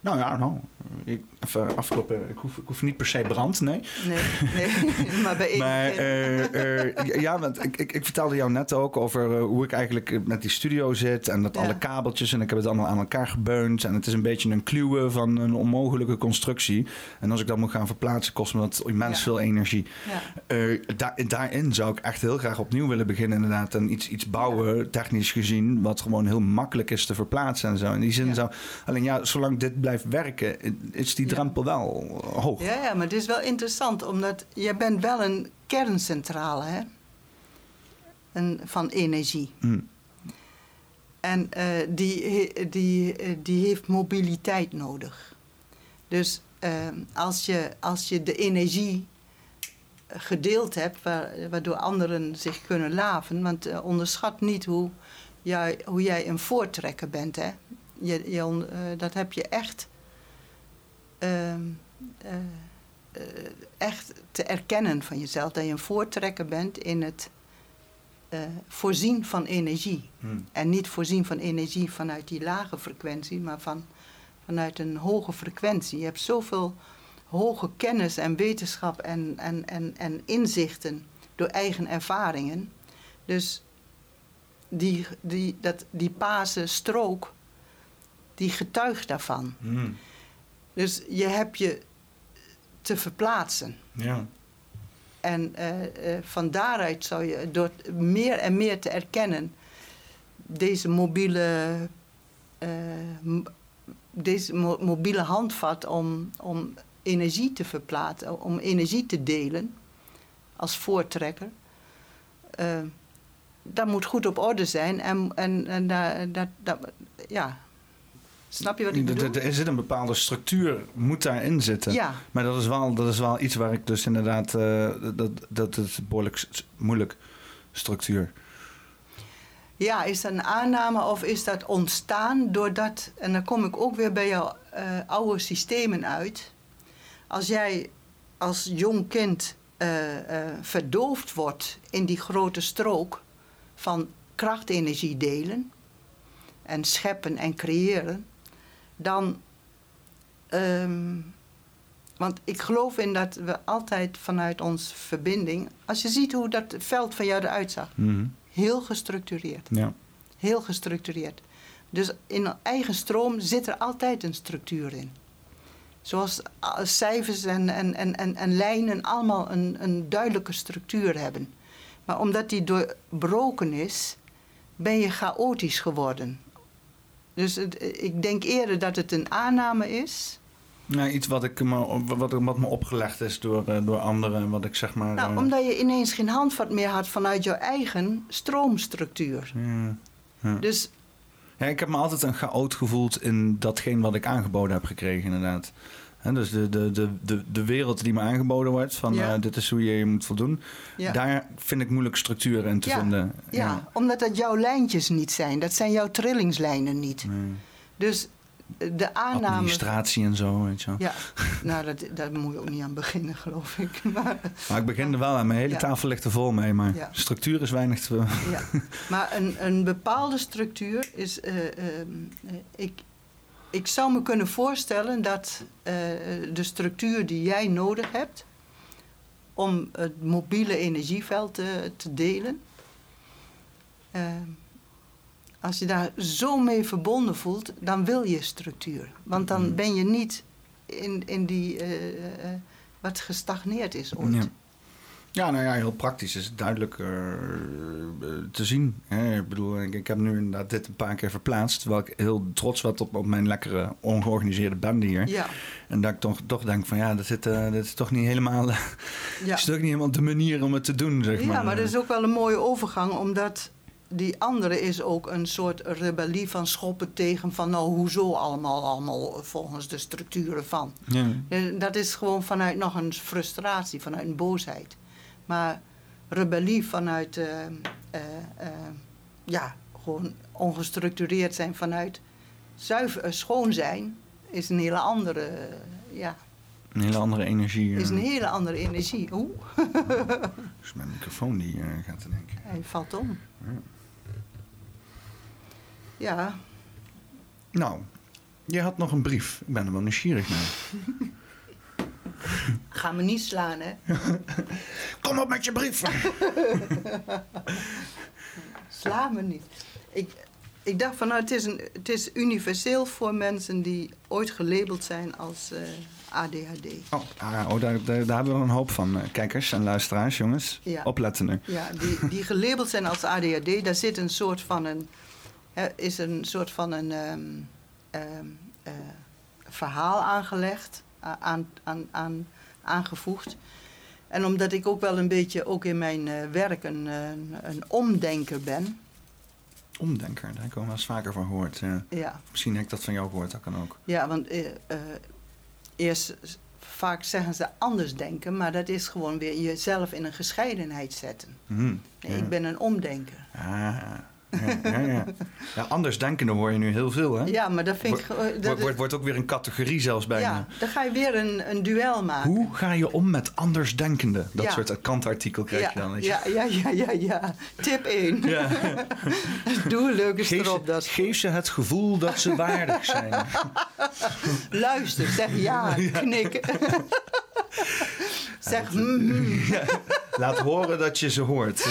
Nou ja, nou, ik, even afkloppen. Ik hoef, ik hoef niet per se brand, nee. Nee, nee. maar bij één Maar eh, eh, ja, want ik, ik, ik vertelde jou net ook over eh, hoe ik eigenlijk eh, met die studio zit. En dat Ja. alle kabeltjes. En ik heb het allemaal aan elkaar gebeund. En het is een beetje een kluwen van een onmogelijke constructie. En als ik dat moet gaan verplaatsen, kost me dat immens Ja. veel energie. Ja. Eh, daar, daarin zou ik echt heel graag opnieuw willen beginnen, inderdaad. En iets, iets bouwen, technisch gezien, wat gewoon heel makkelijk is te verplaatsen en zo. In die zin zou. Alleen ja, zolang dit blijft werken, is die drempel wel hoog. Ja, ja, maar het is wel interessant, omdat jij bent wel een kerncentrale hè? Een, van energie. Hm. En eh, die, die, eh, die heeft mobiliteit nodig. Dus eh, als, je, als je de energie gedeeld hebt, wa- waardoor anderen zich kunnen laven, want eh, onderschat niet hoe, jij, hoe jij een voortrekker bent. Hè? Je, je, eh, dat heb je echt, eh, eh, echt te erkennen van jezelf, dat je een voortrekker bent in het eh, voorzien van energie. Hm. En niet voorzien van energie vanuit die lage frequentie, maar van, vanuit een hoge frequentie. Je hebt zoveel hoge kennis en wetenschap en, en, en, en inzichten door eigen ervaringen. Dus die, die, dat, die paase strook, die getuigt daarvan. Hm. Dus je hebt je te verplaatsen. Ja. En eh, eh, van daaruit zou je door meer en meer te erkennen deze mobiele, eh, deze mo- mobiele handvat om, om energie te verplaatsen, om energie te delen als voortrekker. dat moet goed op orde zijn en, en, en daar, dat, dat, ja. Snap je wat ik bedoel? Er er zit een bepaalde structuur, moet daarin zitten. Ja, Maar dat is, wel, dat is wel iets waar ik dus inderdaad... eh, dat, dat is behoorlijk moeilijk, structuur. Ja, is dat een aanname of is dat ontstaan doordat... en dan kom ik ook weer bij jouw eh, oude systemen uit. Als jij als jong kind eh, verdoofd wordt in die grote strook van krachtenergie delen en scheppen en creëren, dan. ehm, want ik geloof in dat we altijd vanuit onze verbinding. Als je ziet hoe dat veld van jou eruit zag, Mhm. heel gestructureerd. Ja. Heel gestructureerd. Dus in een eigen stroom zit er altijd een structuur in. Zoals ah, cijfers en, en, en, en, en lijnen allemaal een, een duidelijke structuur hebben. Maar omdat die doorbroken is, ben je chaotisch geworden. Dus het- ik denk eerder dat het een aanname is. Nou, iets wat, ik me, wat, wat me opgelegd is door, eh, door anderen. Wat ik zeg maar. Nou, eh, omdat je ineens geen handvat meer had vanuit jouw eigen stroomstructuur. ja, ja. Dus Ja, ik heb me altijd een chaot gevoeld in datgene wat ik aangeboden heb gekregen, inderdaad. Hè, dus de, de, de, de, de wereld die me aangeboden wordt, van Ja. eh, dit is hoe je je moet voldoen. ja. Daar vind ik moeilijk structuur in te Ja, vinden. Ja, omdat dat jouw lijntjes niet zijn. Dat zijn jouw trillingslijnen niet. Nee. Dus eh, de aanname... Administratie en zo, weet je wel. Ja, nou, dat, daar moet je ook niet aan beginnen, geloof ik. Maar, Maar ik begin er wel aan. Mijn hele tafel ligt er vol mee, maar structuur is weinig te... ja. maar een, een bepaalde structuur is... eh, ehm, eh, ik, ik zou me kunnen voorstellen dat eh, de structuur die jij nodig hebt... om het mobiele energieveld te, te delen... eh, als je daar zo mee verbonden voelt, dan wil je structuur. Want dan Mm. ben je niet in, in die... eh, wat gestagneerd is ooit. Ja. Ja, nou ja, heel praktisch is het duidelijk eh, eh, te zien. Hè? Ik bedoel, ik, ik heb nu inderdaad dit een paar keer verplaatst. Terwijl ik heel trots was op, op mijn lekkere, ongeorganiseerde bende hier. Ja, En dat ik toch, toch denk van ja, dat, zit, eh, dat is toch niet helemaal, ja. is toch niet helemaal de manier om het te doen, zeg maar. ja, maar dat is ook wel een mooie overgang, omdat die andere is ook een soort rebellie van schoppen tegen van nou hoezo allemaal, allemaal volgens de structuren van. Ja. Dat is gewoon vanuit nog een frustratie, vanuit een boosheid. Maar rebellie vanuit, eh, eh, eh, ja, gewoon ongestructureerd zijn vanuit zuiver, schoon zijn, is een hele andere, ja, Een hele andere energie. is een hele andere energie. Oeh, Dus mijn microfoon die gaat te denken. hij valt om. Ja. Ja, Nou, je had nog een brief. Ik ben er wel nieuwsgierig naar. ga me niet slaan, hè. Kom op met je brief! Sla me niet. Ik, ik dacht van, nou, het is, een, het is universeel voor mensen die ooit gelabeld zijn als eh, ADHD. Oh, ah, oh daar, daar, daar hebben we een hoop van. eh, kijkers en luisteraars, jongens. Ja. Opletten nu. Ja, die, die gelabeld zijn als ADHD, daar zit een soort van een, hè, is een soort van een ehm, ehm, eh, verhaal aangelegd, aan, aan, aan, aangevoegd. En omdat ik ook wel een beetje ook in mijn eh, werk een, een, een omdenker ben, Omdenker, daar heb ik wel eens vaker van gehoord. ja. ja, Misschien heb ik dat van jou gehoord, dat kan ook. Ja, want eh, eh, eerst vaak zeggen ze anders denken, maar dat is gewoon weer jezelf in een gescheidenheid zetten. Hm, Nee, ja. Ik ben een omdenker. Ah, ja, ja, ja. anders denkende hoor je nu heel veel, hè? Ja, maar dat vind ik. Wordt, ook weer een categorie zelfs bijna. ja, dan ga je weer een, een duel maken. Hoe ga je om met andersdenkenden? Dat soort kantartikel krijg je dan. weet je. ja, ja, ja, ja, ja. Tip 1. Ja. Doe leuk eens Geef, erop. ze, Dat, geef ze het gevoel dat ze waardig zijn. luister, zeg ja, knikken. zeg mm, Laat horen dat je ze hoort.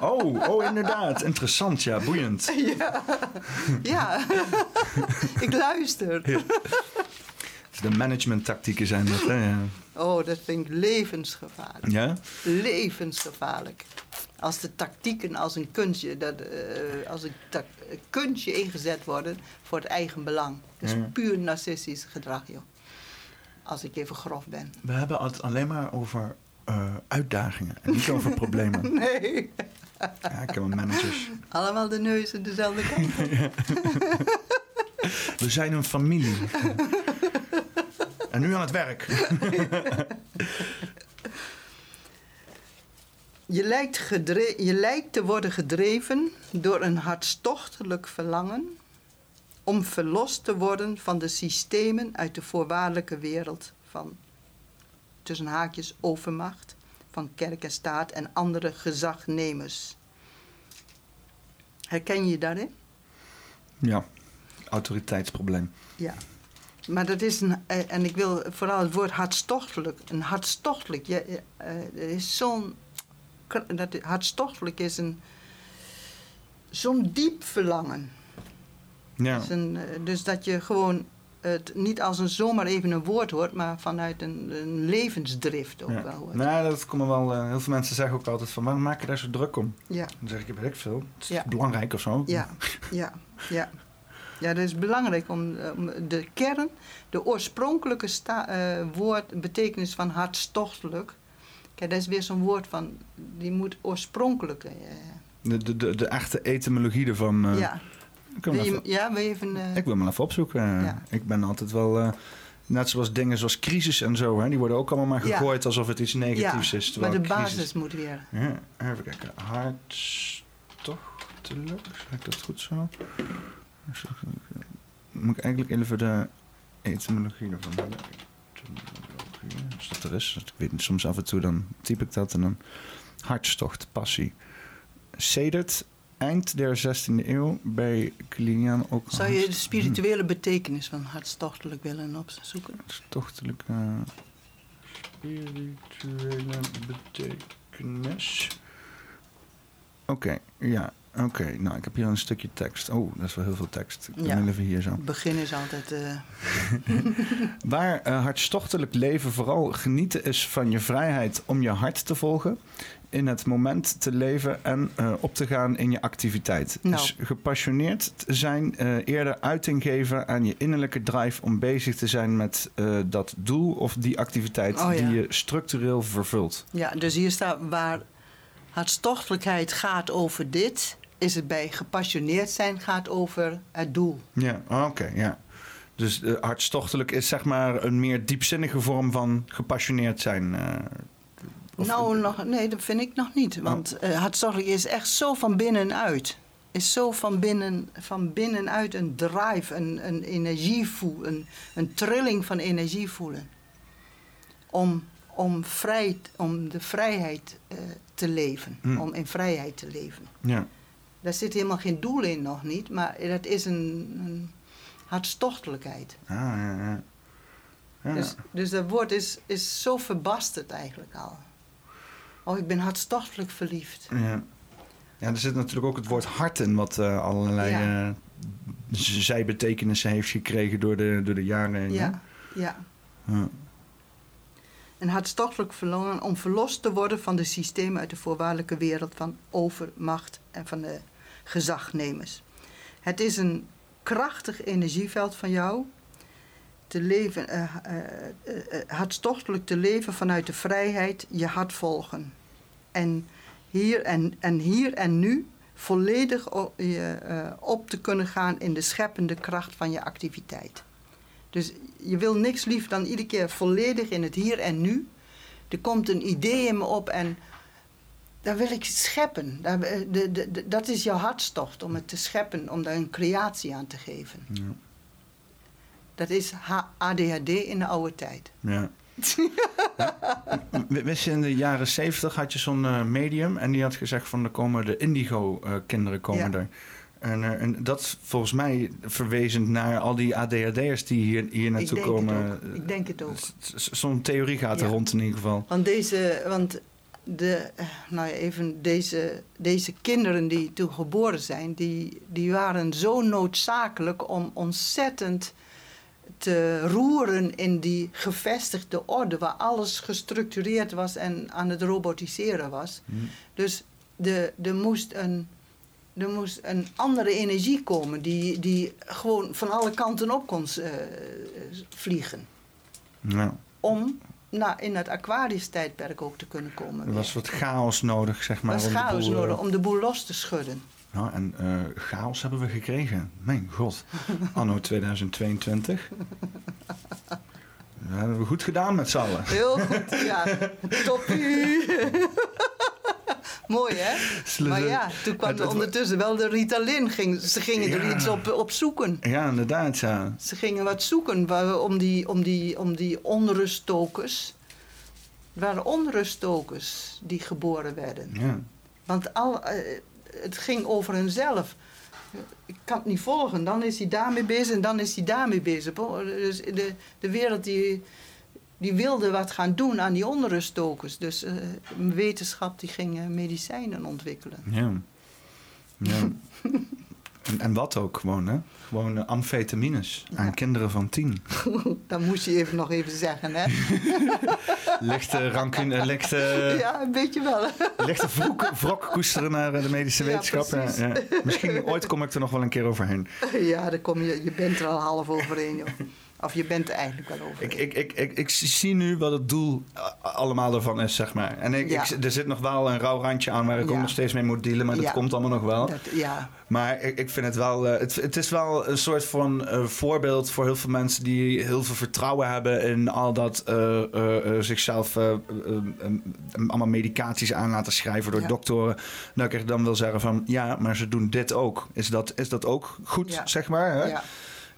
Oh, oh, inderdaad. Interessant, ja, boeiend. ja. ja. ik luister. De managementtactieken zijn dat, hè? Ja. Oh, dat vind ik levensgevaarlijk. ja? levensgevaarlijk. Als de tactieken als een kunstje, dat, eh, als een kunstje ingezet worden voor het eigen belang. Dat is Ja. puur narcistisch gedrag, joh. Als ik even grof ben. We hebben het alleen maar over eh, uitdagingen en niet over problemen. Nee, Ja, ik heb wel managers. allemaal de neuzen dezelfde kant. We zijn een familie. En nu aan het werk. Je lijkt, gedre- je lijkt te worden gedreven door een hartstochtelijk verlangen om verlost te worden van de systemen uit de voorwaardelijke wereld van tussen haakjes overmacht van kerk en staat en andere gezagnemers. Herken je je daarin? Ja, autoriteitsprobleem. Ja. Maar dat is een, eh, en ik wil vooral het woord hartstochtelijk, een hartstochtelijk, ja, eh, er is zo'n, dat hartstochtelijk is een, zo'n diep verlangen. Ja. Dus, een, eh, dus dat je gewoon het niet als een zomaar even een woord hoort, maar vanuit een, een levensdrift ook ja. wel hoort. Nou, dat komt wel. eh, heel veel mensen zeggen ook altijd van, waarom maak je daar zo druk om? Ja, Dan zeg ik, weet ik veel. Het is Ja. belangrijk of zo. ja, ja, ja. Ja, dat is belangrijk om, eh, om de kern, de oorspronkelijke sta, eh, woord, betekenis van hartstochtelijk. Kijk, dat is weer zo'n woord van, die moet oorspronkelijk. eh, De, de, de, de echte etymologie ervan. ja. Wil je, even, ja, wil je even. eh, ik wil wel even opzoeken. Eh, Ja. Ik ben altijd wel. eh, net zoals dingen zoals crisis en zo, hè, die worden ook allemaal maar Ja. gegooid alsof het iets negatiefs ja, is. maar de crisis- basis moet weer. Ja, even kijken. Hartstochtelijk. Zeg ik dat goed zo? Moet ik eigenlijk even de etymologie ervan hebben? Als dat er is. Ik weet niet, soms af en toe dan typ ik dat en dan... Hartstocht, passie. Sedert eind der 16e eeuw bij Kilian ook... Zou je de spirituele betekenis van hartstochtelijk willen opzoeken? Hartstochtelijke... Spirituele betekenis... Oké, ja. Oké, nou, ik heb hier een stukje tekst. Oh, dat is wel heel veel tekst. Ik ben Ja. even hier zo. Het begin is altijd. eh, Waar eh, hartstochtelijk leven vooral genieten is van je vrijheid om je hart te volgen, in het moment te leven en eh, op te gaan in je activiteit. Nou. Dus gepassioneerd zijn, eh, eerder uiting geven aan je innerlijke drive om bezig te zijn met eh, dat doel of die activiteit Oh, ja. die je structureel vervult. ja, dus hier staat waar hartstochtelijkheid gaat over dit, is het bij gepassioneerd zijn gaat over het doel. Ja, oké, ja. Dus hartstochtelijk is zeg maar een meer diepzinnige vorm van gepassioneerd zijn. Of- nou, nog, nee, dat vind ik nog niet. Want eh hartstochtelijk is echt zo van binnenuit. Is zo van, binnen, van binnenuit een drive, een, een energie voelen, een, een trilling van energie voelen. Om, om, vrij, om de vrijheid eh, te leven, Hmm. om in vrijheid te leven. Ja, Daar zit helemaal geen doel in nog niet, maar dat is een, een hartstochtelijkheid. ah, ja, ja. ja. Dus, dus dat woord is, is zo verbasterd eigenlijk al. Oh, ik ben hartstochtelijk verliefd. Ja. ja, er zit natuurlijk ook het woord hart in, wat eh, allerlei Ja. eh, z- zijbetekenissen heeft gekregen door de, door de jaren heen. Ja, ja. Ja. Een hartstochtelijk verlangen om verlost te worden van de systemen uit de voorwaardelijke wereld van overmacht en van de gezagnemers. Het is een krachtig energieveld van jou. Te leven, eh, hartstochtelijk te leven vanuit de vrijheid, je hart volgen. En hier en, en, hier en nu volledig je, eh, op te kunnen gaan in de scheppende kracht van je activiteit. Dus je wil niks lief dan iedere keer volledig in het hier en nu. Er komt een idee in me op en daar wil ik scheppen. Daar, eh, de, de, de- dat is jouw hartstocht om het te scheppen, om daar een creatie aan te geven. Ja. Dat is ADHD in de oude tijd. Ja. Ja. Wist je, in de jaren zeventig had je zo'n eh, medium en die had gezegd van er komen de indigo-kinderen komen Ja. er. En, eh, en dat is volgens mij verwezend naar al die ADHD'ers die hier, hier Ik naartoe denk komen. Ik denk het ook. Zo'n theorie gaat er rond in ieder geval. Want deze, want de, eh, nou ja, even deze, deze kinderen die toen geboren zijn, die, die waren zo noodzakelijk om ontzettend te roeren in die gevestigde orde waar alles gestructureerd was en aan het robotiseren was. Hm. Dus de, er, moest een, er moest een andere energie komen die, die gewoon van alle kanten op kon eh, vliegen. Ja. Om nou, in het Aquarius-tijdperk ook te kunnen komen. Er was wat chaos nodig, zeg Er maar. was om de chaos boel, eh, nodig om de boel los te schudden. Ja, en eh, chaos hebben we gekregen. Mijn god. Anno 2022. Dat hebben we goed gedaan met z'n allen. Heel goed, ja. Toppie. Mooi, hè? Maar ja, toen kwam er ondertussen wel de Ritalin. Ging, ze gingen er iets op, op zoeken. Ja, inderdaad, ja. Ze gingen wat zoeken waar- om die, om die, om die onruststokers. Het waren onruststokers die geboren werden. ja. Want al, eh, het ging over hunzelf. Ik kan het niet volgen. Dan is hij daarmee bezig en dan is hij daarmee bezig. Dus de, de wereld die, die wilde wat gaan doen aan die onruststokers. Dus eh, wetenschap die ging eh, medicijnen ontwikkelen. Ja. ja. en, en wat ook gewoon, hè? Gewoon eh, amfetamines aan kinderen van tien. Dat moest je even nog even zeggen, hè? Lichte rancune, lichte, Ja, een beetje wel. lichte wrok, wrok koesteren naar eh, de medische Ja, wetenschap. Ja. Misschien ooit kom ik er nog wel een keer overheen. Ja, dan kom je, je bent er al half overheen, joh. Of je bent er eigenlijk wel overheen. Ik, ik, ik, ik, ik zie nu wat het doel eh, allemaal ervan is, zeg maar. En ik, Ja. ik, er zit nog wel een rauw randje aan waar ik ook nog steeds mee moet dealen, maar dat komt allemaal nog wel. Dat, ja, Maar ik, ik vind het wel. eh, het, het is wel een soort van eh, voorbeeld voor heel veel mensen die heel veel vertrouwen hebben in al dat zichzelf allemaal medicaties aan laten schrijven door doktoren. Dat ik dan wil zeggen van ja, maar ze doen dit ook. Is dat, is dat ook goed, zeg maar? Hè? ja,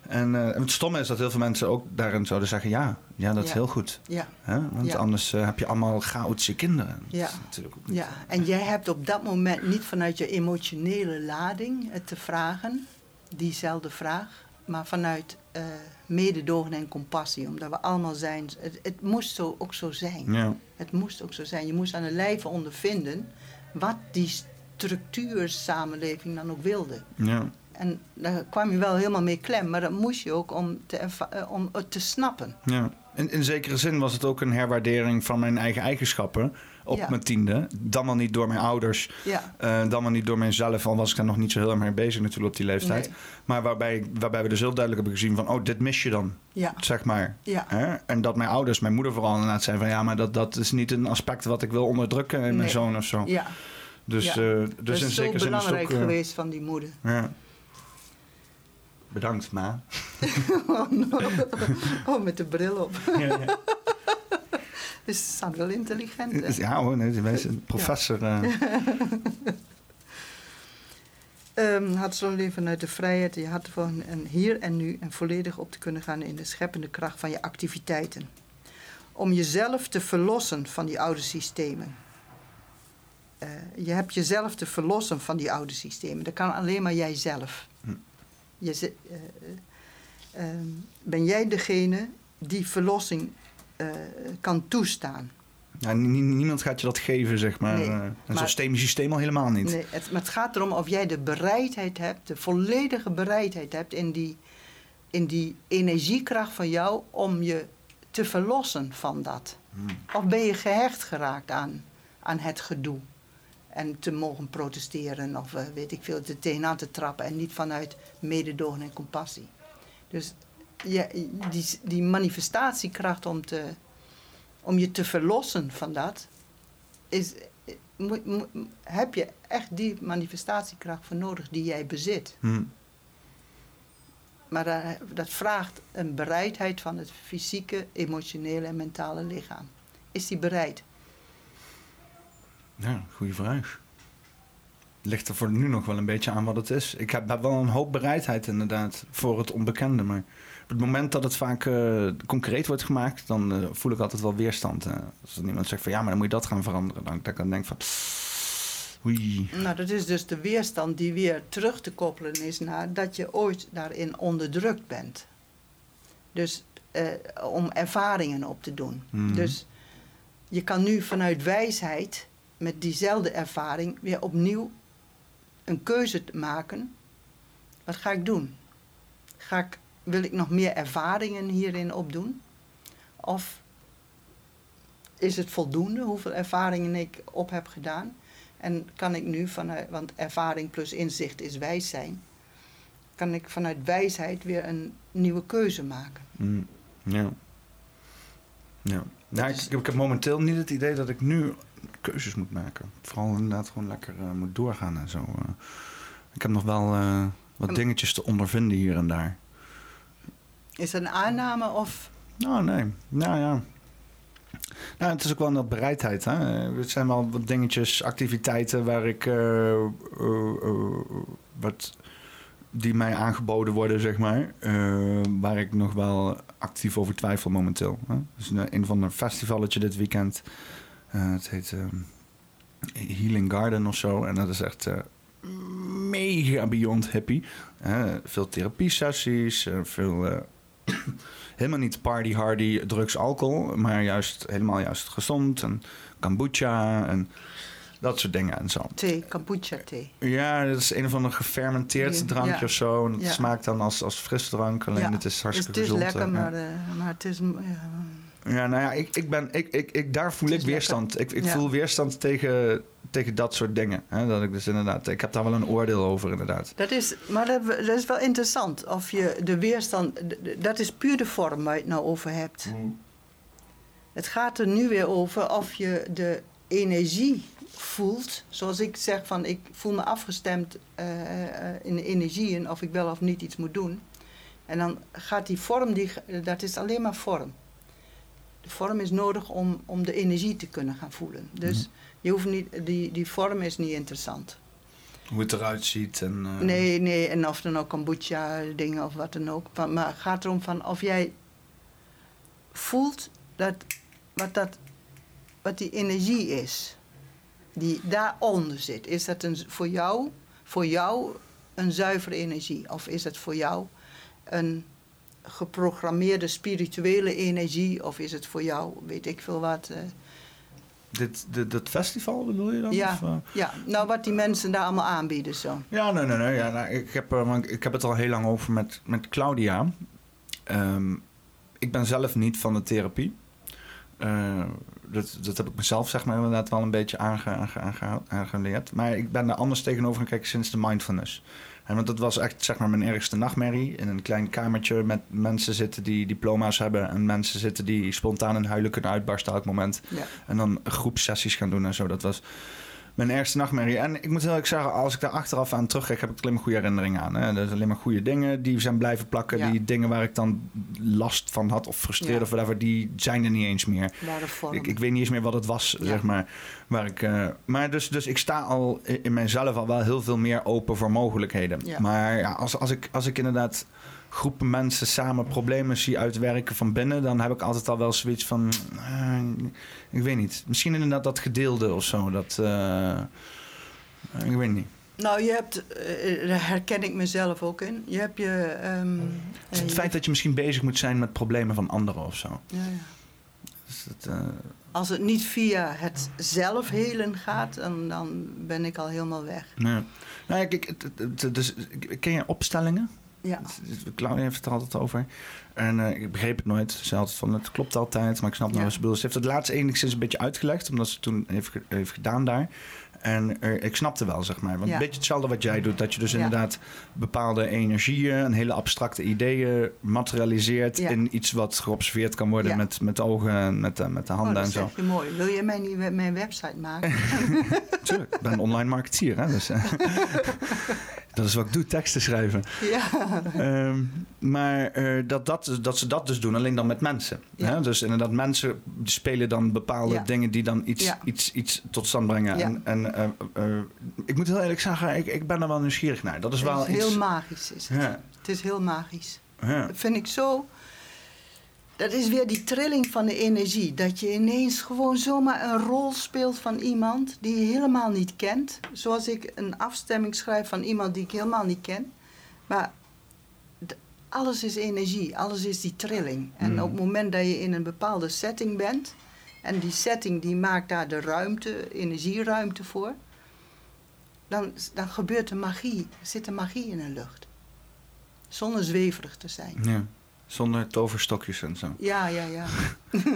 En eh, het stomme is dat heel veel mensen ook daarin zouden zeggen ja, ja dat is Ja. heel goed. ja, Hè? Want Ja. anders eh, heb je allemaal chaotische kinderen. Ja. natuurlijk ook niet. ja. En jij hebt op dat moment niet vanuit je emotionele lading het te vragen, diezelfde vraag, maar vanuit eh, mededogen en compassie. Omdat we allemaal zijn. Het, het moest zo, ook zo zijn. Ja. Het moest ook zo zijn. Je moest aan de lijve ondervinden wat die structuursamenleving dan ook wilde. Ja. En daar kwam je wel helemaal mee klem, maar dat moest je ook om te, eh, om het te snappen. Ja. In, in zekere zin was het ook een herwaardering van mijn eigen eigenschappen op Ja. mijn tiende. Dan wel niet door mijn ouders, Ja, eh, dan wel niet door mijzelf. Al was ik daar nog niet zo heel erg mee bezig natuurlijk op die leeftijd. Nee. Maar waarbij, waarbij we dus heel duidelijk hebben gezien van... oh, dit mis je dan, ja, zeg maar. ja. Hè? En dat mijn ouders, mijn moeder vooral inderdaad zei van... ja, maar dat, dat is niet een aspect wat ik wil onderdrukken in mijn zoon of zo. ja. Dus, dat dus in zekere zin is het belangrijk ook... eh, geweest van die moeder. ja. Bedankt, ma. oh, no. oh, met de bril op. ja, ja. Dus ze zijn wel intelligent. hè? ja hoor, nee, wij zijn professor... eh, Ehm, had zo'n leven vanuit de vrijheid. Je had voor een hier en nu en volledig op te kunnen gaan in de scheppende kracht van je activiteiten. Om jezelf te verlossen van die oude systemen. Eh, je hebt jezelf te verlossen van die oude systemen. Dat kan alleen maar jijzelf. Hm. Je, eh, eh, ehm, ben jij degene die verlossing eh, kan toestaan? Ja, nie- niemand gaat je dat geven, zeg maar. Nee, een maar- systemisch systeem al helemaal niet. Nee, het, maar het gaat erom of jij de bereidheid hebt, de volledige bereidheid hebt in die, in die energiekracht van jou om je te verlossen van dat. Hmm. Of ben je gehecht geraakt aan, aan het gedoe en te mogen protesteren of eh, weet ik veel, er tegenaan te trappen en niet vanuit mededogen en compassie. Dus die, die manifestatiekracht om, te, om je te verlossen van dat, is, heb je echt die manifestatiekracht voor nodig die jij bezit. Hm. Maar dat vraagt een bereidheid van het fysieke, emotionele en mentale lichaam. Is die bereid? Ja, goede vraag. Ligt er voor nu nog wel een beetje aan wat het is. Ik heb wel een hoop bereidheid inderdaad voor het onbekende. Maar op het moment dat het vaak eh, concreet wordt gemaakt, dan eh, voel ik altijd wel weerstand. eh. als er iemand zegt van ja, maar dan moet je dat gaan veranderen. Dan, ik dan denk van oei. Nou, dat is dus de weerstand die weer terug te koppelen is naar dat je ooit daarin onderdrukt bent. Dus om ervaringen op te doen. Mhm. Dus je kan nu vanuit wijsheid met diezelfde ervaring weer opnieuw een keuze te maken. Wat ga ik doen? Ga ik, wil ik nog meer ervaringen hierin opdoen? Of is het voldoende hoeveel ervaringen ik op heb gedaan? En kan ik nu vanuit, want ervaring plus inzicht is wijs zijn, kan ik vanuit wijsheid weer een nieuwe keuze maken? Hm. Ja. Ja. Nou, ik heb momenteel niet het idee dat ik nu keuzes moet maken. Vooral inderdaad gewoon lekker eh, moet doorgaan en zo. eh. ik heb nog wel eh, wat dingetjes te ondervinden hier en daar. Is dat een aanname of Nou, nee. Nou ja. Nou, het is ook wel een bereidheid. Hè? Het zijn wel wat dingetjes, activiteiten waar ik. wat, die mij aangeboden worden, zeg maar. waar ik nog wel actief over twijfel momenteel. Hè? Dus een, een van een festivalletje dit weekend. Eh, het heet ehm, Healing Garden of zo. En dat is echt eh, mega beyond happy. Hè? veel therapie-sessies, eh, veel. eh, helemaal niet party hardy drugs alcohol, maar juist helemaal juist gezond en kombucha en dat soort dingen en zo. Thee, kombucha thee. Ja, dat is een of ander gefermenteerd Ja, drankje ja. of zo. En het Ja. smaakt dan als, als frisdrank, alleen Ja. het is hartstikke het is gezond. lekker, eh, maar, eh, maar het is... Ja, nou ja, ik, ik ben, ik, ik, ik, daar voel ik weerstand. Ik, ik Ja. voel weerstand tegen, tegen dat soort dingen. Hè? Dat ik dus inderdaad, ik heb daar wel een oordeel over inderdaad. Dat is, maar dat, dat is wel interessant. Of je de weerstand... Dat is puur de vorm waar je het nou over hebt. Het gaat er nu weer over of je de energie voelt. Zoals ik zeg van ik voel me afgestemd eh, eh, in de energie en of ik wel of niet iets moet doen. En dan gaat die vorm, die, dat is alleen maar vorm. De vorm is nodig om, om de energie te kunnen gaan voelen. Dus Mhm. je hoeft niet, die, die vorm is niet interessant. Hoe het eruit ziet. En, eh, Nee, nee, en of dan ook kombucha dingen of wat dan ook. Maar, maar het gaat erom van of jij voelt dat wat, dat, wat die energie is, die daaronder zit. Is dat een, voor, jou, voor jou een zuivere energie? Of is het voor jou een geprogrammeerde spirituele energie? Of is het voor jou, weet ik veel wat... eh, Dit, dit, dat festival bedoel je dan? ja, Of, eh? ja, nou wat die mensen daar allemaal aanbieden zo. Ja, nee, nee, nee. Ja, nou, ik, heb, eh, ik heb het al heel lang over met, met Claudia. Ehm, ik ben zelf niet van de therapie. Dat, dat heb ik mezelf zeg maar inderdaad wel een beetje aange, aange, aange- aangeleerd. Maar ik ben er anders tegenover gaan kijken sinds de mindfulness. En want dat was echt zeg maar mijn ergste nachtmerrie. In een klein kamertje met mensen zitten die diploma's hebben... en mensen zitten die spontaan in huilen kunnen uitbarsten elk moment. Ja. En dan groepsessies gaan doen en zo. Dat was mijn ergste nachtmerrie. En ik moet heel eerlijk zeggen, als ik daar achteraf aan terugkijk, heb ik er alleen maar goede herinneringen aan. Hè. Dat is alleen maar goede dingen die zijn blijven plakken. Ja. Die dingen waar ik dan last van had of frustreerde Ja. of whatever, die zijn er niet eens meer. Ik, ik weet niet eens meer wat het was, Ja. zeg maar. Waar ik, eh, maar dus, dus ik sta al in mijzelf al wel heel veel meer open voor mogelijkheden. Maar ja, als, als, ik, als ik inderdaad groepen mensen samen problemen zie uitwerken van binnen, dan heb ik altijd al wel zoiets van, eh, ik weet niet. Misschien inderdaad dat gedeelde of zo. Dat, eh, ik weet niet. Nou, je hebt, eh, daar herken ik mezelf ook in. Je hebt je. ehm, Het is het je- feit dat je misschien bezig moet zijn met problemen van anderen of zo. ja, ja. Dus dat, Als het niet via het zelfhelen gaat, dan, dan ben ik al helemaal weg. nee. Nou, ja, kijk, het- dus, ken je opstellingen? Ja. Claudia heeft het er altijd over. En eh, ik begreep het nooit. Ze had het van, het klopt altijd, maar ik snap nou wat ze bedoelt. Ze heeft het laatst enigszins een beetje uitgelegd, omdat ze het toen heeft, heeft gedaan daar. En eh, ik snapte wel, zeg maar. Want Ja. een beetje hetzelfde wat jij doet. Dat je dus Ja. inderdaad bepaalde energieën, een hele abstracte ideeën materialiseert Ja. in iets wat geobserveerd kan worden met, met de ogen en met, de- met de Oh, handen dat en zo. zeg je mooi. Wil je mij niet mijn website maken? Tuurlijk, ik ben online marketeer. Hè, dus, eh, dat is wat ik doe, teksten schrijven. ja. Ehm, maar eh, dat, dat, dat ze dat dus doen, alleen dan met mensen. Ja. Hè? Dus inderdaad, mensen spelen dan bepaalde Ja. dingen die dan iets, Ja. iets, iets tot stand brengen. En, en eh, eh, ik moet heel eerlijk zeggen, ik, ik ben er wel nieuwsgierig naar. Dat is wel Het is heel magisch. Is het. Het is heel magisch. Ja. Dat vind ik zo. Dat is weer die trilling van de energie. Dat je ineens gewoon zomaar een rol speelt van iemand die je helemaal niet kent. Zoals ik een afstemming schrijf van iemand die ik helemaal niet ken. Maar alles is energie, alles is die trilling. En Mm. op het moment dat je in een bepaalde setting bent. En die setting die maakt daar de ruimte, energieruimte voor. Dan, dan gebeurt er magie. Er zit een magie in de lucht. Zonder zweverig te zijn. Ja. Zonder toverstokjes en zo. Ja, ja, ja.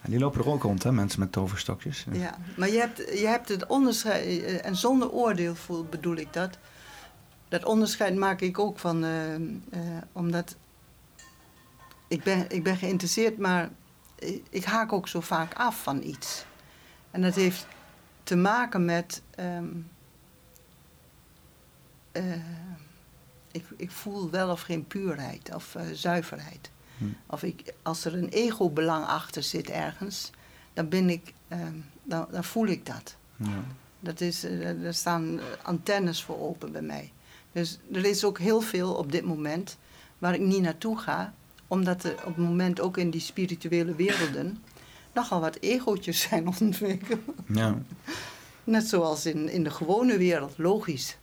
En die lopen er ook rond, hè, mensen met toverstokjes. Ja. ja. Maar je hebt, je hebt het onderscheid, eh, en zonder oordeel voel, bedoel ik dat. Dat onderscheid maak ik ook van, eh, eh, omdat ik ben, ik ben geïnteresseerd, maar ik, ik haak ook zo vaak af van iets. En dat heeft te maken met. ehm, eh, ik, ik voel wel of geen puurheid of eh, zuiverheid. Hm. of ik, als er een ego-belang achter zit ergens, dan, ben ik, ehm, dan, dan voel ik dat. Ja. dat is, eh, er staan antennes voor open bij mij. Dus er is ook heel veel op dit moment waar ik niet naartoe ga, omdat er op het moment ook in die spirituele werelden nogal wat egootjes zijn ontwikkeld. Ja. Net zoals in, in de gewone wereld, logisch.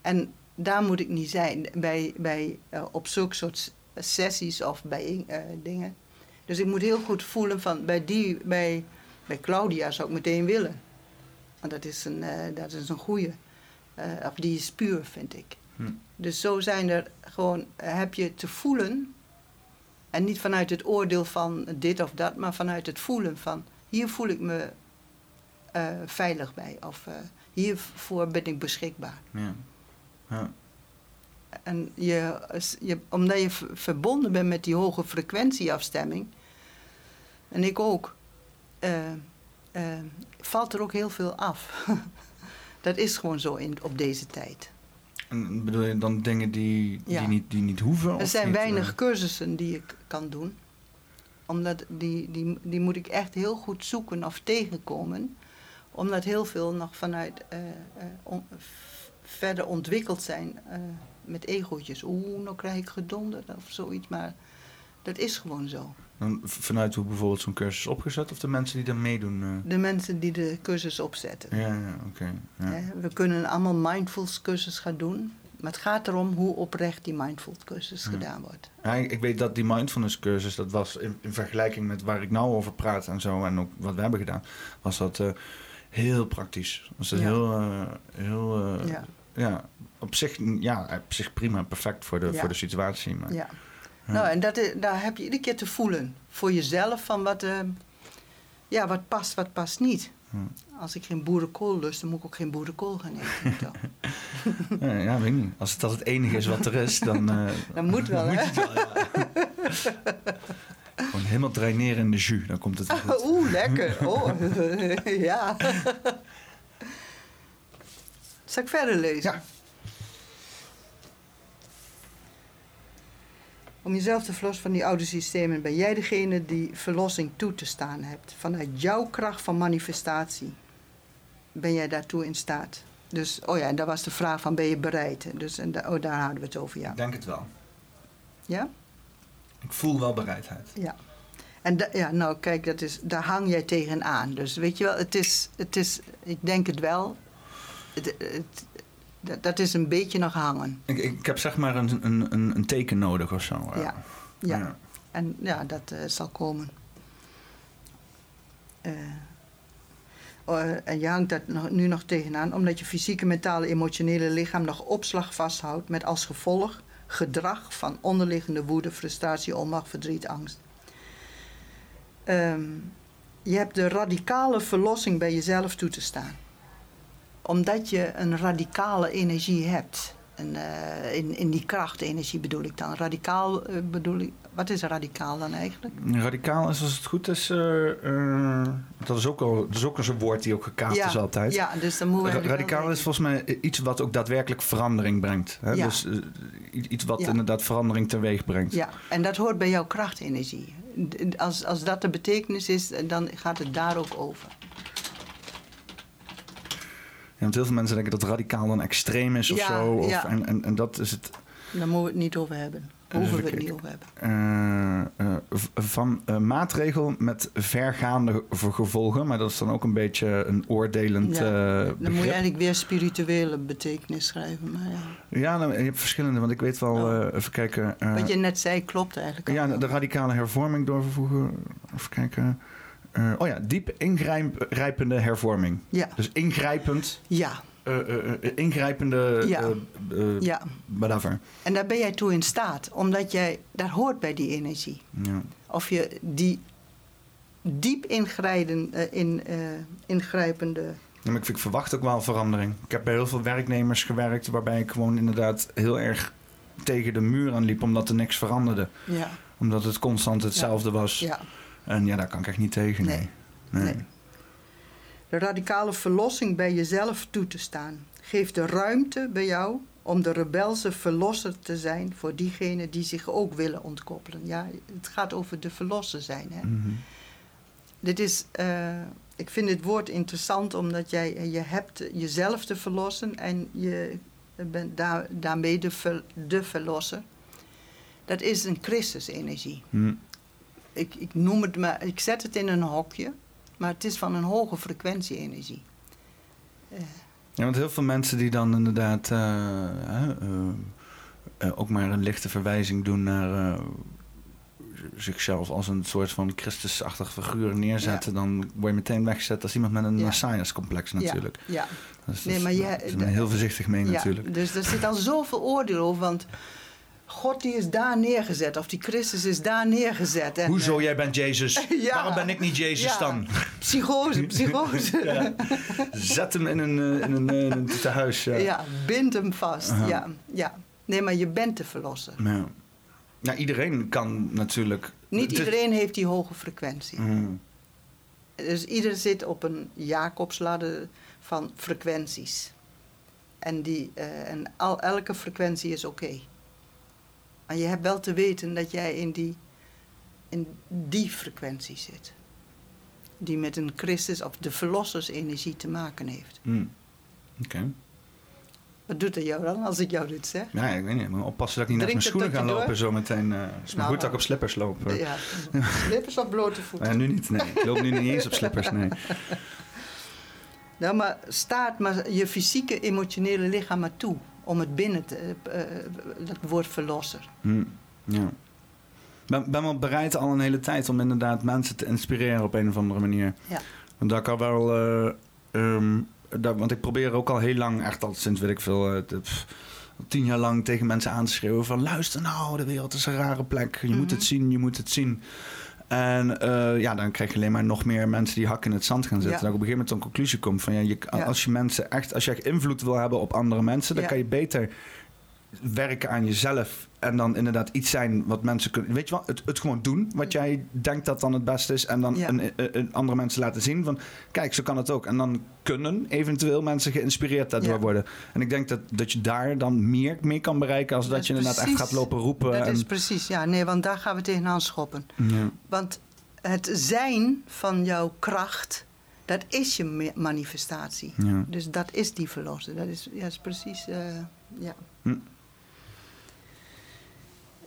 En daar moet ik niet zijn, bij, bij, eh, op zulke soort sessies of bij eh, dingen. Dus ik moet heel goed voelen van, bij, die, bij, bij Claudia zou ik meteen willen. Want dat is een, eh, dat is een of die is puur, vind ik. Hm. Dus zo zijn er gewoon, heb je te voelen. En niet vanuit het oordeel van dit of dat, maar vanuit het voelen van hier voel ik me veilig bij. Of hiervoor ben ik beschikbaar. Ja. Ja. En je, je, omdat je verbonden bent met die hoge frequentieafstemming, en ik ook, eh, eh, valt er ook heel veel af. dat is gewoon zo in, op deze tijd. En bedoel je dan dingen die, Ja. die, niet, die niet hoeven? Er zijn niet, weinig eh? cursussen die ik kan doen. Omdat die, die, die moet ik echt heel goed zoeken of tegenkomen. Omdat heel veel nog vanuit on- verder ontwikkeld zijn eh, met egootjes. Oeh, nou krijg ik gedonderd of zoiets. Maar dat is gewoon zo. Vanuit hoe bijvoorbeeld zo'n cursus opgezet of de mensen die er meedoen? eh? De mensen die de cursus opzetten. Ja, ja oké. ja. We kunnen allemaal mindfulness cursus gaan doen. Maar het gaat erom hoe oprecht die mindfulness cursus Ja. gedaan wordt. Ja, ik, weet dat die mindfulness cursus, dat was in, in vergelijking met waar ik nou over praat en zo, en ook wat we hebben gedaan, was dat eh, heel praktisch. Was dat heel, heel Ja. op zich, ja, op zich prima, perfect voor de, Ja. voor de situatie. Maar, Ja. Ja. Nou, en dat, daar heb je iedere keer te voelen. Voor jezelf van wat, eh, ja, wat past, wat past niet. Als ik geen boerenkool lust, dan moet ik ook geen boerenkool gaan eten. Ja, weet ik niet. Als het dat het enige is wat er is, dan, eh, Dat moet wel, dan hè? het wel, ja. Gewoon helemaal draineren in de jus, dan komt het goed. Oeh, lekker. Oh, ja. Zal ik verder lezen? Ja. Om jezelf te verlossen van die oude systemen ben jij degene die verlossing toe te staan hebt. Vanuit jouw kracht van manifestatie ben jij daartoe in staat. Dus, oh ja, en daar was de vraag van ben je bereid? Dus, en da- oh, daar hadden we het over, ja. Ik denk het wel. Ja? Ik voel wel bereidheid. Ja. En ja, nou kijk, dat is, daar hang jij tegenaan. Dus weet je wel, het is, het is ik denk het wel, het, het- dat, dat is een beetje nog hangen. Ik, ik heb zeg maar een, een, een, een teken nodig of zo. Ja. Ja. En ja, dat eh, zal komen. Eh, oh, en je hangt dat nu nog tegenaan, omdat je fysieke, mentale, emotionele lichaam nog opslag vasthoudt met als gevolg gedrag van onderliggende woede, frustratie, onmacht, verdriet, angst. Ehm, je hebt de radicale verlossing bij jezelf toe te staan. Omdat je een radicale energie hebt. En, eh, in, in die krachtenergie bedoel ik dan. Radicaal eh, bedoel ik. Wat is radicaal dan eigenlijk? Radicaal is als het goed is. eh, dat, is ook al, dat is ook een woord die ook gekaapt is altijd. Ja, dus dan moeten we. Radicaal is volgens mij iets wat ook daadwerkelijk verandering brengt. Hè? Ja. Dus iets wat Ja. inderdaad verandering teweeg brengt. Ja, en dat hoort bij jouw krachtenergie. Als, als dat de betekenis is, dan gaat het daar ook over. Want heel veel mensen denken dat radicaal dan extreem is of zo. Of, ja. en, en, en dat is het. Daar moeten we het niet over hebben. Hoeven we het niet over hebben. eh, eh, van eh, maatregel met vergaande gevolgen. Maar dat is dan ook een beetje een oordelend Ja, Dan moet je eigenlijk weer spirituele betekenis schrijven. Maar ja. Ja, nou, je hebt verschillende. Want ik weet wel, Oh. even kijken. Wat je net zei klopt eigenlijk. Ja, de radicale hervorming doorvervoegen. Even kijken. Eh, oh ja, diep ingrijpende hervorming. Ja, Dus ingrijpend, ja, eh, eh, ingrijpende, Ja. ja. whatever. En daar ben jij toe in staat. Omdat jij, daar hoort bij die energie. Ja. Of je die diep ingrijden, in, ingrijpende... Ja, maar ik, ik verwacht ook wel verandering. Ik heb bij heel veel werknemers gewerkt waarbij ik gewoon inderdaad heel erg tegen de muur aan liep omdat er niks veranderde. Ja, Omdat het constant hetzelfde was. ja. En ja, daar kan ik echt niet tegen. Nee. Nee. De radicale verlossing bij jezelf toe te staan. Geeft de ruimte bij jou om de rebelse verlosser te zijn voor diegenen die zich ook willen ontkoppelen. Ja, het gaat over de verlosser zijn. Hè? Mhm. Dit is, eh, ik vind dit woord interessant omdat jij je hebt jezelf te verlossen en je bent daar, daarmee de, ver- de verlosser. Dat is een Christusenergie. Mhm. Ik, ik noem het maar, ik zet het in een hokje, maar het is van een hoge frequentie-energie. Ja, want heel veel mensen die dan inderdaad eh, eh, ook maar een lichte verwijzing doen naar zichzelf als een soort van Christusachtig figuur neerzetten, dan word je meteen weggezet als iemand met een Ja. Messias-complex natuurlijk. Ja, Dus Nee, maar je- daar men heel voorzichtig mee ja, natuurlijk. dus er zit al zoveel oordeel over, want God die is daar neergezet, of die Christus is daar neergezet. En, Hoezo, jij bent Jezus? Ja. Waarom ben ik niet Jezus Ja. dan? Psychose, psychose. Ja. Zet hem in een, eh, in een, eh, in een tehuis. Ja. Ja, bind hem vast. Ja, ja. Nee, maar je bent de verlosser. Ja. Nou, iedereen kan natuurlijk... Niet iedereen heeft die hoge frequentie. Mm. Dus ieder zit op een Jacobsladder van frequenties. En, die, eh, en al, elke frequentie is oké. Maar je hebt wel te weten dat jij in die, in die frequentie zit. Die met een Christus of de verlossersenergie te maken heeft. Mm. Oké. Wat doet dat jou dan als ik jou dit zeg? Ja, ik weet niet. Ik moet oppassen dat ik niet Drink naast mijn schoenen ga lopen zometeen. eh het is maar Nou, goed dat ik op slippers loop. eh. Ja, slippers op blote voeten. Maar nu niet, nee. Ik loop nu niet eens op slippers, nee. Nou, maar staat maar je fysieke, emotionele lichaam maar toe om het binnen te, eh, eh, dat woord verlosser. Hm, Ja. Ben, ben wel bereid al een hele tijd om inderdaad mensen te inspireren op een of andere manier. Ja. Want dat kan wel... eh, ehm, dat, want ik probeer ook al heel lang, echt al sinds weet ik veel... eh, pff, tien jaar lang tegen mensen aan te schreeuwen van... luister nou, de wereld is een rare plek. Je moet Mhm. het zien, je moet het zien. En eh, ja, dan krijg je alleen maar nog meer mensen die hakken in het zand gaan zitten. Ja. Dat ik op een gegeven moment tot een conclusie kom van... Ja, je, als je mensen echt, als je echt invloed wil hebben op andere mensen... dan kan je beter werken aan jezelf. En dan inderdaad iets zijn wat mensen kunnen. Weet je wel, het, het gewoon doen wat jij denkt dat dan het beste is. En dan Ja. een, een- andere mensen laten zien van kijk, zo kan het ook. En dan kunnen eventueel mensen geïnspireerd daardoor Ja. worden. En ik denk dat, dat je daar dan meer mee kan bereiken als dat, je inderdaad echt gaat lopen roepen. Dat en, is precies, ja. Nee, want daar gaan we tegenaan schoppen. ja. Want het zijn van jouw kracht, dat is je ma- manifestatie. Dus dat is die verlosser. Dat is, ja, is precies, eh, ja. Hm.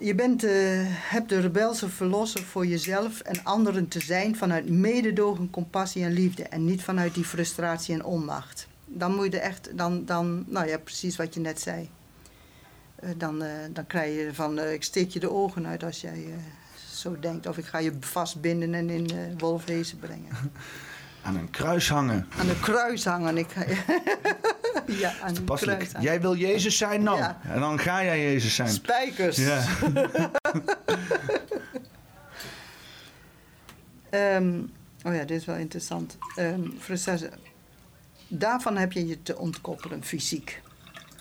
Je bent, eh, hebt de rebelse verlosser voor jezelf en anderen te zijn vanuit mededogen, compassie en liefde. En niet vanuit die frustratie en onmacht. Dan moet je er echt, dan, dan nou ja, precies wat je net zei. Eh, dan, eh, dan krijg je van, ik steek je de ogen uit als jij zo denkt. Of ik ga je vastbinden en in wolfwezen brengen. Aan een kruis hangen. Aan de kruis hangen. Ik ja, aan Toepasselijk. kruis hangen. Jij wil Jezus zijn nou. Ja. En dan ga jij Jezus zijn. Spijkers. Ja. Ehm, oh ja, dit is wel interessant. Frustratie. Daarvan heb je je te ontkoppelen, fysiek.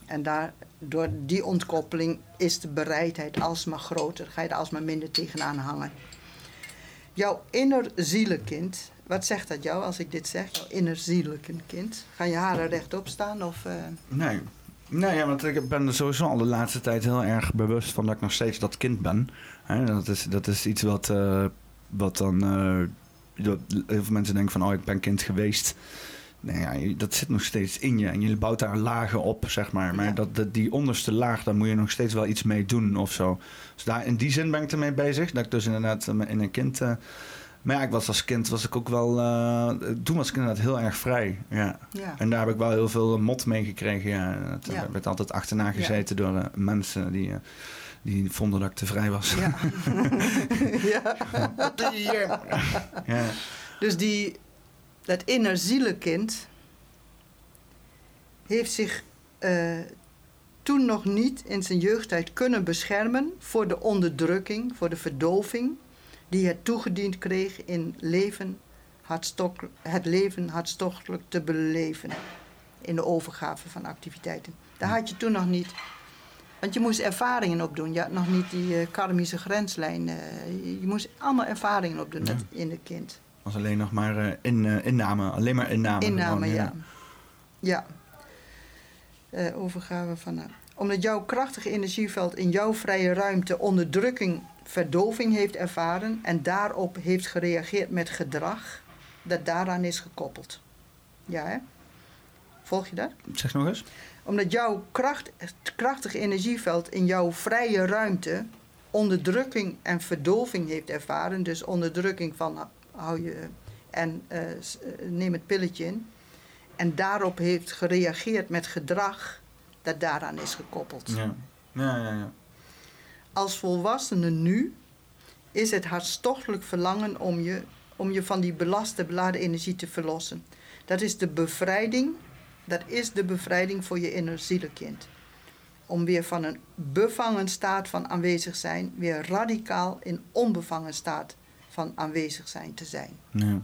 En daar, door die ontkoppeling is de bereidheid alsmaar groter. Ga je er alsmaar minder tegenaan hangen. Jouw inner zielenkind, wat zegt dat jou als ik dit zeg? Jouw inner zielenkind. Gaan je haren rechtop staan? Of, eh, Nee. Nee, ja, want ik ben er sowieso al de laatste tijd heel erg bewust van dat ik nog steeds dat kind ben. Dat, is, dat is iets wat, eh, wat dan. eh, dat heel veel mensen denken van, oh, ik ben kind geweest. Nee, ja, dat zit nog steeds in je en je bouwt daar lagen op, zeg maar. Maar Ja. dat, dat, die onderste laag, daar moet je nog steeds wel iets mee doen of zo. Dus daar, in die zin ben ik ermee bezig. Dat ik dus inderdaad in een kind. Maar ja, ik was als kind was ik ook wel. eh, toen was ik inderdaad heel erg vrij. Ja. ja. En daar heb ik wel heel veel mot mee gekregen. Ja. Het, Ja. Ik werd altijd achterna gezeten door eh, mensen die, eh, die vonden dat ik te vrij was. Ja. ja. ja. Dus die, dat inner zielenkind heeft zich eh, toen nog niet in zijn jeugdtijd kunnen beschermen voor de onderdrukking, voor de verdoving die het toegediend kreeg in leven het leven hartstochtelijk te beleven in de overgave van activiteiten. Daar had je toen nog niet. Want je moest ervaringen opdoen. Je had nog niet die eh, karmische grenslijn. eh, je, moest allemaal ervaringen opdoen, Ja. dat in de kind. was alleen nog maar eh, in, inname. Alleen maar inname. Inname, ja. Ja. Eh, overgave van. Omdat jouw krachtige energieveld in jouw vrije ruimte onderdrukking, verdoving heeft ervaren en daarop heeft gereageerd met gedrag dat daaraan is gekoppeld. Ja, hè? Volg je dat? Zeg nog eens. Omdat jouw kracht, krachtige energieveld in jouw vrije ruimte onderdrukking en verdoving heeft ervaren. Dus onderdrukking van hou je en uh, neem het pilletje in. En daarop heeft gereageerd met gedrag dat daaraan is gekoppeld. Ja, ja, ja. ja. Als volwassene nu is het hartstochtelijk verlangen om je, om je van die belaste beladen energie te verlossen. Dat is de bevrijding, dat is de bevrijding voor je inner zielekind. Om weer van een bevangen staat van aanwezig zijn, weer radicaal in onbevangen staat van aanwezig zijn te zijn. Ja.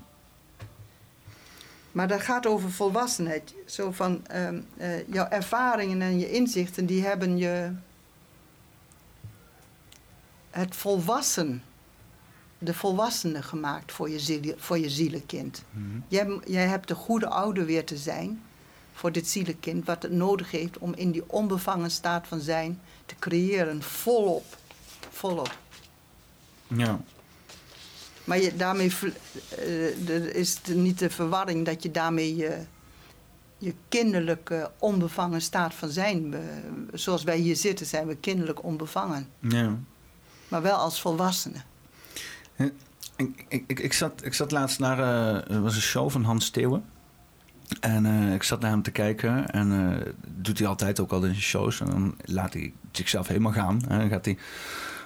Maar dat gaat over volwassenheid. Zo van ehm, eh, jouw ervaringen en je inzichten, die hebben je het volwassen, de volwassene gemaakt voor je, ziel, voor je zielenkind. Mhm. jij, jij hebt de goede ouder weer te zijn voor dit zielenkind, wat het nodig heeft om in die onbevangen staat van zijn te creëren, volop. Volop. Ja. Maar je, daarmee uh, er is niet de verwarring dat je daarmee je, je kinderlijke onbevangen staat van zijn. zoals wij hier zitten, zijn we kinderlijk onbevangen. Ja. Maar wel als volwassenen. Ik, ik, ik, ik, zat, ik zat laatst naar uh, er was een show van Hans Steeuwen. En uh, ik zat naar hem te kijken. En uh, doet hij altijd ook al in zijn shows. En dan laat hij zichzelf helemaal gaan. En dan gaat hij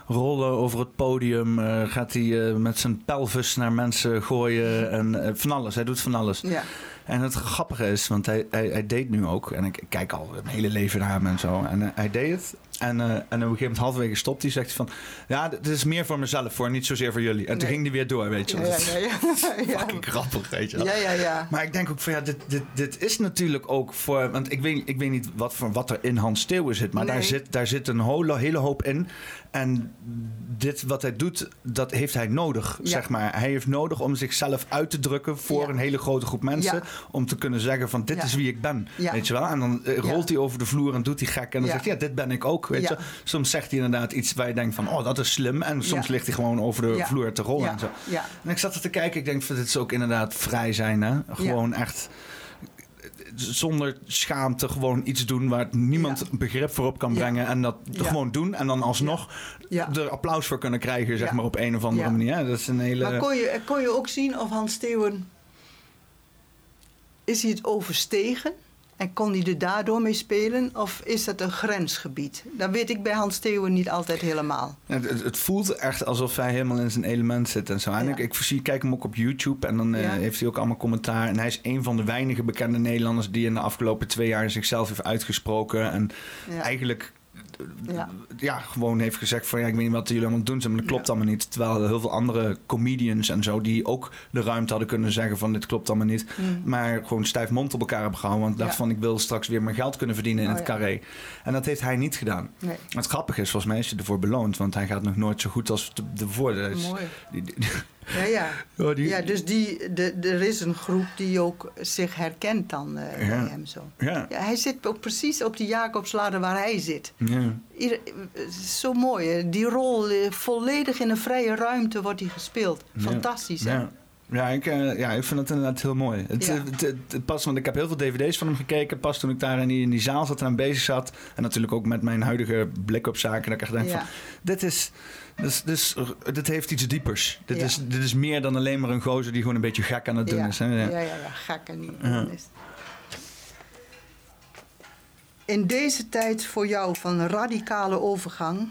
rollen over het podium. Uh, gaat hij uh, met zijn pelvis naar mensen gooien. En uh, van alles. Hij doet van alles. Ja. En het grappige is, want hij, hij, hij deed nu ook. En ik, kijk al een hele leven naar hem en zo. En hij deed het. En, en op een gegeven moment halverwege stopt hij. Zegt hij van... Ja, dit is meer voor mezelf voor. Niet zozeer voor jullie. En nee. toen ging hij weer door, weet je Ja, ja, ja. ja. Fucking grappig, weet je wel. Ja, ja, ja. Maar ik denk ook van ja, dit, dit, dit is natuurlijk ook voor. Want ik weet, ik weet niet wat, voor, wat er in Hans Steeuwen zit. Maar Nee. daar, zit, daar zit een hele, hele hoop in. En dit wat hij doet, dat heeft hij nodig, zeg maar. Hij heeft nodig om zichzelf uit te drukken voor een hele grote groep mensen. Om te kunnen zeggen van dit is wie ik ben. Weet je wel? En dan eh, rolt hij over de vloer en doet hij gek. En dan zegt hij, ja, dit ben ik ook. Weet Ja. Soms zegt hij inderdaad iets waar je denkt van, oh, dat is slim. En soms Ja. ligt hij gewoon over de vloer te rollen en zo. En ik zat er te kijken, ik denk dit is ook inderdaad vrij zijn. Hè? Gewoon echt zonder schaamte gewoon iets doen waar niemand Ja. begrip voor op kan Ja. brengen. En dat Ja. gewoon doen. En dan alsnog er applaus voor kunnen krijgen, zeg maar op een of andere manier. Dat is een hele... Maar kon je, kon je ook zien of Hans Steeuwen... Is hij het overstegen? En kon hij er daardoor mee spelen? Of is dat een grensgebied? Dat weet ik bij Hans Steeuwen niet altijd helemaal. Het, het, het voelt echt alsof hij helemaal in zijn element zit en zo. En Ja. ik, kijk hem ook op YouTube en dan eh, heeft hij ook allemaal commentaar. En hij is een van de weinige bekende Nederlanders die in de afgelopen twee jaar zichzelf heeft uitgesproken. En Ja. eigenlijk Ja. ja, gewoon heeft gezegd van ja, ik weet niet wat jullie allemaal doen zijn, maar dat klopt Ja. allemaal niet. Terwijl er heel veel andere comedians en zo die ook de ruimte hadden kunnen zeggen van dit klopt allemaal niet. Mm. Maar gewoon stijf mond op elkaar hebben gehouden. Want dacht Ja. van ik wil straks weer mijn geld kunnen verdienen in Oh, het carré. En dat heeft hij niet gedaan. Nee. Het grappige is, volgens mij is hij ervoor beloond. Want hij gaat nog nooit zo goed als de, de voordeel. Mooi. Ja, ja. oh, die- ja dus die, de, er is een groep die ook zich herkent dan eh, Ja. bij hem zo. ja, Ja, hij zit ook precies op die Jacobsladder waar hij zit. ja. Ieder, is zo mooi, hè? die rol eh, volledig in een vrije ruimte wordt die gespeeld. Fantastisch, hè? Ja. Ja, ik, eh, ja, ik vind het inderdaad heel mooi. Het, Ja. eh, het, het- het past, want ik heb heel veel dvd's van hem gekeken. Pas toen ik daar in die, in die zaal zat en aan bezig zat. En natuurlijk ook met mijn huidige blik op zaken. Dat ik echt denk Ja. van, dit is... Dus, dus, dit heeft iets diepers. Dit, Ja. is, dit is meer dan alleen maar een gozer die gewoon een beetje gek aan het doen ja. is. Hè? Ja, Ja. ja, ja, gek en niet. Ja. In deze tijd voor jou van radicale overgang.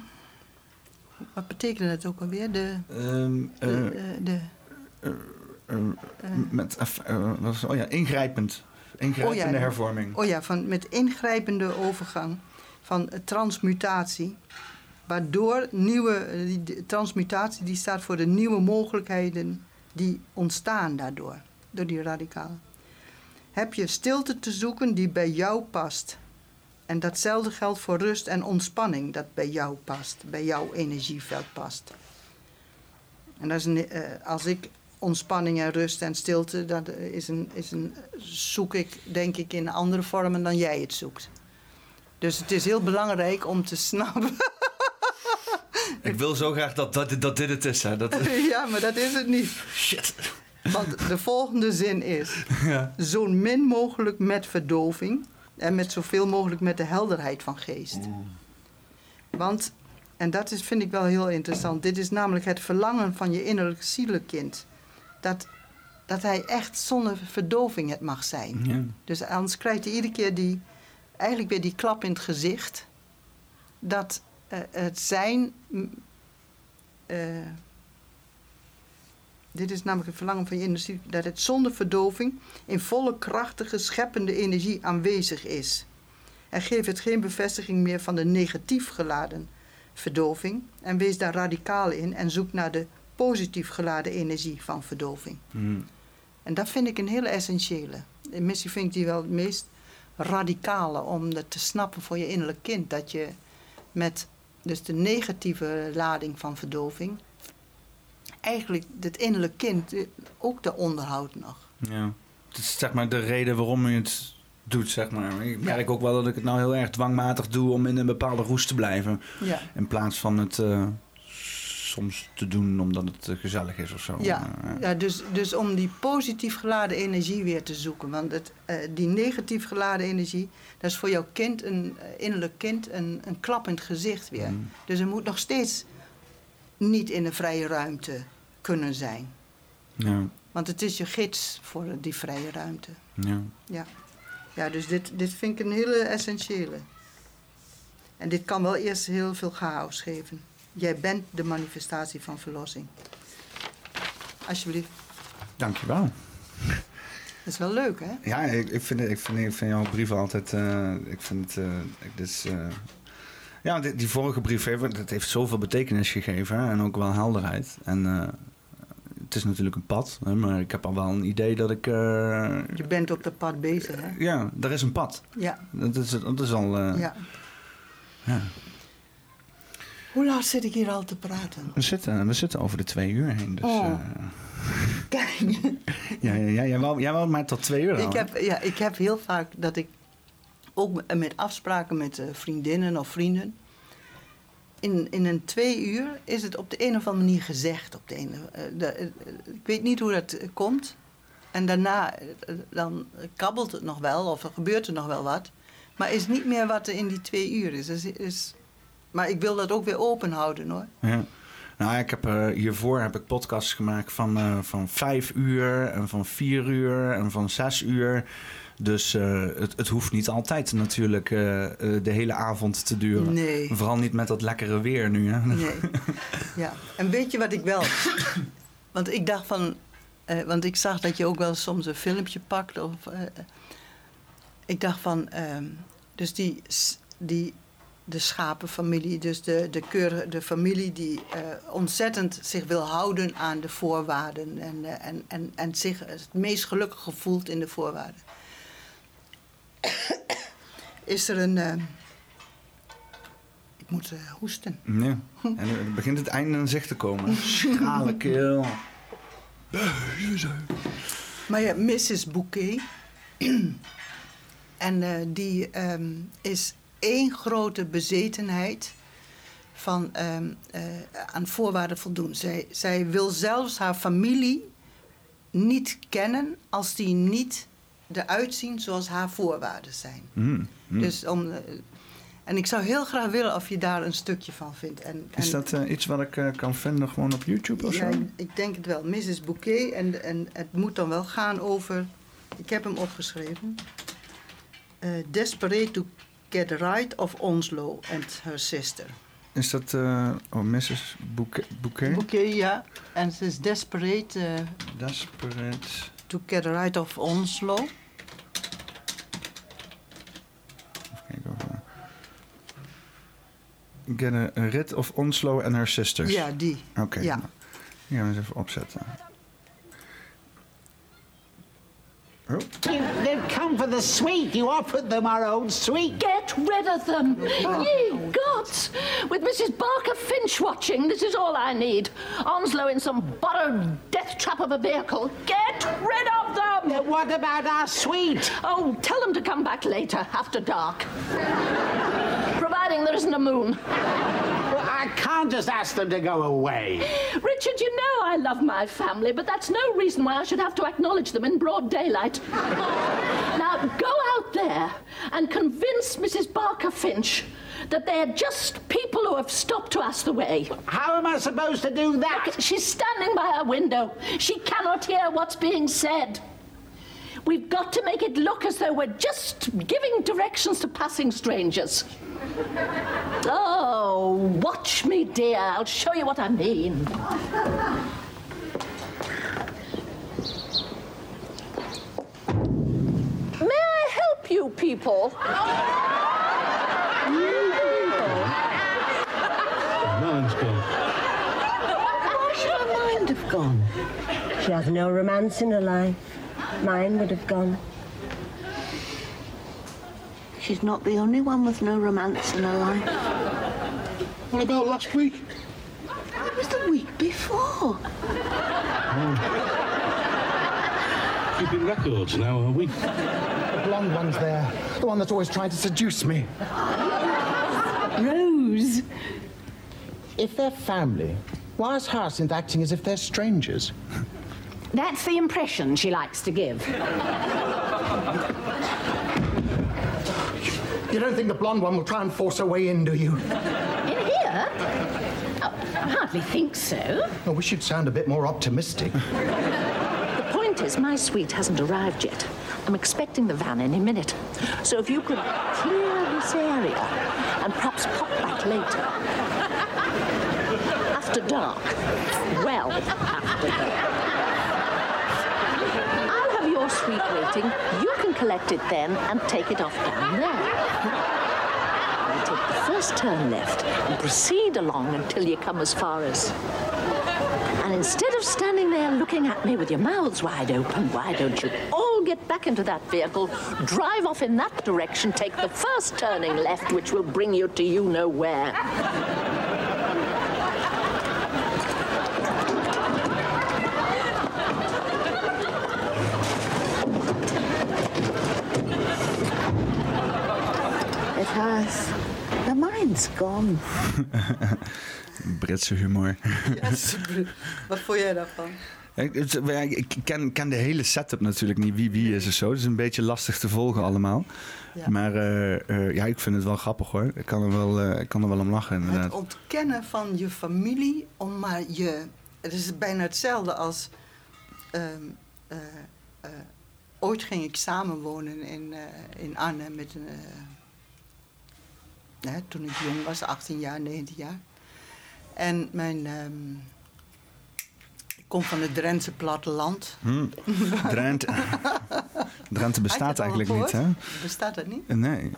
Wat betekent dat ook alweer? De, eh, de, eh, de, eh, eh, met, eh, was oh ja, ingrijpend. Ingrijpende Oh hervorming. oh ja, van, met ingrijpende overgang van eh, transmutatie. Waardoor nieuwe die, transmutatie die staat voor de nieuwe mogelijkheden die ontstaan daardoor, door die radicalen. Heb je stilte te zoeken die bij jou past. En datzelfde geldt voor rust en ontspanning dat bij jou past, bij jouw energieveld past. En dat is eh, als ik ontspanning en rust en stilte, dat is een, is een, zoek ik denk ik in andere vormen dan jij het zoekt. Dus het is heel belangrijk om te snappen. Ik wil zo graag dat, dat, dat dit het is. Hè. Dat... ja, maar dat is het niet. Shit. Want de volgende zin is: Ja. zo min mogelijk met verdoving en met zoveel mogelijk met de helderheid van geest. Want, en dat is, vind ik wel heel interessant, dit is namelijk het verlangen van je innerlijk zielekind. Dat, dat hij echt zonder verdoving het mag zijn. Ja. Dus anders krijgt hij iedere keer die, eigenlijk weer die klap in het gezicht. Dat eh, het zijn. mm, eh, dit is namelijk het verlangen van je energie. Dat het zonder verdoving in volle krachtige, scheppende energie aanwezig is. En geef het geen bevestiging meer van de negatief geladen verdoving. En wees daar radicaal in en zoek naar de positief geladen energie van verdoving. Mm. En dat vind ik een hele essentiële. En Misschien vind ik die wel het meest radicale om dat te snappen voor je innerlijk kind. Dat je met dus de negatieve lading van verdoving eigenlijk het innerlijk kind eh, ook de onderhoudt nog. Ja. Het is zeg maar de reden waarom je het doet, zeg maar. Ik merk ook wel dat ik het nou heel erg dwangmatig doe om in een bepaalde roes te blijven. Ja. In plaats van het eh, soms te doen omdat het eh, gezellig is of zo. Ja, Eh, ja dus, dus om die positief geladen energie weer te zoeken. Want het, eh, die negatief geladen energie, dat is voor jouw kind, een innerlijk kind, een, een klap in het gezicht weer. Mm. Dus er moet nog steeds niet in de vrije ruimte kunnen zijn. ja, Want het is je gids voor die vrije ruimte. ja. Ja, ja dus dit, dit vind ik een hele essentiële. En dit kan wel eerst heel veel chaos geven. Jij bent de manifestatie van verlossing. Alsjeblieft. Dankjewel. Dat is wel leuk, hè? Ja, ik, ik, vind, ik, vind, ik vind jouw brieven altijd... eh, ik vind het... eh, ik- dit is, eh, ja, die, die vorige brief heeft, dat heeft zoveel betekenis gegeven. hè, En ook wel helderheid. En eh, het is natuurlijk een pad. Hè, maar ik heb al wel een idee dat ik... eh, Je bent op dat pad bezig, hè? ja, er is een pad. Ja, Dat is, dat is al... eh, ja. ja. Hoe laat zit ik hier al te praten? We, zitten, we zitten over de twee uur heen. Dus, Oh. eh, Kijk, ja, ja, ja, jij, wou, jij wou maar tot twee uur ik heb, ja, ik heb heel vaak dat ik ook met- afspraken met eh, vriendinnen of vrienden. In, in een twee uur is het op de een of andere manier gezegd. Op de ene, eh, de, ik weet niet hoe dat komt. En daarna dan kabbelt het nog wel of er gebeurt er nog wel wat. Maar is niet meer wat er in die twee uur is. is, is maar ik wil dat ook weer open houden hoor. Ja. Nou, ik heb, eh, hiervoor heb ik podcasts gemaakt van, eh, van vijf uur en van vier uur en van zes uur. Dus eh, het, het hoeft niet altijd natuurlijk de hele avond te duren. Nee. Vooral niet met dat lekkere weer nu. Hè? Nee. Ja. En weet je wat ik wel. Want ik dacht van. want ik zag dat je ook wel soms een filmpje pakt. Of, ik dacht van. ehm, dus die, die. De schapenfamilie, dus de, de, keur, de familie die eh, ontzettend zich wil houden aan de voorwaarden. En, eh, en, en, en zich het meest gelukkig voelt in de voorwaarden. Is er een. eh, ik moet hoesten. Ja. En er begint het einde in zicht te komen. Schrale keel. Maar ja, Mrs. Bouquet. en die ehm, is één grote bezetenheid van ehm, eh, aan voorwaarden voldoen. Zij, zij wil zelfs haar familie niet kennen als die niet eruit zien zoals haar voorwaarden zijn. Mm, mm. Dus om, eh, en ik zou heel graag willen of je daar een stukje van vindt. En, Is en- dat eh, iets wat ik kan vinden gewoon op YouTube of ja, zo? ik- denk het wel. Mrs. Bouquet. En, en het moet dan wel gaan over... Ik heb hem opgeschreven. Desperate to get right of Onslow and her sister. Is dat... eh, oh, Mrs. Bouquet? Bouquet? Ja. En ze is desperate eh, Desperate... to get right of Onslow. Even. Get a, rid of Onslow and her sisters. Ja, die. Oké. Ja. Die gaan we eens even opzetten. Oh, They've come for the sweet. You offered them our own sweet. Get rid of them. Ye gods! With Mrs. Barker Finch watching, this is all I need. Onslow in some borrowed death trap of a vehicle. Get rid of them! What about our sweet? Oh, tell them to come back later, after dark. Providing there isn't a moon. I can't just ask them to go away. Richard, you know I love my family, but that's no reason why I should have to acknowledge them in broad daylight. now, go out there and convince Mrs. Barker Finch that they're just people who have stopped to ask the way. How am I supposed to do that? She's standing by her window. She cannot hear what's being said. We've got to make it look as though we're just giving directions to passing strangers. Oh, watch me, dear. I'll show you what I mean. May I help you people? Mine's gone. Why should her mind have gone? She has no romance in her life. Mine would have gone. She's not the only one with no romance in her life. What about last week? It was the week before. Hmm. Keeping records now, are we? The blonde one's there. The one that's always trying to seduce me. Rose. If they're family, why is Hyacinth acting as if they're strangers? That's the impression she likes to give. You don't think the blonde one will try and force her way in, do you? In here? Oh, I hardly think so. I wish you'd sound a bit more optimistic. The point is, my suite hasn't arrived yet. I'm expecting the van any minute. So if you could clear this area and perhaps pop back later. After dark. Well, after dark. Your suite waiting. You can collect it then and take it off down there. You take the first turn left and proceed along until you come as far as and instead of standing there looking at me with your mouths wide open, why don't you all get back into that vehicle, drive off in that direction, take the first turning left, which will bring you to you know where. Has. The mind's gone. Britse humor. Wat vond jij daarvan? Ik, het- ken, ken de hele setup natuurlijk niet. Wie wie is en zo. Het is een beetje lastig te volgen allemaal. Ja. Maar eh, eh, ja, ik vind het wel grappig hoor. Ik kan er wel, eh, ik kan er wel om lachen Het inderdaad. ontkennen van je familie, om maar je. Het is bijna hetzelfde als. ehm, eh, eh, ooit ging ik samenwonen in, in Arnhem met een. Hè, toen ik jong was, 18 jaar, 19 jaar. En mijn. ehm, ik kom van het Drentse platteland. Hm. Drenthe, Drenthe bestaat eigenlijk niet hè? Bestaat dat niet? Nee.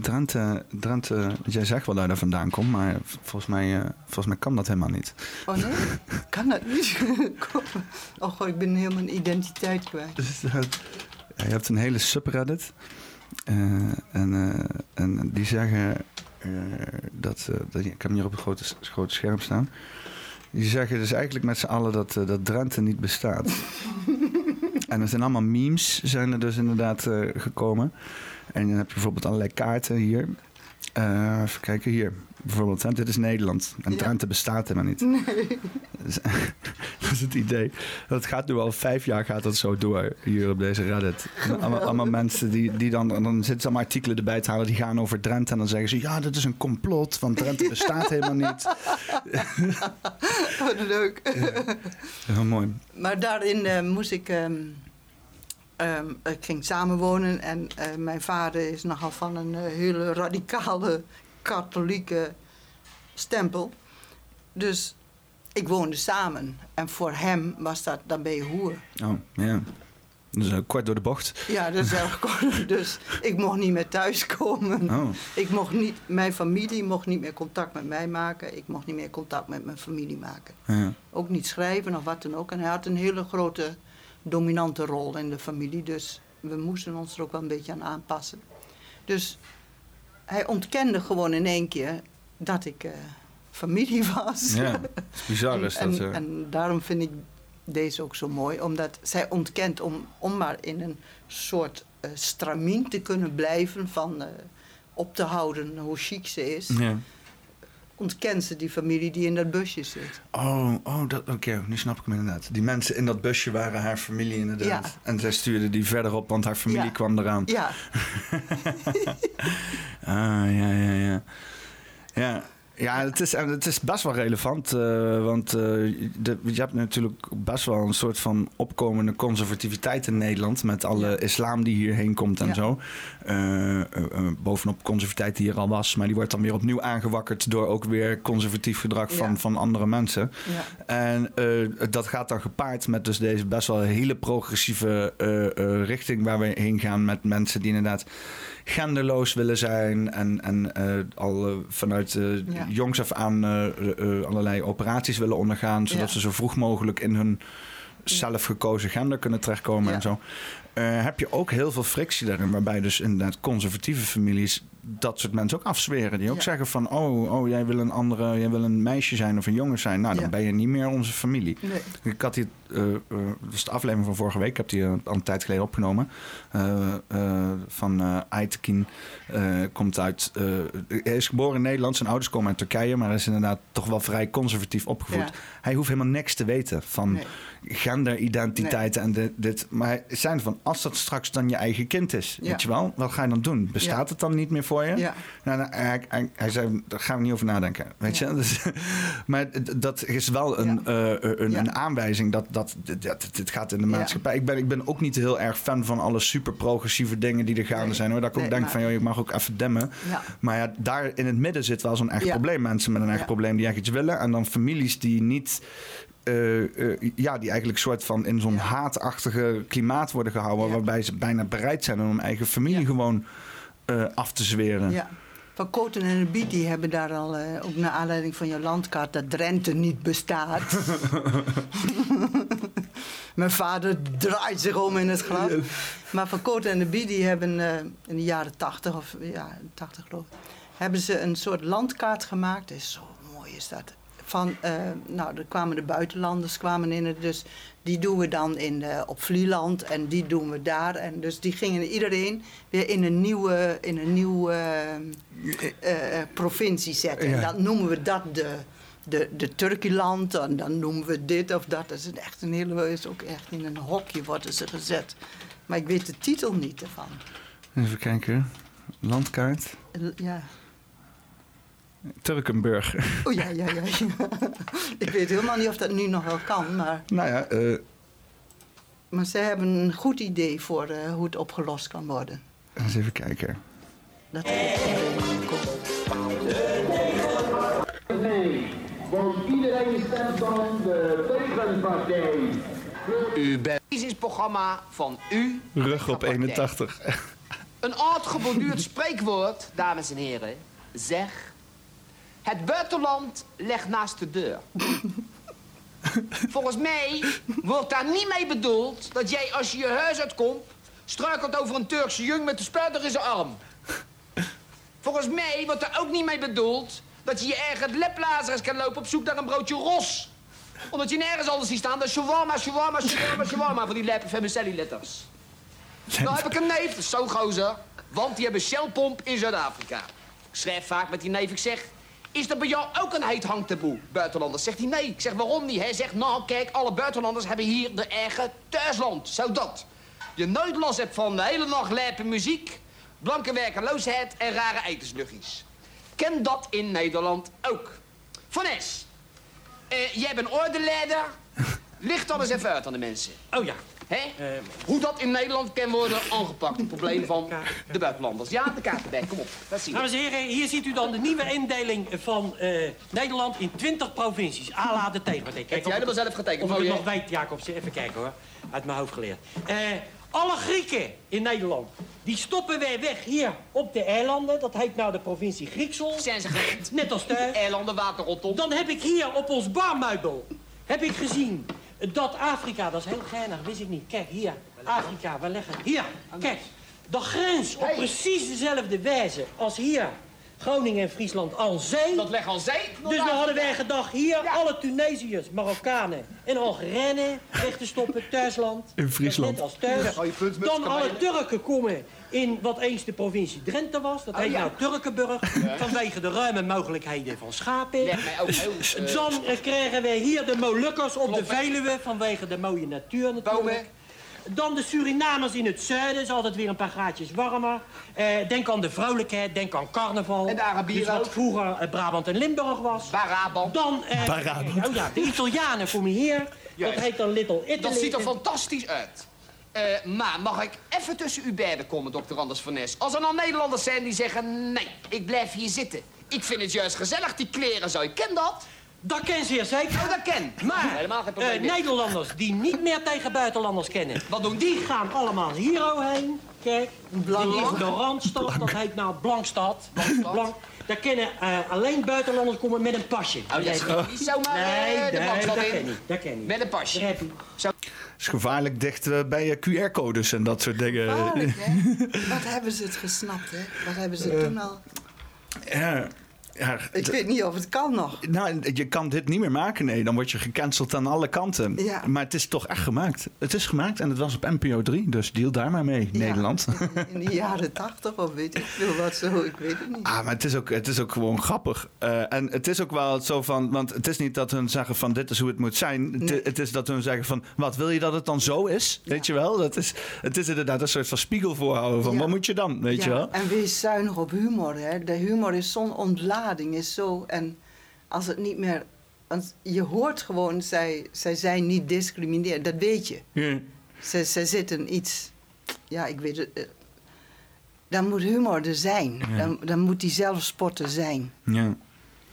Drenthe, Drenthe, jij zegt wel dat je vandaan komt, maar volgens mij, eh, volgens mij kan dat helemaal niet. Oh nee? kan dat niet? oh goh, ik ben helemaal mijn identiteit kwijt. Dus, eh, je hebt een hele subreddit. Eh, en, eh, en die zeggen eh, dat, dat... Ik heb hem hier op het grote, grote scherm staan. Die zeggen dus eigenlijk met z'n allen dat, dat Drenthe niet bestaat. en er zijn allemaal memes zijn er dus inderdaad gekomen. En dan heb je bijvoorbeeld allerlei kaarten hier. Even kijken, hier. Bijvoorbeeld, hè, dit is Nederland. En Ja. Drenthe bestaat helemaal niet. Nee. Dus, dat is het idee. Dat gaat nu al vijf jaar gaat dat zo door hier op deze Reddit. Allemaal, allemaal mensen die, die dan, dan zitten ze allemaal artikelen erbij te halen die gaan over Drenthe. En dan zeggen ze, ja, dat is een complot, want Drenthe bestaat helemaal niet. Wat leuk. Heel mooi. Maar daarin eh, moest ik. ehm, ehm, ik ging samenwonen en eh, mijn vader is nogal van een eh, hele radicale katholieke stempel. Dus ik woonde samen. En voor hem was dat, dan ben je hoer. Oh, ja. Dus kort door de bocht. Ja, dat is erg kort. Dus ik mocht niet meer thuiskomen. Oh. Ik mocht niet, mijn familie mocht niet meer contact met mij maken. Ik mocht niet meer contact met mijn familie maken. Ja. Ook niet schrijven of wat dan ook. En hij had een hele grote dominante rol in de familie. Dus we moesten ons er ook wel een beetje aan aanpassen. Dus hij ontkende gewoon in één keer dat ik eh, familie was. Ja, is bizar is dat. en, en daarom vind ik deze ook zo mooi, omdat zij ontkent om, om maar in een soort eh stramien te kunnen blijven van eh, op te houden hoe chic ze is. ja. Ontkent ze die familie die in dat busje zit. Oh, oh dat, oké, nu snap ik hem inderdaad. Die mensen in dat busje waren haar familie inderdaad. Ja. En zij stuurde die verderop, want haar familie Ja. kwam eraan. Ja, Ah, ja, ja, ja. Ja, ja het, is, het is best wel relevant. eh, want eh, de, je hebt natuurlijk best wel een soort van opkomende conservativiteit in Nederland. Met alle islam die hierheen komt en Ja. zo. Eh, bovenop conservativiteit die hier al was. Maar die wordt dan weer opnieuw aangewakkerd door ook weer conservatief gedrag van, Ja. van andere mensen. ja. En dat gaat dan gepaard met dus deze best wel hele progressieve richting waar we heen gaan met mensen die inderdaad genderloos willen zijn en, en eh, al eh, vanuit eh, Ja. jongs af aan eh, eh, allerlei operaties willen ondergaan, zodat Ja. ze zo vroeg mogelijk in hun zelfgekozen gender kunnen terechtkomen Ja. en zo. Eh, heb je ook heel veel frictie daarin, waarbij dus inderdaad conservatieve families dat soort mensen ook afzweren. Die ook Ja. zeggen van, oh, oh, jij wil een andere, jij wil een meisje zijn of een jongen zijn. Nou, dan Ja. ben je niet meer onze familie. Nee. Ik had die, eh, eh, dat is de aflevering van vorige week. Ik heb die eh, al een tijd geleden opgenomen. Van eh Aytekin. Komt uit, hij is geboren in Nederland. Zijn ouders komen uit Turkije. Maar hij is inderdaad toch wel vrij conservatief opgevoed. Ja. Hij hoeft helemaal niks te weten van Nee. Genderidentiteiten en dit, dit. Maar zijn van, als dat straks dan je eigen kind is. Ja. Weet je wel? Wat ga je dan doen? Bestaat Ja. het dan niet meer voor je? Ja. Nou, nou, hij, hij, hij zei, daar gaan we niet over nadenken. Weet je? Dus, maar dat is wel een, Ja. eh, een, een aanwijzing dat, dat, dat, dit gaat in de maatschappij. Ik, ben, ik ben ook niet heel erg fan van alle super progressieve dingen die er gaande Nee. zijn. Hoor. Dat ik ook denk maar- van, joh, je mag ook even demmen. Ja. Maar ja, daar in het midden zit wel zo'n echt probleem. Mensen met een echt probleem die echt iets willen. En dan families die niet... eh, eh, ja, die eigenlijk soort van in zo'n haatachtige klimaat worden gehouden. Ja. Waarbij ze bijna bereid zijn om hun eigen familie Ja. gewoon eh, af te zweren. Ja. Van Koten en de Biet die hebben daar al, ook naar aanleiding van je landkaart, dat Drenthe niet bestaat. Mijn vader draait zich om in het graf. Maar Van Koten en de Biet die hebben in de jaren 80 of ja, 80 geloof ik, hebben ze een soort landkaart gemaakt. Dat is zo mooi is dat. Van, eh, nou, er kwamen de buitenlanders kwamen in het, dus die doen we dan in, eh, op Vlieland en die doen we daar. En dus die gingen iedereen weer in een nieuwe, in een nieuwe eh, eh, provincie zetten. En dan noemen we dat de, de, de Turkieland en dan noemen we dit of dat. Dat is echt een hele, is ook echt in een hokje worden ze gezet. Maar ik weet de titel niet ervan. Even kijken. Landkaart. Ja. Turkenburg. Oh ja, ja, ja. ik weet helemaal niet of dat nu nog wel kan, maar, nou ja, eh, maar ze hebben een goed idee voor eh, hoe het opgelost kan worden. eens even kijken. Dat het probleem komt. Iedereen stemt dan de tegenpartij. U bent het verkiezingsprogramma van u. Rug op partij. 81. Een oud geborduurd spreekwoord, dames en heren, zeg... Het buitenland ligt naast de deur. Volgens mij wordt daar niet mee bedoeld dat jij als je je huis uitkomt... struikelt over een Turkse jong met de spuiter in zijn arm. Volgens mij wordt er ook niet mee bedoeld dat je je ergens leplazers kan lopen op zoek naar een broodje ros. Omdat je nergens anders ziet staan dan shawarma, shawarma, shawarma, shawarma van die leppe vermicelli letters. Nou heb ik een neef, zo'n gozer, want die hebben Shellpomp in Zuid-Afrika. Ik schrijf vaak met die neef, ik zeg... Is er bij jou ook een heet hangtaboe, buitenlanders? Zegt hij nee. Ik zeg waarom niet? Hij zegt nou kijk, alle buitenlanders hebben hier de eigen thuisland. Zo dat. Je nooit last hebt van de hele nacht lijpe muziek, blanke werkeloosheid en rare etensluchtjes. Ken dat in Nederland ook. Van Es, eh, jij bent ordeleider. Licht eens even uit aan de mensen. Oh ja. Hè? Hoe dat in Nederland kan worden aangepakt. Het probleem van de buitenlanders. Ja, de kaart erbij. Kom op. Dat zien we. Dames en heren, hier ziet u dan de nieuwe indeling van eh, Nederland in 20 provincies. A de tegenpartij. Heb jij er wel zelf getekend? Of ik het nog weet, Jacobsen. Even kijken hoor. Uit mijn hoofd geleerd. Eh, alle Grieken in Nederland, die stoppen wij weg hier op de eilanden. Dat heet nou de provincie Grieksel. Zijn ze gered? Net als thuis. Eilanden, water rondom. Dan heb ik hier op ons barmeubel heb ik gezien dat Afrika, dat is heel geinig, wist ik niet. Kijk, hier. Afrika, we leggen... Hier, kijk. De grens op precies dezelfde wijze als hier. Groningen en Friesland al zee. Dat leg al zee. Dus dan hadden wij gedacht, hier alle Tunesiërs, Marokkanen en Algerijnen weg te stoppen, thuisland. In Friesland. Net als thuis. Dan alle Turken komen in wat eens de provincie Drenthe was. Dat Oh, heet ja. nou Turkenburg. Vanwege de ruime mogelijkheden van schapen. Ook eh, Dan krijgen wij hier de Molukkers op de Veluwe vanwege de mooie natuur natuurlijk. Bomen. Dan de Surinamers in het zuiden, is altijd weer een paar graadjes warmer. Eh, denk aan de vrolijkheid, denk aan carnaval. En de Arabieren Dus wat vroeger eh, Brabant en Limburg was. Brabant. Dan, eh, Brabant. oh ja, de Italianen komen hier. Juist. Dat heet dan Little Italy. Dat ziet er fantastisch uit. Eh, maar mag ik even tussen u beiden komen, dokter Anders van Nes? Als er nou Nederlanders zijn die zeggen... nee, ik blijf hier zitten. Ik vind het juist gezellig, die kleren zo. Ik ken dat. Dat ken zeer zeker. Oh, dat ken. Maar Helemaal geen eh, probleem. Nederlanders die niet meer tegen buitenlanders kennen... Wat doen die? die gaan allemaal hier heen. Kijk, Blank. dit is de Randstad. Dat heet nou Blankstad. Blank. Daar kennen eh, alleen buitenlanders komen met een pasje. Oh, dat is niet zomaar Nee, eh, de nee, dat ken niet. Dat ken niet. Met een pasje. Zo. Is gevaarlijk dicht eh, bij je QR-codes en dat soort dingen. Gevaarlijk, hè? Wat hebben ze het gesnapt, hè? Wat hebben ze toen al... Ja, ja, Ik weet niet of het kan nog. Nou, je kan dit niet meer maken, nee. Dan word je gecanceld aan alle kanten. Ja. Maar het is toch echt gemaakt. Het is gemaakt en het was op NPO 3, dus deal daar maar mee, Ja. Nederland. In de jaren tachtig of weet ik veel wat zo, ik weet het niet. Ah, maar het is ook, het is ook gewoon grappig. Eh, en het is ook wel zo van, want het is niet dat hun zeggen van dit is hoe het moet zijn. Het, Nee. het is dat hun zeggen van, wat wil je dat het dan zo is? Weet je wel? Dat is, het is inderdaad een soort van spiegel voorhouden van, wat moet je dan? Weet je wel? En wees zuinig op humor. Hè. De humor is zo'n ontlading, is zo. En als het niet meer. Want je hoort gewoon, zij, zij zijn niet discriminerend, dat weet je. Ja. Ze, ze zitten iets. Ja, ik weet het. eh, Dan moet humor er zijn. Dan, dan moet die zelfspot er zijn. ja.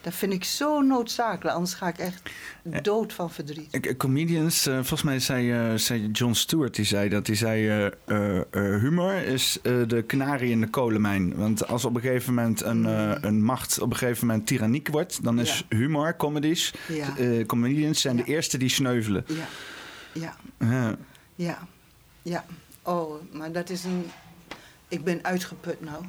Dat vind ik zo noodzakelijk, anders ga ik echt dood van verdriet. Comedians, eh, volgens mij zei, eh, zei John Stewart, die zei dat. Die zei, eh, eh, eh, humor is eh, de kanarie in de kolenmijn. Want als op een gegeven moment een, eh, een macht op een gegeven moment tyranniek wordt... dan is humor, comedies, Ja. eh, comedians zijn de eerste die sneuvelen. Ja, ja, Ja. ja, ja. Oh, maar dat is een. Ik ben uitgeput nou.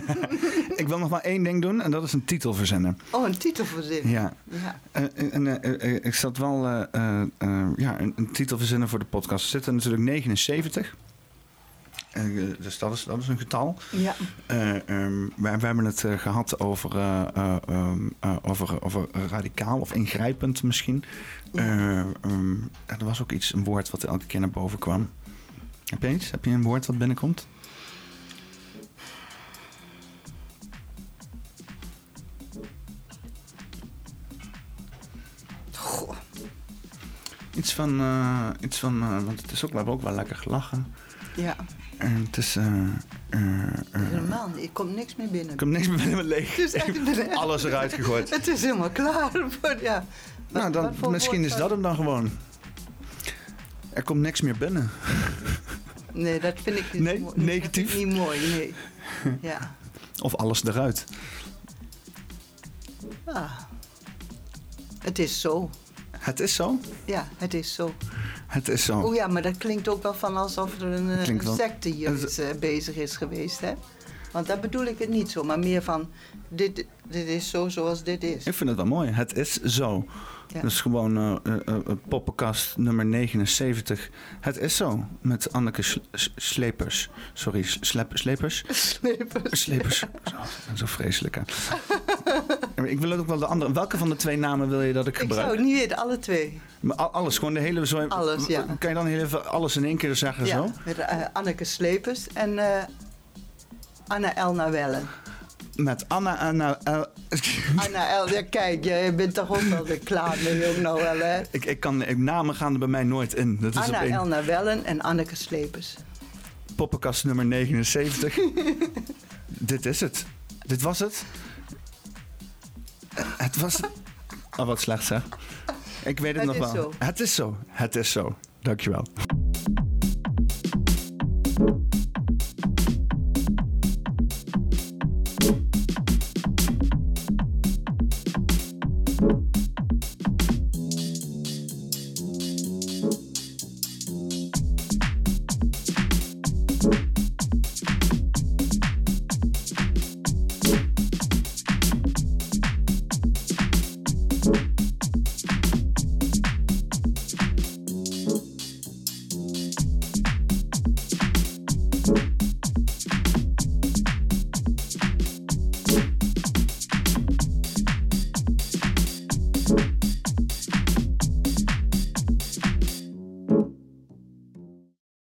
Ik wil nog maar één ding doen en dat is een titel verzinnen. Oh, een titel verzinnen. Ja. ja. Eh, en, eh, eh, ik zat wel eh, eh, eh, ja, een, een titel verzinnen voor de podcast. Er zitten natuurlijk 79. Eh, dus dat is, dat is een getal. Ja. Eh, ehm, we, we hebben het eh, gehad over, eh, eh, ehm, eh, over, over radicaal of ingrijpend misschien. Eh, ehm, er was ook iets, een woord wat elke keer naar boven kwam. Heb je iets? Heb je een woord wat binnenkomt? Goh. Iets van, eh, iets van eh, want het is ook, we hebben ook wel lekker gelachen. Ja. En het is, eh, Helemaal niet. Ik kom niks meer binnen. ik heb niks meer binnen leeg. Het is echt Alles eruit gegooid. Het is helemaal klaar. Voor, ja. Wat- nou, dan, misschien is dat hem dan gewoon. Er komt niks meer binnen. Nee, dat vind ik niet Nee, mooi. negatief? Niet mooi, nee. Ja. Of alles eruit. Ah. Het is zo. Het is zo. Ja, het is zo. Het is zo. Oh ja, maar dat klinkt ook wel van alsof er een, eh, een wel- secte hier Het- is, eh, bezig is geweest, hè? Want dat bedoel ik het niet zo, maar meer van... Dit, dit is zo zoals dit is. Ik vind het wel mooi. Het is zo. Ja. Dus gewoon eh, eh, eh, poppenkast nummer 79. Het is zo. Met Anneke Sle- Slepers. Sorry, Slep- Slepers? Slepers. Slepers. Zo, zo vreselijk. Hè. ik wil ook wel de andere. Welke van de twee namen wil je dat ik Ik gebruik? zou het niet weten, alle twee. Maar al- alles, gewoon de hele... Zo, Alles, ja. Kan je dan heel even alles in één keer zeggen Ja, zo? met Anneke Slepers en Anna Elna Wellen. Met Anna Anna... El- Anna El, ja, kijk, je bent toch ook wel klaar mee ook nou wel, hè? ik, ik kan, ik, namen gaan er bij mij nooit in. Dat is Anna. Elna Wellen en Anneke Slepers. Poppenkast nummer 79. Dit is het. Dit was het. Eh, Het was... Oh, wat slecht zeg. Ik weet het Het nog wel. zo. Het is zo. Het is zo. Dankjewel.